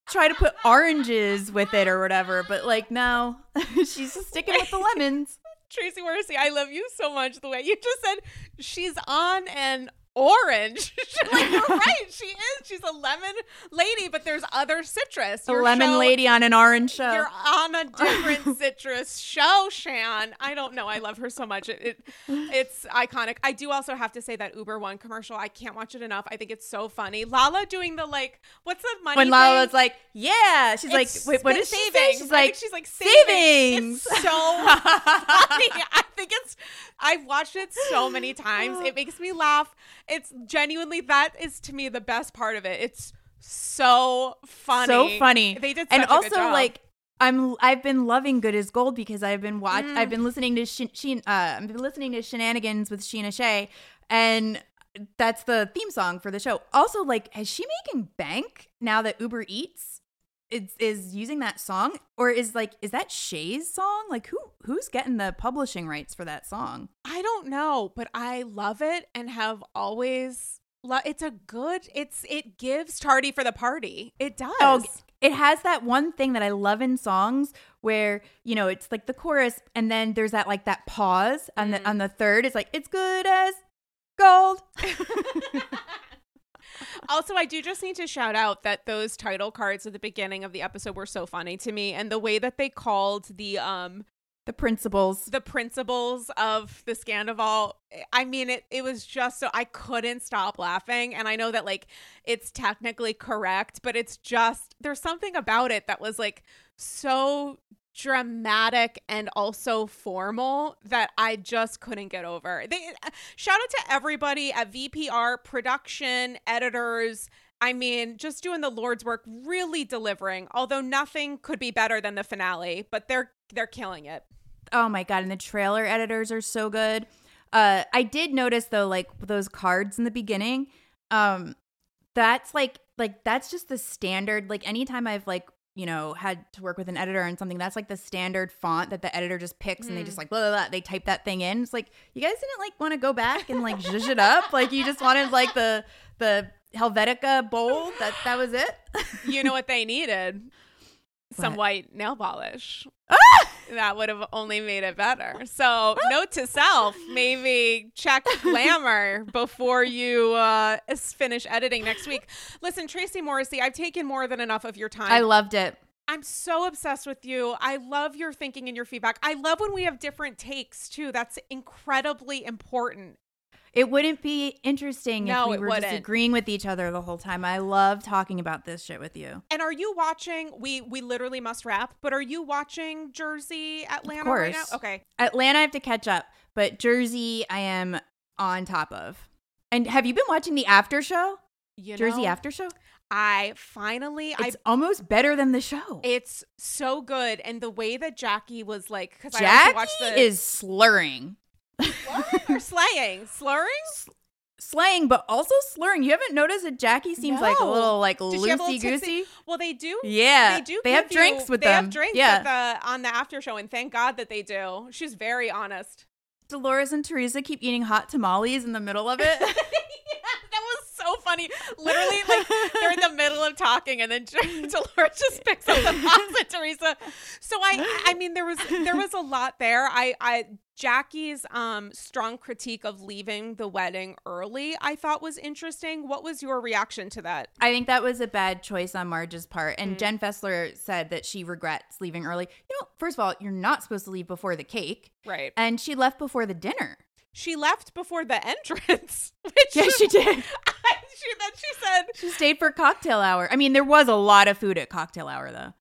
try to put oranges with it or whatever, but like no, she's just sticking with the lemons. Tracie Morrissey, I love you so much. The way you just said she's on an orange. like you're right, she is. She's a lemon lady, but there's other citrus. A lemon show- lady on an orange show. You're on a different citrus show, Shan. I don't know. I love her so much. It, it it's iconic. I do also have to say that Uber One commercial. I can't watch it enough. I think it's so funny. Lala doing the like, what's the money? when thing? Lala's like, yeah, she's It's like, wait, what savings. say? She's like, she's like savings. savings. It's so funny. I think it's. I've watched it so many times. It makes me laugh. It's genuinely that is to me the best part of it. It's so funny. So funny. They did, and also like I'm I've been loving Good as Gold because I've been watch Mm. I've been listening to Shin, Shin uh I've been listening to Shenanigans with Scheana Shay and that's the theme song for the show. Also like is she making bank now that Uber Eats is is using that song or is like is that Shay's song? Like who who's getting the publishing rights for that song? I don't know, but I love it and have always. Lo- it's a good. It's it gives tardy for the party. It does. Oh, it has that one thing that I love in songs where you know it's like the chorus and then there's that like that pause on Mm. the on the third. It's like it's good as gold. Also, I do just need to shout out that those title cards at the beginning of the episode were so funny to me, and the way that they called the um the principles the principles of the Scandoval. I mean, it it was just so I couldn't stop laughing, and I know that like it's technically correct, but it's just there's something about it that was like so dramatic and also formal that I just couldn't get over. They shout out to everybody at VPR, production, editors, I mean, just doing the Lord's work, really delivering. Although nothing could be better than the finale, but they're they're killing it. Oh my god, and the trailer editors are so good. Uh I did notice though like those cards in the beginning. Um that's like like that's just the standard like anytime I've like you know, had to work with an editor and something that's like the standard font that the editor just picks mm. and they just mm. like blah, blah, blah, they type that thing in. It's like you guys didn't like want to go back and like zhuzh it up. Like you just wanted like the the Helvetica bold. That that was it. you know what they needed? Some what? white nail polish. Ah! That would have only made it better. So, note to self: maybe check glamour before you uh, finish editing next week. Listen, Tracie Morrissey, I've taken more than enough of your time. I loved it. I'm so obsessed with you. I love your thinking and your feedback. I love when we have different takes too. That's incredibly important. It wouldn't be interesting no, if we were wouldn't. just agreeing with each other the whole time. I love talking about this shit with you. And are you watching? We we literally must wrap, but are you watching Jersey Atlanta right now? Okay. Atlanta I have to catch up, but Jersey I am on top of. And have you been watching the after show? You Jersey know, after show? I finally It's I, almost better than the show. It's so good. And the way that Jackie was like because I watched the is slurring. What? or slaying? Slurring? slaying, but also slurring. You haven't noticed that Jackie seems no. like a little like loosey goosey. Well, they do. Yeah, they do. They have drinks with they them. They have drinks yeah. The, on the after show, and thank God that they do. She's very honest. Dolores and Teresa keep eating hot tamales in the middle of it. Yeah, that was so funny. Literally, like they're in the middle of talking, and then Dolores just picks up the box at Teresa. So I, I mean, there was there was a lot there. I, I Jackie's um strong critique of leaving the wedding early, I thought was interesting. What was your reaction to that? I think that was a bad choice on Marge's part. And mm. Jen Fessler said that she regrets leaving early. You know, first of all, you're not supposed to leave before the cake. Right. And she left before the dinner she left before the entrance. Which yeah, she did. she, then she said she stayed for cocktail hour. I mean, there was a lot of food at cocktail hour though.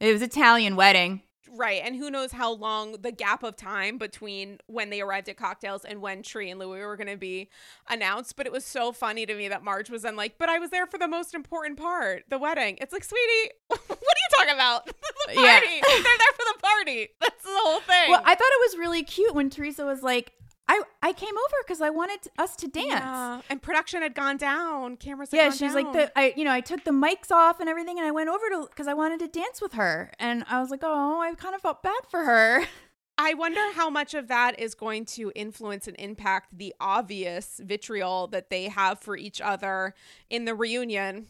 It was Italian wedding. Right, and who knows how long the gap of time between when they arrived at cocktails and when Tree and Louis were going to be announced. But it was so funny to me that Marge was then like, "But I was there for the most important part, the wedding." It's like, sweetie, what are you talking about? the party. Yeah. They're there for the party. That's the whole thing. Well, I thought it was really cute when Teresa was like, I I came over because I wanted us to dance. Yeah. And production had gone down. Cameras. yeah, she's like the I you know I took the mics off and everything, and I went over to because I wanted to dance with her, and I was like, oh, I kind of felt bad for her. I wonder how much of that is going to influence and impact the obvious vitriol that they have for each other in the reunion.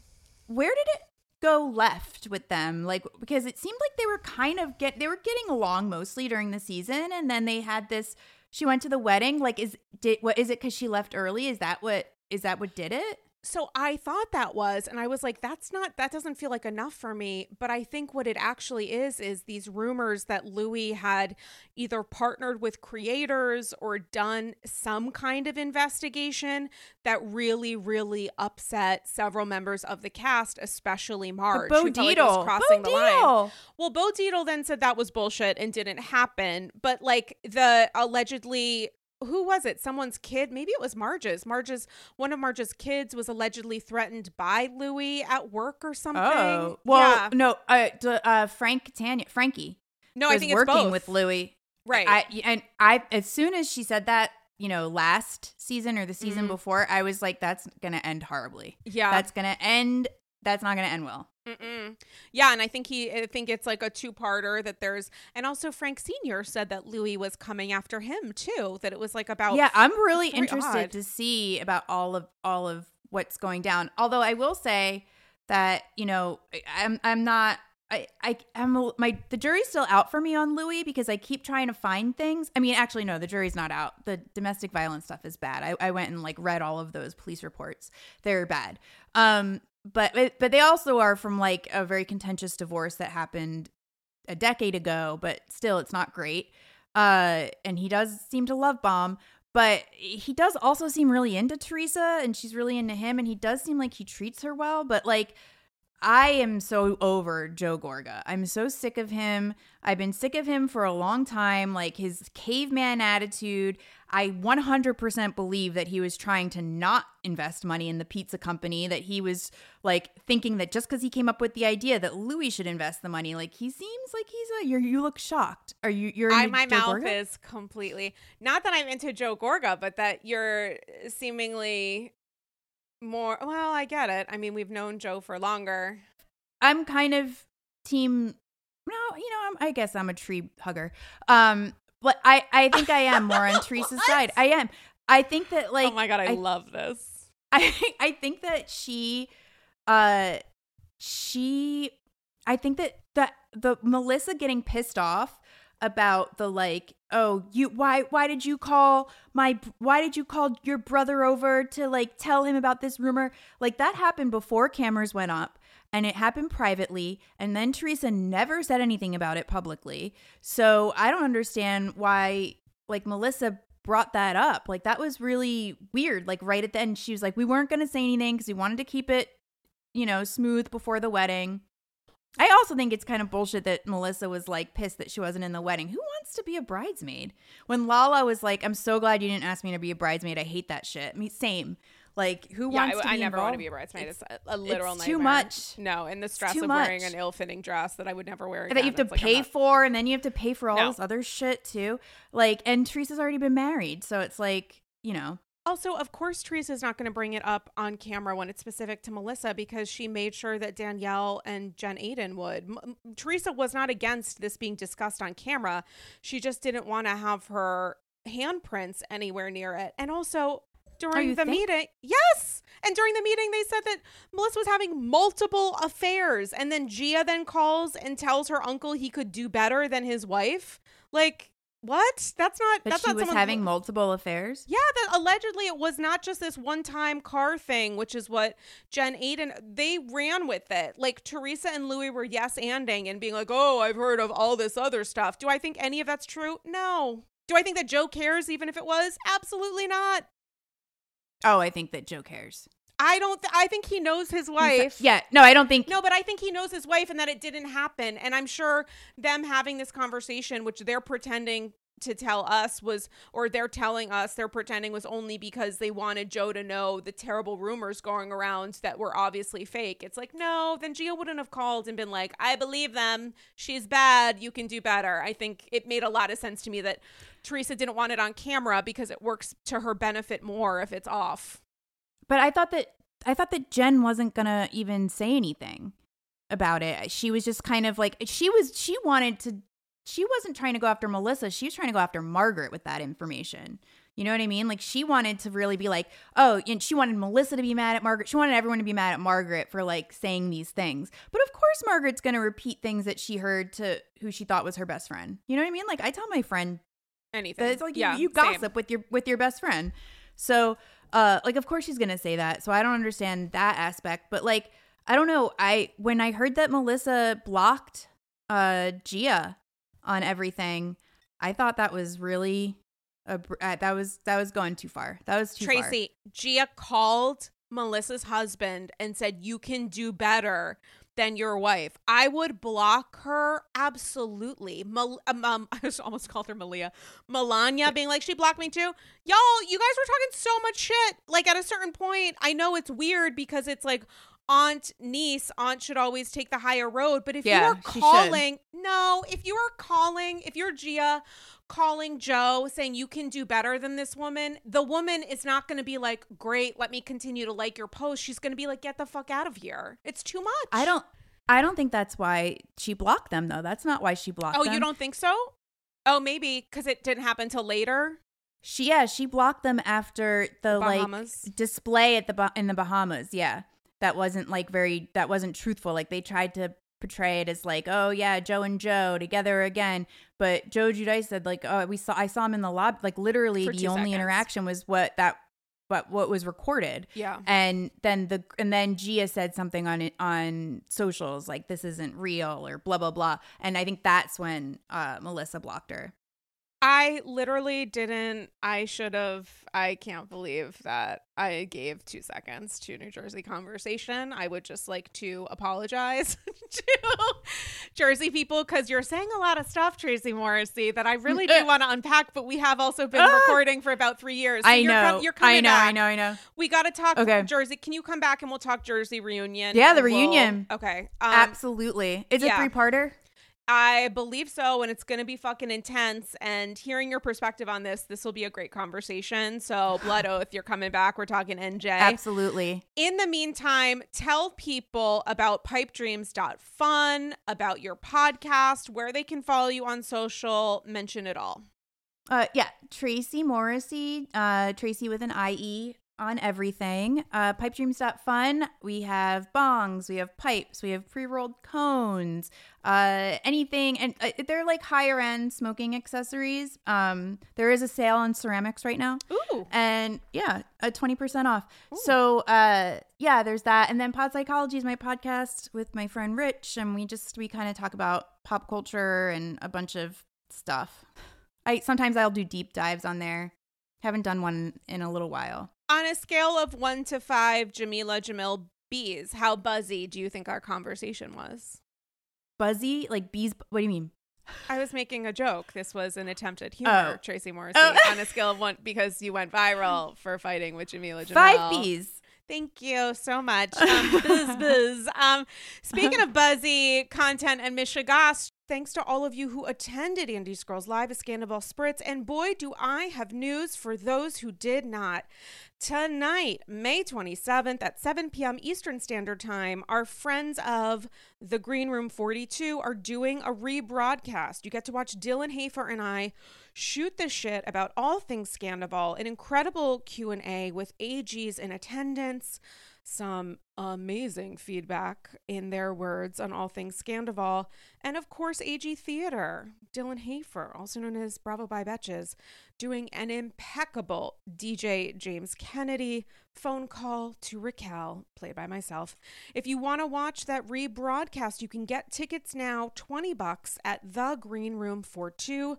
Where did it go left with them like because it seemed like they were kind of get they were getting along mostly during the season and then they had this she went to the wedding like is did what is it because she left early? Is that what is that what did it so I thought that was, and I was like, that's not, that doesn't feel like enough for me. But I think what it actually is, is these rumors that Louis had either partnered with creators or done some kind of investigation that really, really upset several members of the cast, especially Marge. Bo Dietl. Like crossing Bo the line. Well, Bo Dietl then said that was bullshit and didn't happen. But like the allegedly who was it? Someone's kid? Maybe it was Marge's. Marge's one of Marge's kids was allegedly threatened by Louis at work or something. Oh, well, yeah. no, uh, uh, Frank Catania, Frankie. No, I think working both. with Louis. Right. I, and I, as soon as she said that, you know, last season or the season mm-hmm. before, I was like, that's gonna end horribly. Yeah, that's gonna end. That's not gonna end well. Mm-mm. Yeah, and I think he, I think it's like a two-parter that there's, and also Frank Senior said that Louis was coming after him too. That it was like about. Yeah, I'm really interested odd. to see about all of all of what's going down. Although I will say that you know I'm I'm not. I, I am my the jury's still out for me on Louis because I keep trying to find things. I mean, actually, no, the jury's not out. The domestic violence stuff is bad. I, I went and like read all of those police reports. They're bad. Um, but but they also are from like a very contentious divorce that happened a decade ago, but still, it's not great. Uh, and he does seem to love bomb, but he does also seem really into Teresa, and she's really into him, and he does seem like he treats her well. But like, I am so over Joe Gorga. I'm so sick of him. I've been sick of him for a long time. Like his caveman attitude. I 100% believe that he was trying to not invest money in the pizza company, that he was like thinking that just because he came up with the idea that Louis should invest the money, like he seems like he's a, you you look shocked. Are you, you're, I, my Joe mouth Gorga? is completely, not that I'm into Joe Gorga, but that you're seemingly more well i get it i mean we've known joe for longer I'm kind of team. No, you know, I'm, I guess I'm a tree hugger. Um, but I, I think I am more on Teresa's side. I am. I think that like. oh my god i, love this I, I think that she, uh, she, I think that that the Melissa getting pissed off about the like oh you why why did you call my why did you call your brother over to like tell him about this rumor like that happened before cameras went up and it happened privately and then Teresa never said anything about it publicly. So I don't understand why like Melissa brought that up. Like that was really weird. Like right at the end she was like we weren't going to say anything cuz we wanted to keep it you know smooth before the wedding. I also think it's kind of bullshit that Melissa was like pissed that she wasn't in the wedding. Who wants to be a bridesmaid? When Lala was like, I'm so glad you didn't ask me to be a bridesmaid. I hate that shit. I mean, same. Like, who yeah, wants I, to be I never involved? want to be a bridesmaid. It's, a, a literal it's nightmare. too much. No, and the stress of wearing an ill-fitting dress that I would never wear. Again. That you have to It's like, pay not- for, and then you have to pay for all No. this other shit too. Like, and Teresa's already been married, so it's like, you know, Also, of course, Teresa's not going to bring it up on camera when it's specific to Melissa because she made sure that Danielle and Jen Aydin would. M- Teresa was not against this being discussed on camera. She just didn't want to have her handprints anywhere near it. And also, during the think? meeting, yes. And during the meeting, they said that Melissa was having multiple affairs. And then Gia then calls and tells her uncle he could do better than his wife. Like, what? That's not. that that's she not was having multiple affairs. yeah, that allegedly it was not just this one time car thing, which is what Jen Aydin they ran with it. Like Teresa and Louis were yes anding and being like, Oh, I've heard of all this other stuff. Do I think any of that's true? No. Do I think that Joe cares even if it was? Absolutely not. Oh, I think that Joe cares. I don't th- I think he knows his wife. Yeah, no, I don't think. No, but I think he knows his wife and that it didn't happen. And I'm sure them having this conversation, which they're pretending to tell us was, or they're telling us they're pretending was only because they wanted Joe to know the terrible rumors going around that were obviously fake. It's like, no, then Gia wouldn't have called and been like, I believe them. She's bad. You can do better. I think it made a lot of sense to me that Teresa didn't want it on camera because it works to her benefit more if it's off. But I thought that I thought that Jen wasn't gonna even say anything about it. She was just kind of like she was. She wanted to. She wasn't trying to go after Melissa. She was trying to go after Margaret with that information. You know what I mean? Like she wanted to really be like, oh, and she wanted Melissa to be mad at Margaret. She wanted everyone to be mad at Margaret for like saying these things. But of course, Margaret's gonna repeat things that she heard to who she thought was her best friend. You know what I mean? Like I tell my friend Anything. it's like you- yeah, you, same. gossip with your with your best friend. So, uh, like of course she's gonna say that. So I don't understand that aspect. But like I don't know. I when I heard that Melissa blocked uh Gia on everything, I thought that was really a, uh, that was that was going too far. That was too far. Tracie, Gia called Melissa's husband and said, You can do better than your wife. I would block her absolutely. Mel- um, um, I almost called her Malia. Melania being like, She blocked me too. Y'all, you guys were talking so much shit. Like at a certain point, I know it's weird because it's like, Aunt, niece, aunt should always take the higher road. But if Yeah, you are calling, no, if you are calling, if you're Gia calling Joe saying you can do better than this woman, the woman is not going to be like, "Great, let me continue to like your post." She's going to be like, "Get the fuck out of here. It's too much." I don't. I don't think that's why she blocked them though. That's not why she blocked Oh, them. you don't think so? Oh, maybe cuz it didn't happen till later. She yeah, she blocked them after the Bahamas. like display at the in the Bahamas. Yeah, that wasn't like very that wasn't truthful. Like they tried to portray it as like, oh yeah, Joe and Joe together again. But Joe Giudice said like, oh we saw I saw him in the lobby. Like literally the only seconds. interaction was what that but what was recorded. Yeah. And then the and then Gia said something on it on socials like this isn't real or blah blah blah. And I think that's when uh, Melissa blocked her. I literally didn't. I should have. I can't believe that I gave two seconds to New Jersey conversation. I would just like to apologize to Jersey people because you're saying a lot of stuff, Tracie Morrissey, that I really do want to unpack. But we have also been ah! recording for about three years. So I you're know. Com- you're coming I know. Back. I know. I know. We got to talk okay. Jersey. Can you come back and we'll talk Jersey reunion? Yeah, the reunion. We'll, okay. Um, Absolutely. It's yeah. a three parter. I believe so, and it's going to be fucking intense. And hearing your perspective on this, this will be a great conversation. So, Blood Oath, you're coming back. We're talking NJ. Absolutely. In the meantime, tell people about pipedreams.fun, about your podcast, where they can follow you on social. Mention it all. Uh, yeah, Tracie Morrissey, uh, Tracie with an IE on everything. Uh, pipedreams.fun. We have bongs, we have pipes, we have pre rolled cones, uh, anything. And uh, they're like higher end smoking accessories. Um, there is a sale on ceramics right now. Ooh. And yeah, a 20% off. Ooh. So uh, yeah, there's that. And then Pot Psychology is my podcast with my friend Rich. And we just, we kind of talk about pop culture and a bunch of stuff. I sometimes I'll do deep dives on there. Haven't done one in a little while. On a scale of one to five, Jamila Jamil bees, how buzzy do you think our conversation was? Buzzy? Like bees? What do you mean? I was making a joke. This was an attempt at humor, oh. Tracie Morrissey, oh. on a scale of one because you went viral for fighting with Jamila Jamil. Five bees. Thank you so much. Um, buzz, buzz. Um, speaking of buzzy content and mishegas, thanks to all of you who attended Andy's Girls Live, a Scandoval Spritz. And boy, do I have news for those who did not. Tonight, May 27th at 7 p.m. Eastern Standard Time, our friends of the Green Room 42 are doing a rebroadcast. You get to watch Dylan Hafer and I shoot the shit about all things Scandoval, an incredible Q&A with AGs in attendance, some amazing feedback in their words on all things Scandoval, and of course AG Theater, Dylan Hafer, also known as Bravo by Betches, doing an impeccable DJ James Kennedy phone call to Raquel, played by myself. If you want to watch that rebroadcast, you can get tickets now, 20 bucks at the Green Room 42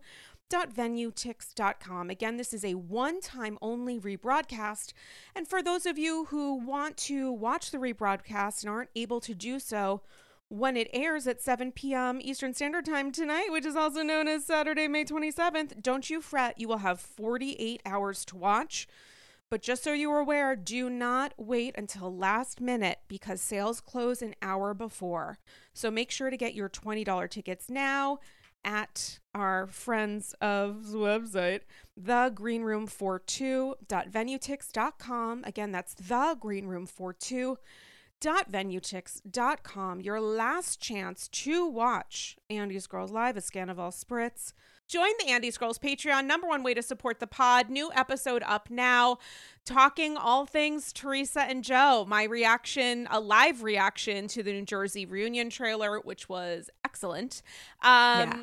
www.venuetix.com. Again, this is a one time only rebroadcast. And for those of you who want to watch the rebroadcast and aren't able to do so, when it airs at 7 p.m. Eastern Standard Time tonight, which is also known as Saturday, May 27th, don't you fret. You will have 48 hours to watch. But just so you are aware, do not wait until last minute because sales close an hour before. So make sure to get your $20 tickets now at our friends of the website, thegreenroom42.venuetix.com. Again, that's thegreenroom42.venuetix.com. Your last chance to watch Andy's Girls Live, a Scandoval spritz. Join the Andy's Girls Patreon, number one way to support the pod. New episode up now, talking all things Teresa and Joe. My reaction, a live reaction to the New Jersey reunion trailer, which was excellent. Um, yeah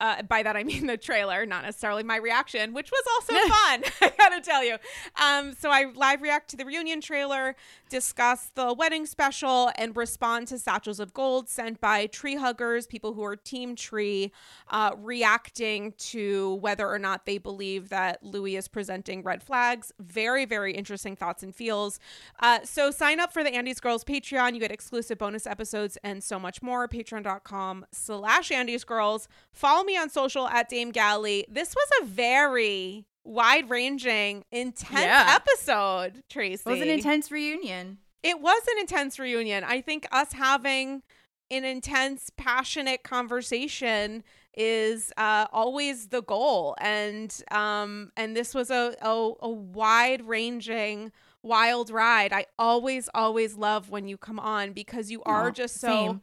uh, by that I mean the trailer, not necessarily my reaction, which was also fun. I gotta tell you. Um, so I live react to the reunion trailer, discuss the wedding special, and respond to satchels of gold sent by tree huggers, people who are Team Tree, uh, reacting to whether or not they believe that Louis is presenting red flags. Very, very interesting thoughts and feels. Uh, so sign up for the Andy's Girls Patreon. You get exclusive bonus episodes and so much more. Patreon.com/slash Andy's Girls. Follow me on social at Dame Galli. This was a very wide ranging, intense yeah. episode, Tracie. It was an intense reunion. It was an intense reunion. I think us having an intense, passionate conversation is uh, always the goal, and um, and this was a a, a wide ranging wild ride. I always always love when you come on because you are oh, just so. Same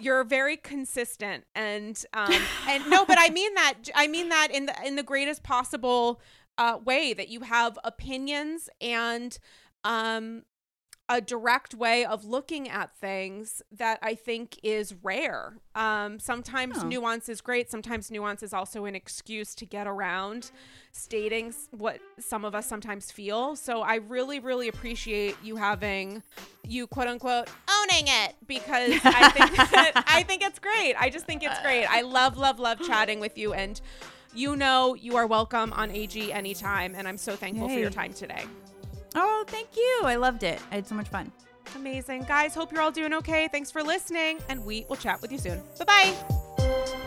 you're very consistent and um and no but i mean that i mean that in the in the greatest possible uh way that you have opinions and um a direct way of looking at things that I think is rare. Um, sometimes oh. nuance is great. Sometimes nuance is also an excuse to get around stating what some of us sometimes feel. So I really, really appreciate you having you quote unquote owning it because I think that, I think it's great. I just think it's great. I love, love, love chatting with you and you know you are welcome on AG anytime. And I'm so thankful Yay. for your time today. Oh, thank you. I loved it. I had so much fun. Amazing. Guys, hope you're all doing okay. Thanks for listening, and we will chat with you soon. Bye bye.